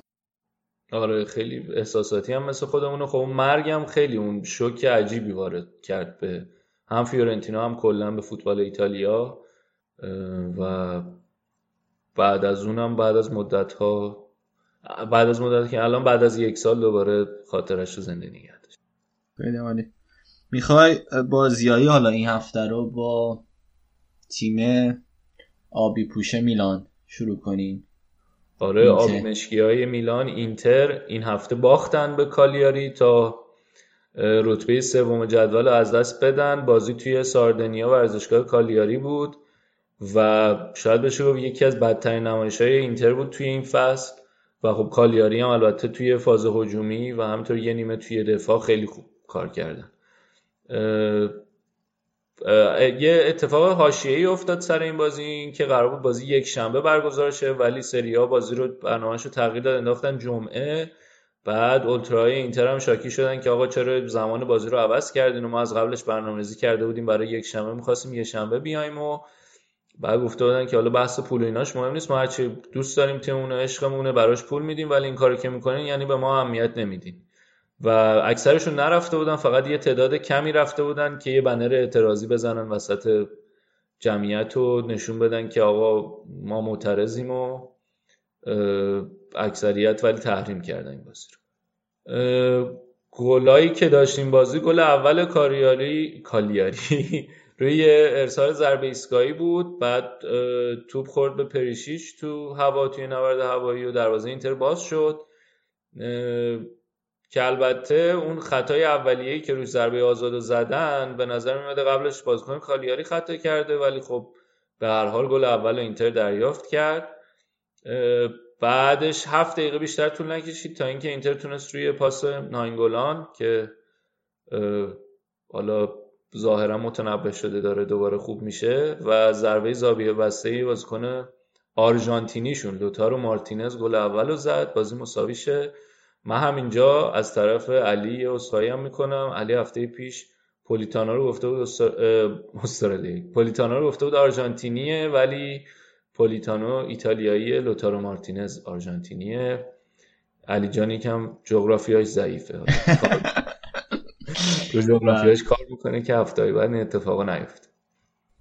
آره خیلی احساساتی هم مثل خودمونه. خب اون مرگ هم خیلی اون شوک عجیبی وارد کرد به هم فیورنتینا هم کلا به فوتبال ایتالیا. و بعد از اونم بعد از مدت ها بعد از مدت که الان بعد از یک سال دوباره خاطرش رو زنده نگه داشت. خیلی می‌خوای بازیایی حالا این هفته رو با تیم آبی پوش میلان شروع کنیم؟ آره آبی مشکی های میلان اینتر این هفته باختن به کالیاری تا رتبه سوم جدول از دست بدن. بازی توی ساردنیا ورزشگاه کالیاری بود. و شاید بشه گفت یکی از بدترین نمایش های اینتر بود توی این فصل و خب کالیاری هم البته توی فاز هجومی و همینطور یه نیمه توی دفاع خیلی خوب کار کردن. یه اتفاق حاشیه‌ای افتاد سر این بازی که قرار بود بازی یک شنبه برگزار شه ولی سریا بازی رو برنامه‌اش رو تغییر داد انداختن جمعه. بعد اولتراهای اینتر هم شاکی شدن که آقا چرا زمان بازی رو عوض کردین و ما از قبلش برنامه‌ریزی کرده بودیم برای یک شنبه می‌خواستیم یه شنبه بیایم و بعد گفته بودن که حالا بحث پول ایناش مهم نیست. ما هرچی دوست داریم تیممون عشقمونه براش پول میدیم ولی این کارو که می‌کنین یعنی به ما اهمیت نمیدین. و اکثرشون نرفته بودن فقط یه تعداد کمی رفته بودن که یه بنر اعتراضی بزنن وسط جمعیت رو نشون بدن که آقا ما معترضیم و اکثریت ولی تحریم کردن این بازی رو. گلایی که داشتیم بازی گل اول کاریاری کالیاری روی ارسال ضربه ایستگاهی بود بعد توپ خورد به پریشیش تو هوا توی نبرد هوایی و دروازه اینتر باز شد. که البته اون خطای اولیه‌ای که روی ضربه آزاد زدن به نظر میاد قبلش بازیکن کالیاری خطا کرده ولی خب به هر حال گل اول اینتر دریافت کرد. بعدش هفت دقیقه بیشتر طول نکشید تا اینکه اینتر تونست روی پاس ناینگولان که حالا ظاهرا متنبه شده داره دوباره خوب میشه و ضربه زاویه بسته بازیکن آرژانتینیشون. لوتارو مارتینز گل اول رو زد بازی مساوی شه. من همینجا از طرف علی اصخایی هم می‌کنم. علی هفته پیش پولیتانا رو گفته بود استرالی. پولیتانا رو گفته بود آرژانتینیه ولی پولیتانو ایتالیایی لوتارو مارتینز آرژانتینیه. علی جانی کم جغرافیاش ضعیفه. تو جغرافیاش کار می‌کنه که هفته بعد این اتفاقا نیفته.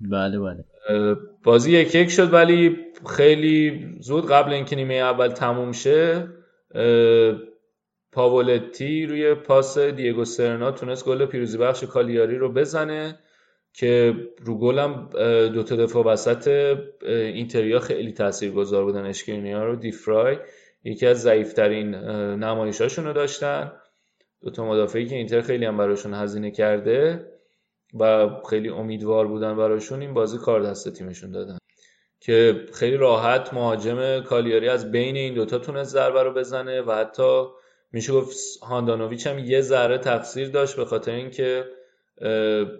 بله بله. بازی یک یک شد ولی خیلی زود قبل اینکه نیمه اول تموم شه پاولتی روی پاس دیگو سرنا تونست گل پیروزی بخش کالیاری رو بزنه که رو گلم دو تا دفاع وسط اینتریا خیلی تاثیرگذار بودن اشکرینیا رو دیفرای یکی از ضعیفترین نمایشاشون رو داشتن. دو تا مدافعی که اینتر خیلی هم براشون هزینه کرده و خیلی امیدوار بودن براشون این بازی کار دست تیمشون دادن. که خیلی راحت مهاجم کالیاری از بین این دوتا تونست ضربه رو بزنه و حتی میشه گفت هاندانویچ هم یه ذره تقصیر داشت به خاطر اینکه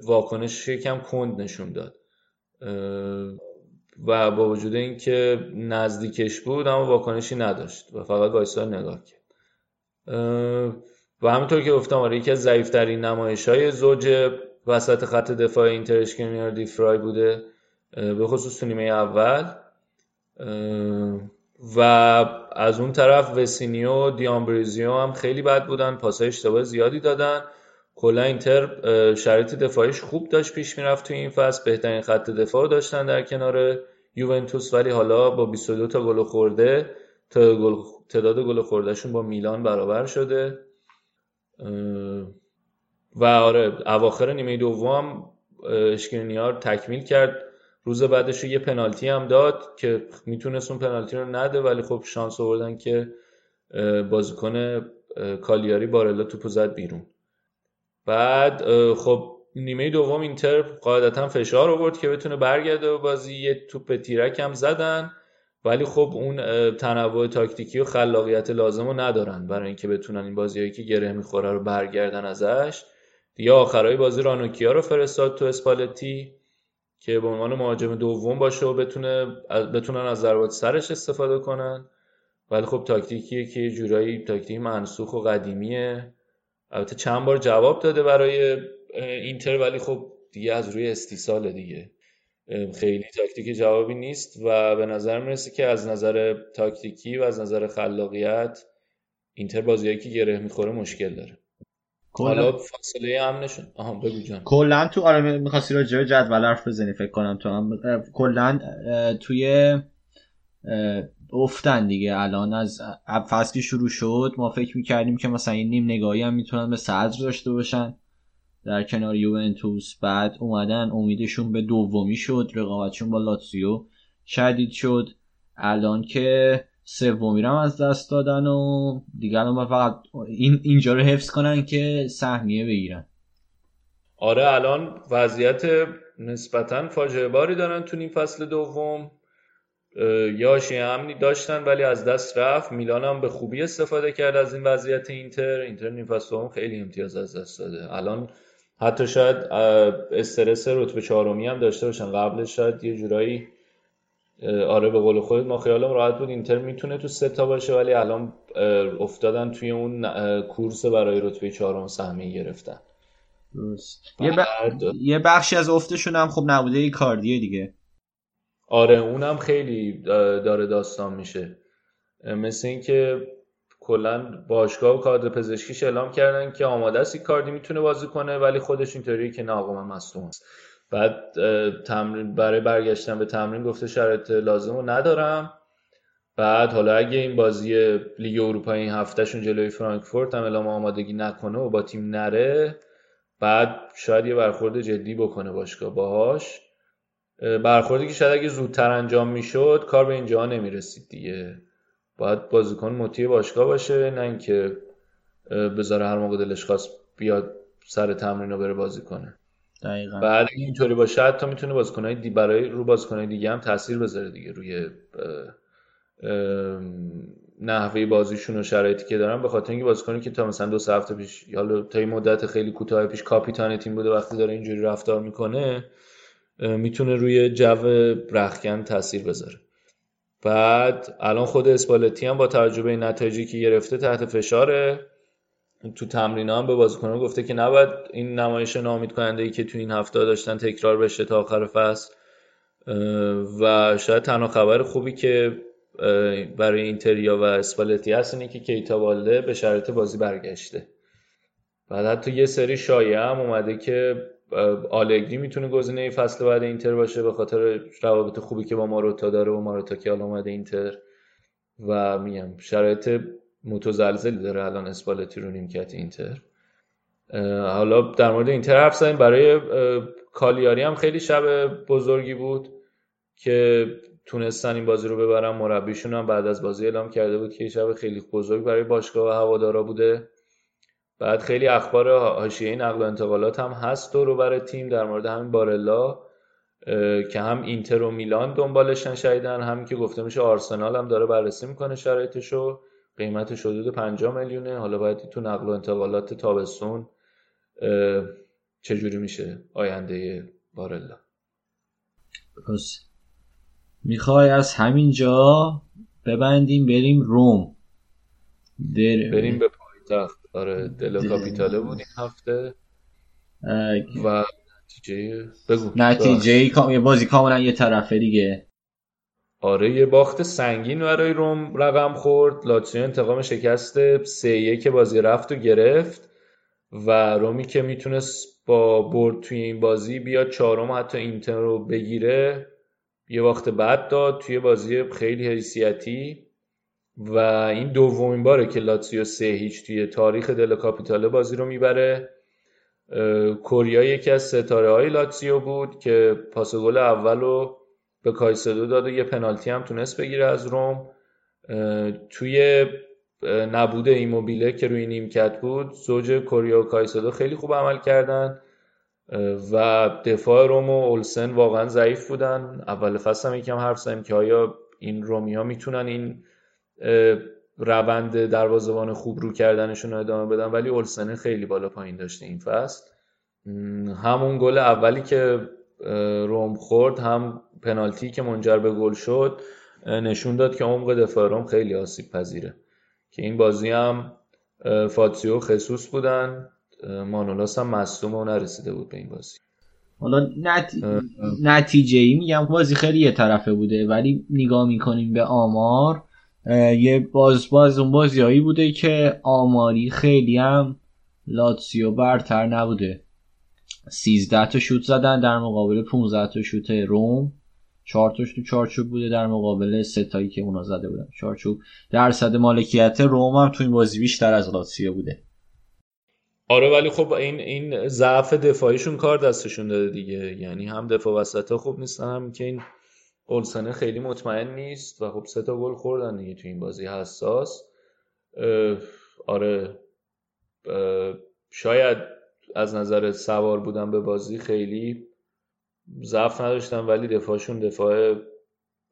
واکنش یکم کند نشون داد. و با وجود اینکه نزدیکش بود اما واکنشی نداشت و فقط وایسا نگاه کرد. و همونطور که گفتم آره یکی از ضعیفترین نمایش های زوج وسط خط دفاع اینتر اشکرینیار دیفرای بوده به خصوص تو نیمه اول. و از اون طرف وسینیو دیامبریزیو هم خیلی بد بودن پاسای اشتباه زیادی دادن. کلا اینتر شرایط دفاعیش خوب داشت پیش می‌رفت توی این فصل بهترین خط دفاع داشتن در کنار یوونتوس ولی حالا با 22 تا گل خورده تعداد گل خوردهشون با میلان برابر شده. و آره اواخر نیمه دوم اشکرینیار تکمیل کرد. روز بعدش یه پنالتی هم داد که می‌تونست اون پنالتی رو نده ولی خب شانس آوردن که بازیکن کالیاری بارلا توپو زد بیرون. بعد خب نیمه دوم اینتر قاعدتا فشار آورد که بتونه برگرده و بازی. یه توپ تیرک هم زدن. ولی خب اون تنوع تاکتیکی و خلاقیت لازم رو ندارن. برای اینکه بتونن این بازیهایی که گره می‌خوره رو برگردن ازش. دیگه آخرای بازی رانوکیا رو فرستاد تو اسپالتی که به عنوان مهاجم دوم باشه و بتونه بتونن از ضربات سرش استفاده کنن. ولی خب تاکتیکیه که جورایی تاکتیک منسوخ و قدیمیه. البته چند بار جواب داده برای اینتر ولی خب دیگه از روی استیصال دیگه. خیلی تاکتیک جوابی نیست و به نظر می‌رسه که از نظر تاکتیکی و از نظر خلاقیت اینتر بازیایی که گره می‌خوره مشکل داره. حالا فاصله امنشون آها بگو جان. کلا تو آره می‌خواستی راجع به جدول حرف بزنی فکر کنم تو هم کلا توی افتن دیگه. الان از فصلی شروع شد. ما فکر می‌کردیم که مثلا این نیم نگاهی هم می‌تونن به صدر داشته باشن. در کنار یوونتوس بعد اومدن امیدشون به دومی شد رقابتشون با لاتسیو شدید شد. الان که سومی رو از دست دادن و دیگه الان فقط این اینجا رو حفظ کنن که سهمیه بگیرن. آره الان وضعیت نسبتا فاجعه باری دارن تو این فصل دوم. یاشی امنی داشتن ولی از دست رفت. میلان هم به خوبی استفاده کرد از این وضعیت اینتر. اینتر نیم خیلی امتیاز از دست داده. الان حتی شاید استرس رتبه چهارمی هم داشته باشن. قبلش شاید یه جورایی آره به قول خودت ما خیالم راحت بود. اینتر می‌تونه تو ستا باشه ولی الان افتادن توی اون کورس برای رتبه چهارم سهمی گرفتن. یه, ب... یه بخشی از افتشون هم خب نبوده کاردیه دیگه. آره اونم خیلی داره داستان میشه. مثل اینکه کلا باشگاه و کادر پزشکیش اعلام کردن که آماده است کاردی می‌تونه بازی کنه ولی خودش اینطوریه که نه آقا من مصدوم است بعد تمرین برای برگشتن به تمرین گفته شرایط لازم رو ندارم. بعد حالا اگه این بازی لیگ اروپا این هفتهشون جلوی فرانکفورت هم اعلام آمادگی نکنه و با تیم نره بعد شاید یه برخورد جدی بکنه باشگاه باهاش. برخوردی که شاید اگه زودتر انجام می‌شد کار به اینجا نمی‌رسید دیگه. باید بازیکن مطیع باشگاه باشه نه اینکه بذاره هر موقع دلش خواست بیاد سر تمرین رو بره بازی کنه. دقیقا. بعد اینطوری باشه حتی می‌تونه بازیکنهای دی برای رو بازیکنهای دیگه هم تاثیر بذاره دیگه روی نحوه بازیشون و شرایطی که دارن به خاطر اینکه بازیکنی که تا مثلا دو سه هفته پیش یا تا این مدت خیلی کوتاه پیش کاپیتان تیم بوده وقتی داره اینجوری رفتار می‌کنه می‌تونه روی جو رخکن تاثیر بذاره. بعد الان خود اسپالتی هم با توجه به این نتایجی که گرفته تحت فشاره. تو تمرین هم به بازیکنان گفته که نباید این نمایش نامید کننده ای که تو این هفته داشتن تکرار بشه تا آخر فصل. و شاید تنها خبر خوبی که برای اینتریا و اسپالتی هست اینه که کیتا والده به شرط بازی برگشته. بعد حتی یه سری شایعه هم اومده که آلگری می‌تونه گزینه فصل بعد اینتر باشه به خاطر روابط خوبی که با ماروتا داره و ماروتا که حالا اومده اینتر. و میگم شرایط متزلزلی داره الان اسپالتی رو نیمکت اینتر. حالا در مورد اینتر حرف زدیم. برای کالیاری هم خیلی شب بزرگی بود که تونستن این بازی رو ببرن. مربیشون هم بعد از بازی اعلام کرده بود که شب خیلی بزرگ برای باشگاه و هوادارا بوده. بعد خیلی اخبار حاشیه نقل و انتقالات هم هست دور برای تیم در مورد همین بارلا که هم اینتر و میلان دنبالشن شایدن هم که گفته میشه آرسنال هم داره بررسی می‌کنه شرایطشو. قیمتش حدود 5 میلیونه. حالا باید تو نقل و انتقالات تابستون چجوری میشه آینده بارلا؟ پس می‌خوای از همینجا ببندیم بریم روم. بریم به پایتخت. آره دل کاپیتاله بود این هفته. و نتیجه بگو. نتیجه یه بازی کاملا یه طرفه دیگه. آره یه باخت سنگین برای روم رقم خورد. لاتزیو انتقام شکست سه یک بازی رفت و گرفت. و رومی که می‌تونست با برد توی این بازی بیاد چهارم حتی اینتر رو بگیره یه وقت بعد داد توی بازی خیلی حیثیتی. و این دومین باره که لاتزیو سه هیچ توی تاریخ دل کاپیتاله بازی رو می‌بره. کوریا یکی از ستاره های لاتزیو بود که پاس گل اول رو به کایسدو داد و یه پنالتی هم تونست بگیره از روم. توی نبوده ایموبیله که روی نیمکت بود زوج کوریا و کایسدو خیلی خوب عمل کردن. و دفاع روم و اولسن واقعا ضعیف بودن. اول فصل هم یکم حرف زدیم که آیا این رومی ها می‌تونن این روند دروازه‌بان خوب رو کردنشون رو ادامه بدن ولی اولسن خیلی بالا پایین داشته این فصل. همون گل اولی که روم خورد هم پنالتی که منجر به گل شد نشون داد که عمق دفاع روم خیلی آسیب پذیره. که این بازی هم فاتسیو خصوص بودن مانولاس هم مصدوم و نرسیده بود به این بازی. حالا نت... نتیجه ای میگم بازی خیلی یه طرفه بوده ولی نگاه می‌کنیم به آمار یه باز باز اون بازیایی بوده که آماری خیلی هم لاتسیو برتر نبوده. 13 تا شوت زدن در مقابل 15 تا شوت روم. 4 تاش تو چارچوب بوده در مقابل سه تایی که اونا زده بودن. چارچوب درصد مالکیت روم هم تو این بازی بیشتر از لاتسیو بوده. آره ولی خب این این ضعف دفاعیشون کار دستشون داده دیگه. یعنی هم دفاع وسط خوب نیستن هم که این اولسنه خیلی مطمئن نیست و خب سه تا گل خوردن دیگه تو این بازی حساس. آره شاید از نظر سوار بودن به بازی خیلی ضعف نداشتن ولی دفاعشون دفاع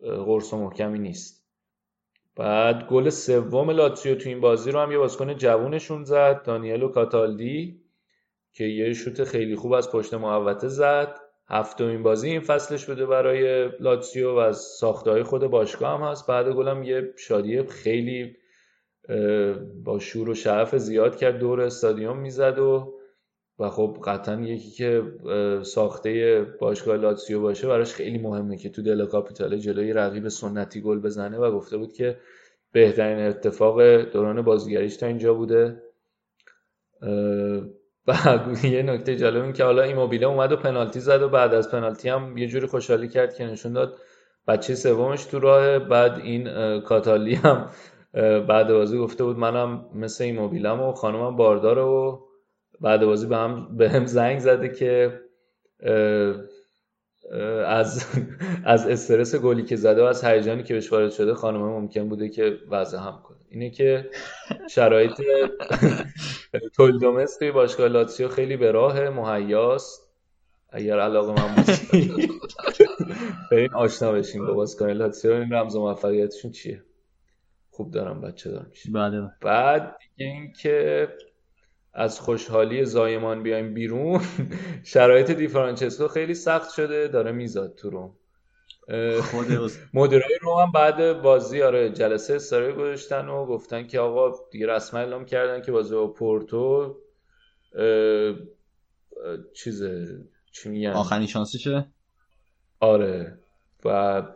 قرص و محکمی نیست. بعد گل سوم لاتزیو تو این بازی رو هم یه بازیکن جوونشون زد دانیلو کاتالدی که یه شوت خیلی خوب از پشت محوطه زد. هفتمین بازی این فصلش بوده برای لاتزیو و از ساختهای خود باشگاه هم هست. بعد گلم یه شادی خیلی با شور و شعف زیاد کرد. دور استادیوم می‌زد و و خب قطعا یکی که ساخته باشگاه لاتسیو باشه براش خیلی مهمه که تو دل کاپیتال جلوی رقیب سنتی گل بزنه و گفته بود که بهترین اتفاق دوران بازیگریش تا اینجا بوده. بعد یه نکته جالب این که حالا این موبیله اومد و پنالتی زد و بعد از پنالتی هم یه جوری خوشحالی کرد که نشون داد بچه سومش تو راه بعد این کاتالی هم بعد بازی گفته بود منم مثل این موبیلم و خانمم بارداره و بعد بازی به هم به هم زنگ زده که از از استرس گلی که زده و از هیجانی که بهش وارد شده خانم ممکن بوده که وضع هم کنه. اینه که شرایط تولدومس توی باشگاه لاتسیو خیلی به راه مهیاست اگر علاقه من باشید برین آشنا بشین با باشگاه لاتسیو. این رمز موفقیتشون چیه. خوب دارم بچه دار میشه بله. بعد دیگه این از خوشحالی زایمان بیایم بیرون. شرایط دیفرانچسکو خیلی سخت شده داره میزاد تو روم. مدیرای روم هم بعد بازی آره جلسه استرای گذاشتن و گفتن که آقا دیگه رسما اعلام کردن که بازی با پورتو چیزه چی میگن؟ آخرین شانسشه آره. و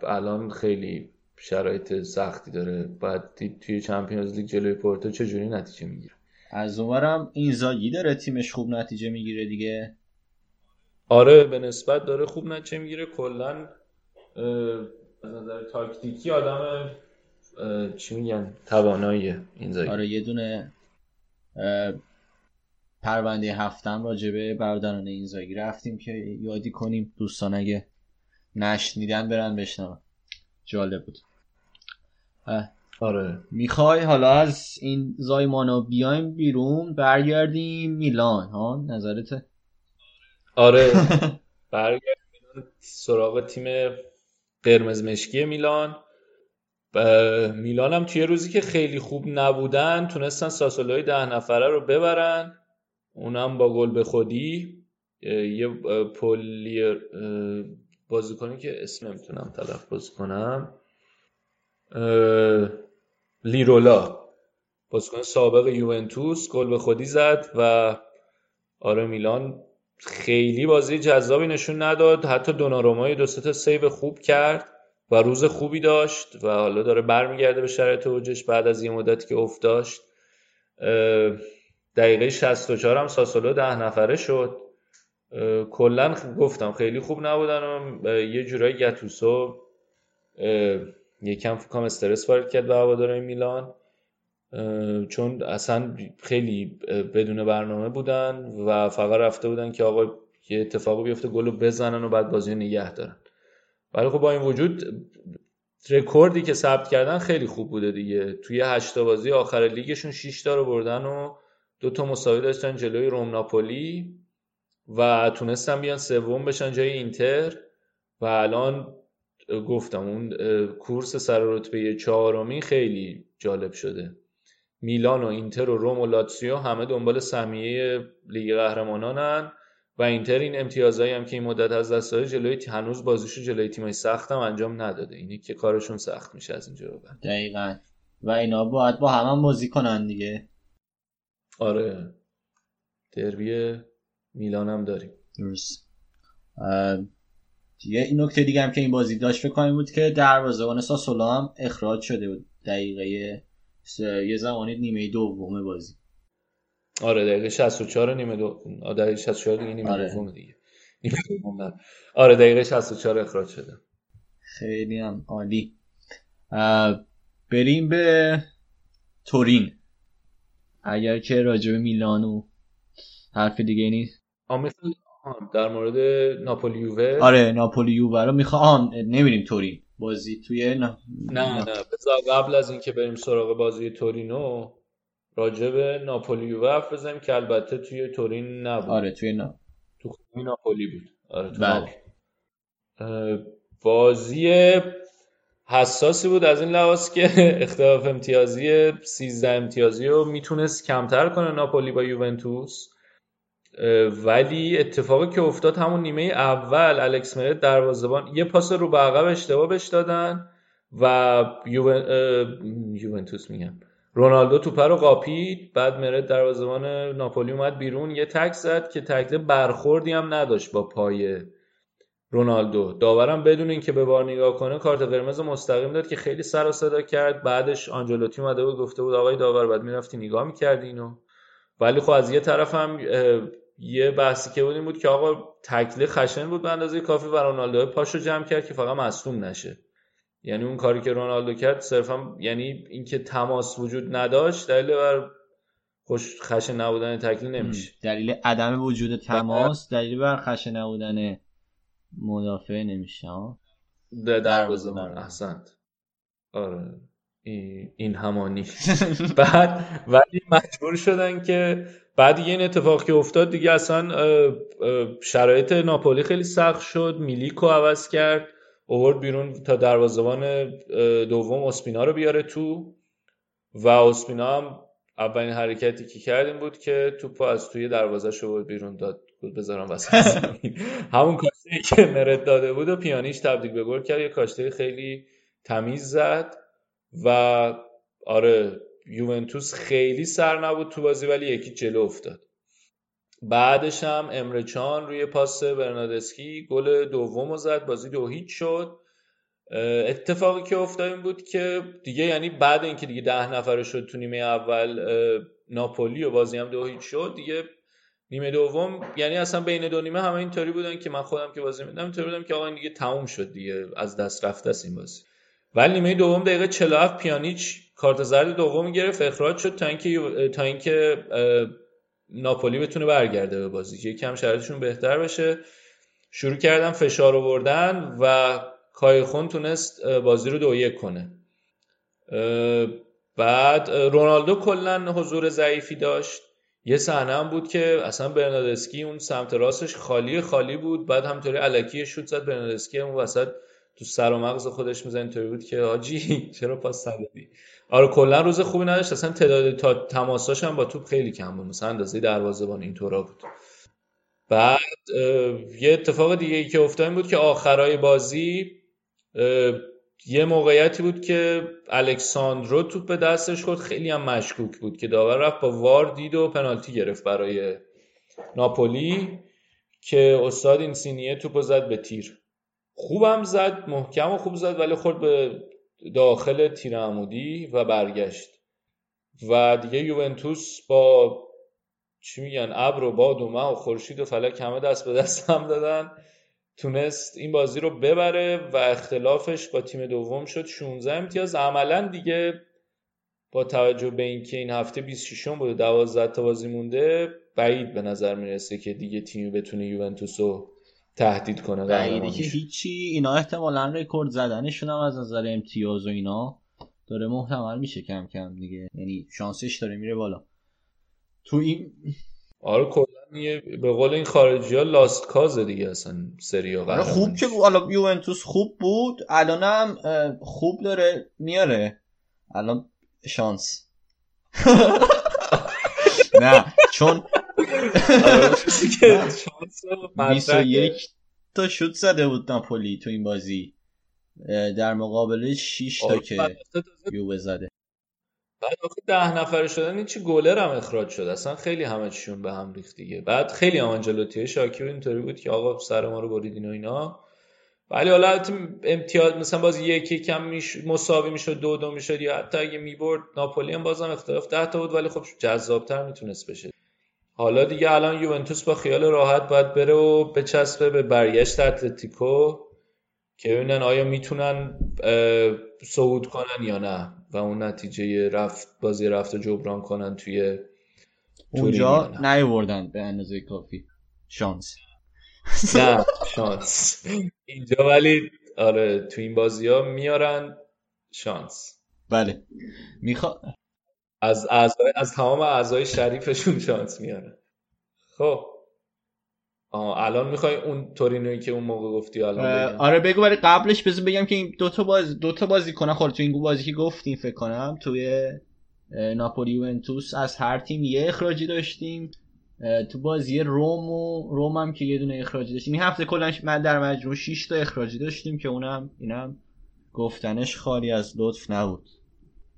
الان خیلی شرایط سختی داره. بعد توی چمپیونز لیگ جلوی پورتو چجوری نتیجه می‌گیره؟ از اونورم اینزاگی داره تیمش خوب نتیجه می‌گیره دیگه. آره به نسبت داره خوب نتیجه می‌گیره. کلا از نظر تاکتیکی آدم چی میگن؟ تواناییه اینزاگی آره یه دونه پرونده هفتم راجبه برادران اینزاگی رفتیم که یادی کنیم دوستان اگه نشنیدن برن بشنون. جالب بود. آره. می‌خوای حالا از این زایمانو بیایم بیرون برگردیم میلان ها؟ نظرته آره. برگردیم سراغ تیم قرمز مشکی میلان. میلان هم توی روزی که خیلی خوب نبودن تونستن ساسولوی ده نفره رو ببرن. اونم با گل به خودی. یه پولی بازیکنی که اسم نمی‌تونم تلفظ کنم. لیرولا. بازیکن سابق یوونتوس گل به خودی زد و آره میلان خیلی بازی جذابی نشون نداد. حتی دونارومای دو تا سیو خوب کرد و روز خوبی داشت و حالا داره برمیگرده به شرایط اوجش بعد از یه مدتی که افت داشت. دقیقه 64 هم ساسولو ده نفره شد. کلا گفتم خیلی خوب نبودن و یه جورایی گتوسو یکم فکرم استرس وارد کرد به هوادارهای میلان. چون اصلا خیلی بدون برنامه بودن و فقط رفته بودن که آقا یه اتفاقی بیفته گلو بزنن و بعد بازی نگه دارن. ولی خب با این وجود رکوردی که ثبت کردن خیلی خوب بوده دیگه. توی هشتا بازی آخر لیگشون 6 تا رو بردن و دو تا مساوی داشتن جلوی روم ناپولی و تونستن بیان سوم بشن جای اینتر. و الان گفتم اون کورس سر رتبه چهارمی خیلی جالب شده. میلان و اینتر و روم و لاتسیو همه دنبال سهمیه لیگ قهرمانانن و اینتر این امتیازهایی هم که این مدت از دست داده جلوی هنوز بازیشو جلوی تیمای سخت هم انجام نداده. اینه که کارشون سخت میشه از اینجا به دقیقا. و اینا باید با هم, هم بازی کنن دیگه. آره. دربی میلان هم داریم. درست. دیگه این نکته دیگه هم که این بازی داشت فکر بود که دروازه‌بان ساسولو هم اخراج شده بود دقیقه یه زمانی نیمه دوم بازی. آره دقیقه 64 نیمه دو دقیقه 64 دیگه نیمه آره. دوم دیگه. نیمه دوم آره دقیقه 64 اخراج شده. خیلی هم عالی. بریم به تورین. اگر که راجع به میلان و حرف دیگه نیست. آمیخل در مورد ناپولی یووه؟ آره ناپولی یووه رو می‌خوام نمیریم تورین. بازی توی نه نه, نه. بذار قبل از اینکه بریم سراغ بازی تورینو راجع به ناپولی یووه حرف بزنیم که البته توی تورین نبود. آره توی نا... تو ناپولی بود. آره تو بله. بازی حساسی بود از این لحاظ که اختلاف امتیازی 13 امتیازی رو می‌تونست کمتر کنه ناپولی با یوونتوس. ولی اتفاقی که افتاد همون نیمه اول الکس مرت دروازه‌بان یه پاس رو به عقب اشتباه بهش دادن و یوون... یوونتوس میگم. رونالدو توپ رو قاپید بعد مرت دروازه‌بان ناپولی اومد بیرون. یه تک زد که تکل برخوردی هم نداشت با پای رونالدو. داورم بدون اینکه به بار نگاه کنه کارت قرمز مستقیم داد که خیلی سر و صدا کرد. بعدش آنجلوتی اومده بود گفته بود آقای داور بعد می‌رفتی نگاه می‌کردی اینو. ولی خب از یه طرف یه بحثی که بود این بود که آقا تکله خشن بود به اندازه کافی و رونالدو پاشو جمع کرد که فقط مصدوم نشه. یعنی اون کاری که رونالدو کرد صرفا یعنی اینکه تماس وجود نداشت دلیل بر خوش خشن نبودن تکلیل نمیشه. دلیل عدم وجود تماس دلیل بر خشن نبودن مدافع نمیشه ها دروازه من احسنت. آره. این همانی. بعد ولی مجبور شدن که بعد دیگه این اتفاق که افتاد دیگه اصلا شرایط ناپولی خیلی سخت شد. میلیکو عوض کرد. اوورد بیرون تا دروازه‌بان دوم اسپینا رو بیاره تو. و اسپینا هم اولین حرکتی که کرد این بود که توپو از توی دروازه شو بیرون داد. بذارم وسط زمین. همون کاشته که مرد داده بود و پیانیش تبدیل به گل کرد. یه کاشته خیلی تمیز زد. و آره یوونتوس خیلی سر نبود تو بازی ولی یکی جلو افتاد. بعدش هم امرچان روی پاس برنادسکی گل دوم زد. بازی دو هیچ شد. اتفاقی که افتاد این بود که دیگه یعنی بعد اینکه دیگه ده نفره شد تو نیمه اول ناپولی و بازی هم دو هیچ شد دیگه نیمه دوم یعنی اصلا بین دو نیمه همه اینطوری بودن که من خودم که بازی میدم اینطوری بودم که آقا دیگه تموم شد دیگه از دست رفته است این بازی. ولی نیمه دوم دقیقه 47 پیانیچ کارت زرد دوم گرفت اخراج شد تا اینکه تا اینکه ناپولی بتونه برگرده به بازی یکم شرایطشون بهتر بشه. شروع کردن فشار آوردن و کایخون تونست بازی رو دو یک کنه. بعد رونالدو کلا حضور ضعیفی داشت. یه صحنه هم بود که اصلا برنادسکی اون سمت راستش خالی خالی بود. بعد همطوری علکی شوت زد برنادسکی اون وسط تو سر و مغز خودش می‌زنه اینطوری بود که آجی چرا پاس ندادی؟ آره کلا روز خوبی نداشت. اصلا تعداد تا تماساش هم با توپ خیلی کم بود. مثلا اندازه دروازه‌بان اینطورا بود. بعد یه اتفاق دیگه ای که افتاد بود که آخرای بازی یه موقعیتی بود که الکساندرو توپ به دستش خورد. خیلی هم مشکوک بود که داور رفت با وار دید و پنالتی گرفت برای ناپولی که استاد این سینیه توپ زد به تیر. خوبم زد محکم و خوب زد ولی خورد به داخل تیر عمودی و برگشت. و دیگه یوونتوس با چی میگن ابر و باد و مه و خورشید و فلک همه دست به دست هم دادن. تونست این بازی رو ببره و اختلافش با تیم دوم شد. 16 امتیاز. عملا دیگه با توجه به اینکه این هفته 26 بود و 12 تا بازی مونده بعید به نظر می‌رسه که دیگه تیمی بتونه یوونتوس رو تهدید کنه بعیده که هیچی اینا احتمالا رکورد زدنشون هم از نظر امتیاز و اینا داره محتمل میشه کم کم دیگه. یعنی شانسش داره میره بالا. تو این آره کلا به قول این خارجی ها لاست کازه دیگه اصلا سریا آره خوب که حالا یوونتوس خوب بود. الانم خوب داره میاره. الان شانس. نه چون 21 تا شوت زده بود ناپولی تو این بازی. در مقابل 6 تا که یووه زده. بعد آخه ده نفر شدن این چی گلر هم اخراج شد؟ اصلا خیلی همه چیشون به هم ریخت دیگه. بعد خیلی هم آنجلوتی شاکی اینطوری بود که آقا سر ما رو بریدین و اینا. ولی حالا امتیاز مثلا باز یکی کم میش مساوی می‌شد دو دو می‌شد یا حتی اگه می‌برد ناپولی هم بازم اختلاف ده تا بود ولی خب جذابتر می‌تونست بشه. حالا دیگه الان یوونتوس با خیال راحت باید بره و بچسبه به برگشت اتلتیکو. که ببینن آیا می‌تونن صعود کنن یا نه و اون نتیجه رفت بازی رفت و جبران کنن توی اونجا نیوردن به اندازه کافی. شانس. نه شانس. اینجا ولی آره تو این بازی ها میارن شانس. بله. میخوا از اعضای از تمام اعضای شریفشون شانس میارن خب. آه الان می‌خوای اون تورینوی که اون موقع گفتی الان بگم. آره بگو ولی قبلش بذار بگم که این دو تا باز دو تا بازی کنن. خورد تو این بازی که گفتیم فکر کنم توی ناپولی یوونتوس از هر تیم یه اخراجی داشتیم. تو بازی روم و روم هم که یه دونه اخراجی داشتیم. این هفته کلا من در مجموع 6 تا اخراجی داشتیم که اونم اینم گفتنش خالی از لطف نبود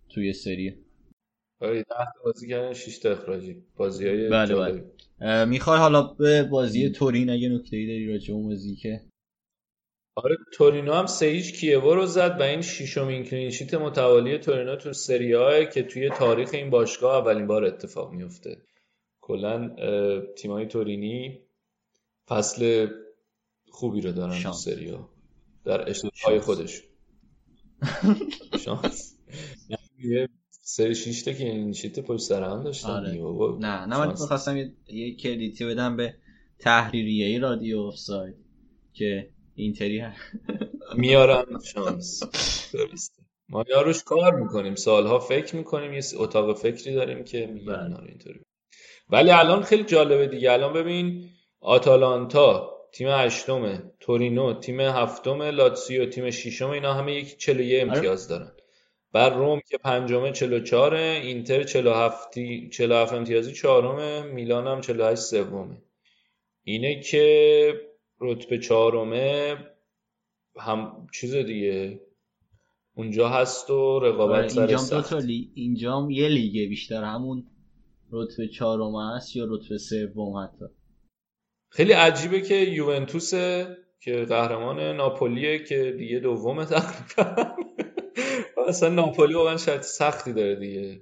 توی سری. آره 10 بازی کردن 6 تا اخراجی بازیای بله بله. می‌خوای حالا به بازی تورین اگه نکته ای داری راجع اون بازی که؟ آره تورینو هم سه هیچ کیوو رو زد و این ششمین کلین شیت متوالی تورینو تو سری که توی تاریخ این باشگاه اولین بار اتفاق میفته کلا تیمای تورینی فصل خوبی رو دارن تو سری در اشتباههای خودش شانس سه شیش تا که این شیت پشت سر هم داشتن آره. نه نه من می‌خواستم یه, یه کردیتی بدم به تحریریه رادیو آفساید که اینتری میارم شانس. ما یاروش کار می‌کنیم. سالها فکر می‌کنیم. یه اتاق فکری داریم که میگن آره اینطوری. ولی الان خیلی جالبه دیگه. الان ببین آتالانتا تیم هشتمه تورینو تیم هفتم لاتسیو تیم ششم اینا همه یک 41 امتیاز دارن. بر روم که پنجمه 44 اینتر 47 47 امتیازی چهارمه میلان هم 48 سومه. اینه که رتبه چهارمه هم چیز دیگه. اونجا هست و رقابت سر اینجام دو تا لی... اینجام یه لیگه بیشتر. همون رتبه چهارم هست یا رتبه سوم حتی؟ خیلی عجیبه که یوونتوسه که قهرمان ناپولیه که دیگه دومه تقریبا. اصلا ناپولی واقعا شرط سختی داره دیگه.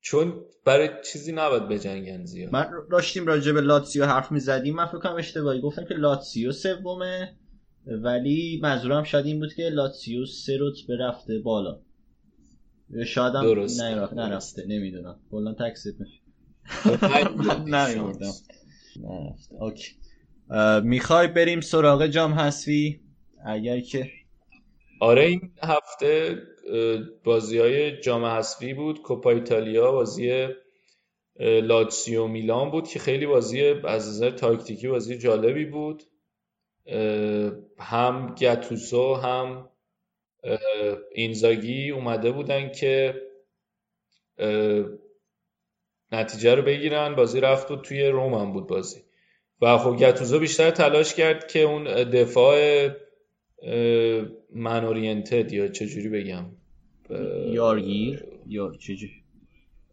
چون برای چیزی نباید بجنگن زیاد. من داشتیم راجع به لاتسیو حرف می‌زدیم. من فکر کنم اشتباهی گفتم که لاتسیو سومه ولی منظورم شاید این بود که لاتسیو سه رتبه رفته بالا. شاید هم نرفته نرفته. نمی‌دونم. کلا تکسیب نمی‌دونم اوکی. می‌خوای بریم سراغ جام حذفی؟ اگر که آره این هفته بازی های جام حذفی بود. کوپا ایتالیا بازی لاتسیو میلان بود که خیلی بازی از نظر تاکتیکی بازی جالبی بود. هم گتوسو هم اینزاگی اومده بودن که نتیجه رو بگیرن. بازی رفت بود توی روم هم بود بازی. و خب گتوزو بیشتر تلاش کرد که اون دفاع من اورینتد یا چجوری بگم؟ یارگیر؟ یا چجوری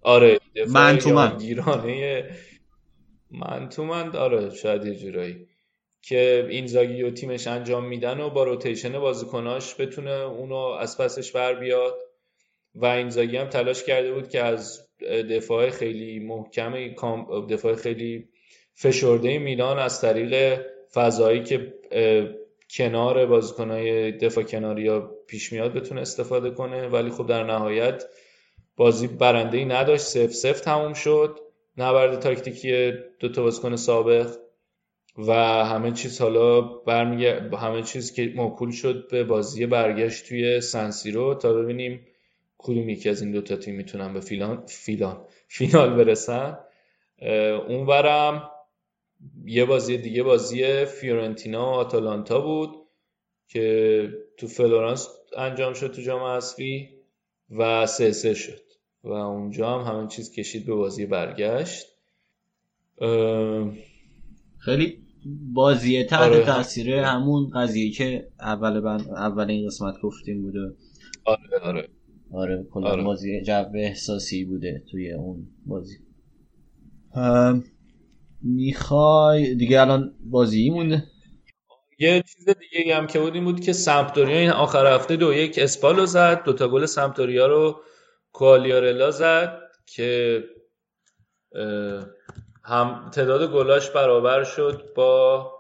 آره من تو من. گیرانه من تو من آره شاید یه جورایی. که این زاگی و تیمش انجام میدن و با روتیشن بازیکناش بتونه اونو از پسش بر بیاد. و این زاگی هم تلاش کرده بود که از دفاع خیلی محکم دفاع خیلی فشرده میلان از طریق فضایی که کنار بازیکنهای دفاع کناری یا پیش میاد بتونه استفاده کنه. ولی خب در نهایت بازی برنده ای نداشت. سف سف تموم شد. نبرد تاکتیکی دو تا بازیکن سابق و همه چیز حالا برمیگه همه چیز که موکول شد به بازی برگشت توی سنسیرو تا ببینیم کدوم یکی از این دوتا تیم می‌تونن به فیلان فیلان فینال برسن. اونورم یه بازی دیگه بازی فیورنتینا و آتالانتا بود که تو فلورانس انجام شد تو جام حذفی و سه سه شد و اونجا هم همه چیز کشید به بازی برگشت خیلی بازی تحت آره. تاثیر همون قضیه که اول بند اول این قسمت گفتیم بوده آره آره آره کلا آره. بازی جو احساسی بوده توی اون بازی می‌خوای دیگه الان بازی مونده. یه چیز دیگه هم که بود این بود که سمپدوریا این آخر هفته دو یک اسپالو زد. دوتا گل سمپدوریا رو کوالیارلا زد که هم تعداد گلاش برابر شد با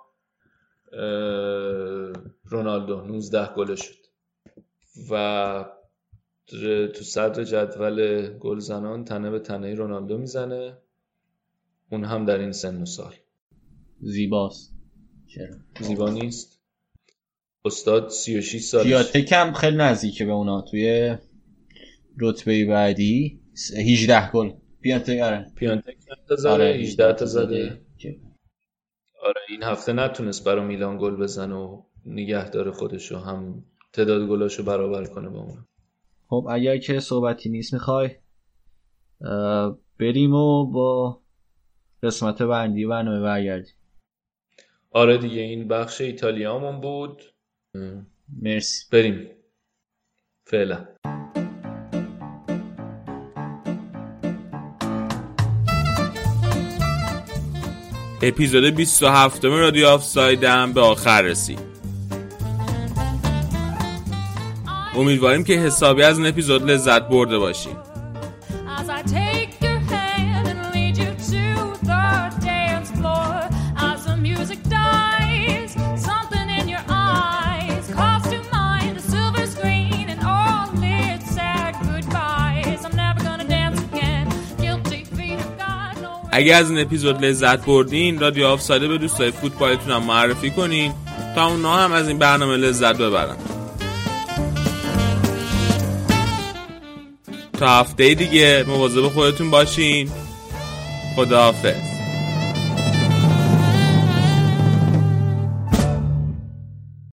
رونالدو. 19 گله شد. و تو صدر جدول گل زنان تنه به تنه رونالدو می‌زنه. اون هم در این سن و سال. زیباست. چرا؟ زیبا نیست. استاد 36 سال. پیاتک هم خیلی نزدیکه به اونا. توی رتبه بعدی 18 گل. پیانتک آره. پیانتک تا زده آره 18 تا زده. آره این هفته نتونست برای میلان گل بزنه و نگه داره خودشو هم تعداد گلاشو برابر کنه با اون خب اگر که صحبتی نیست می‌خوای بریم و با قسمت بندی برنامه برگردیم آره دیگه این بخش ایتالیامون بود. مرسی. بریم. فعلا. اپیزود 27 رادیو آف سایدم به آخر رسید. امیدواریم که حسابی از این اپیزود لذت برده باشیم اگر از این اپیزود لذت بردین رادیو آف ساده به دوستای فوتبالتون هم معرفی کنین تا اونا هم از این برنامه لذت ببرن. تا هفته دیگه مواظب خودتون باشین. خداحافظ.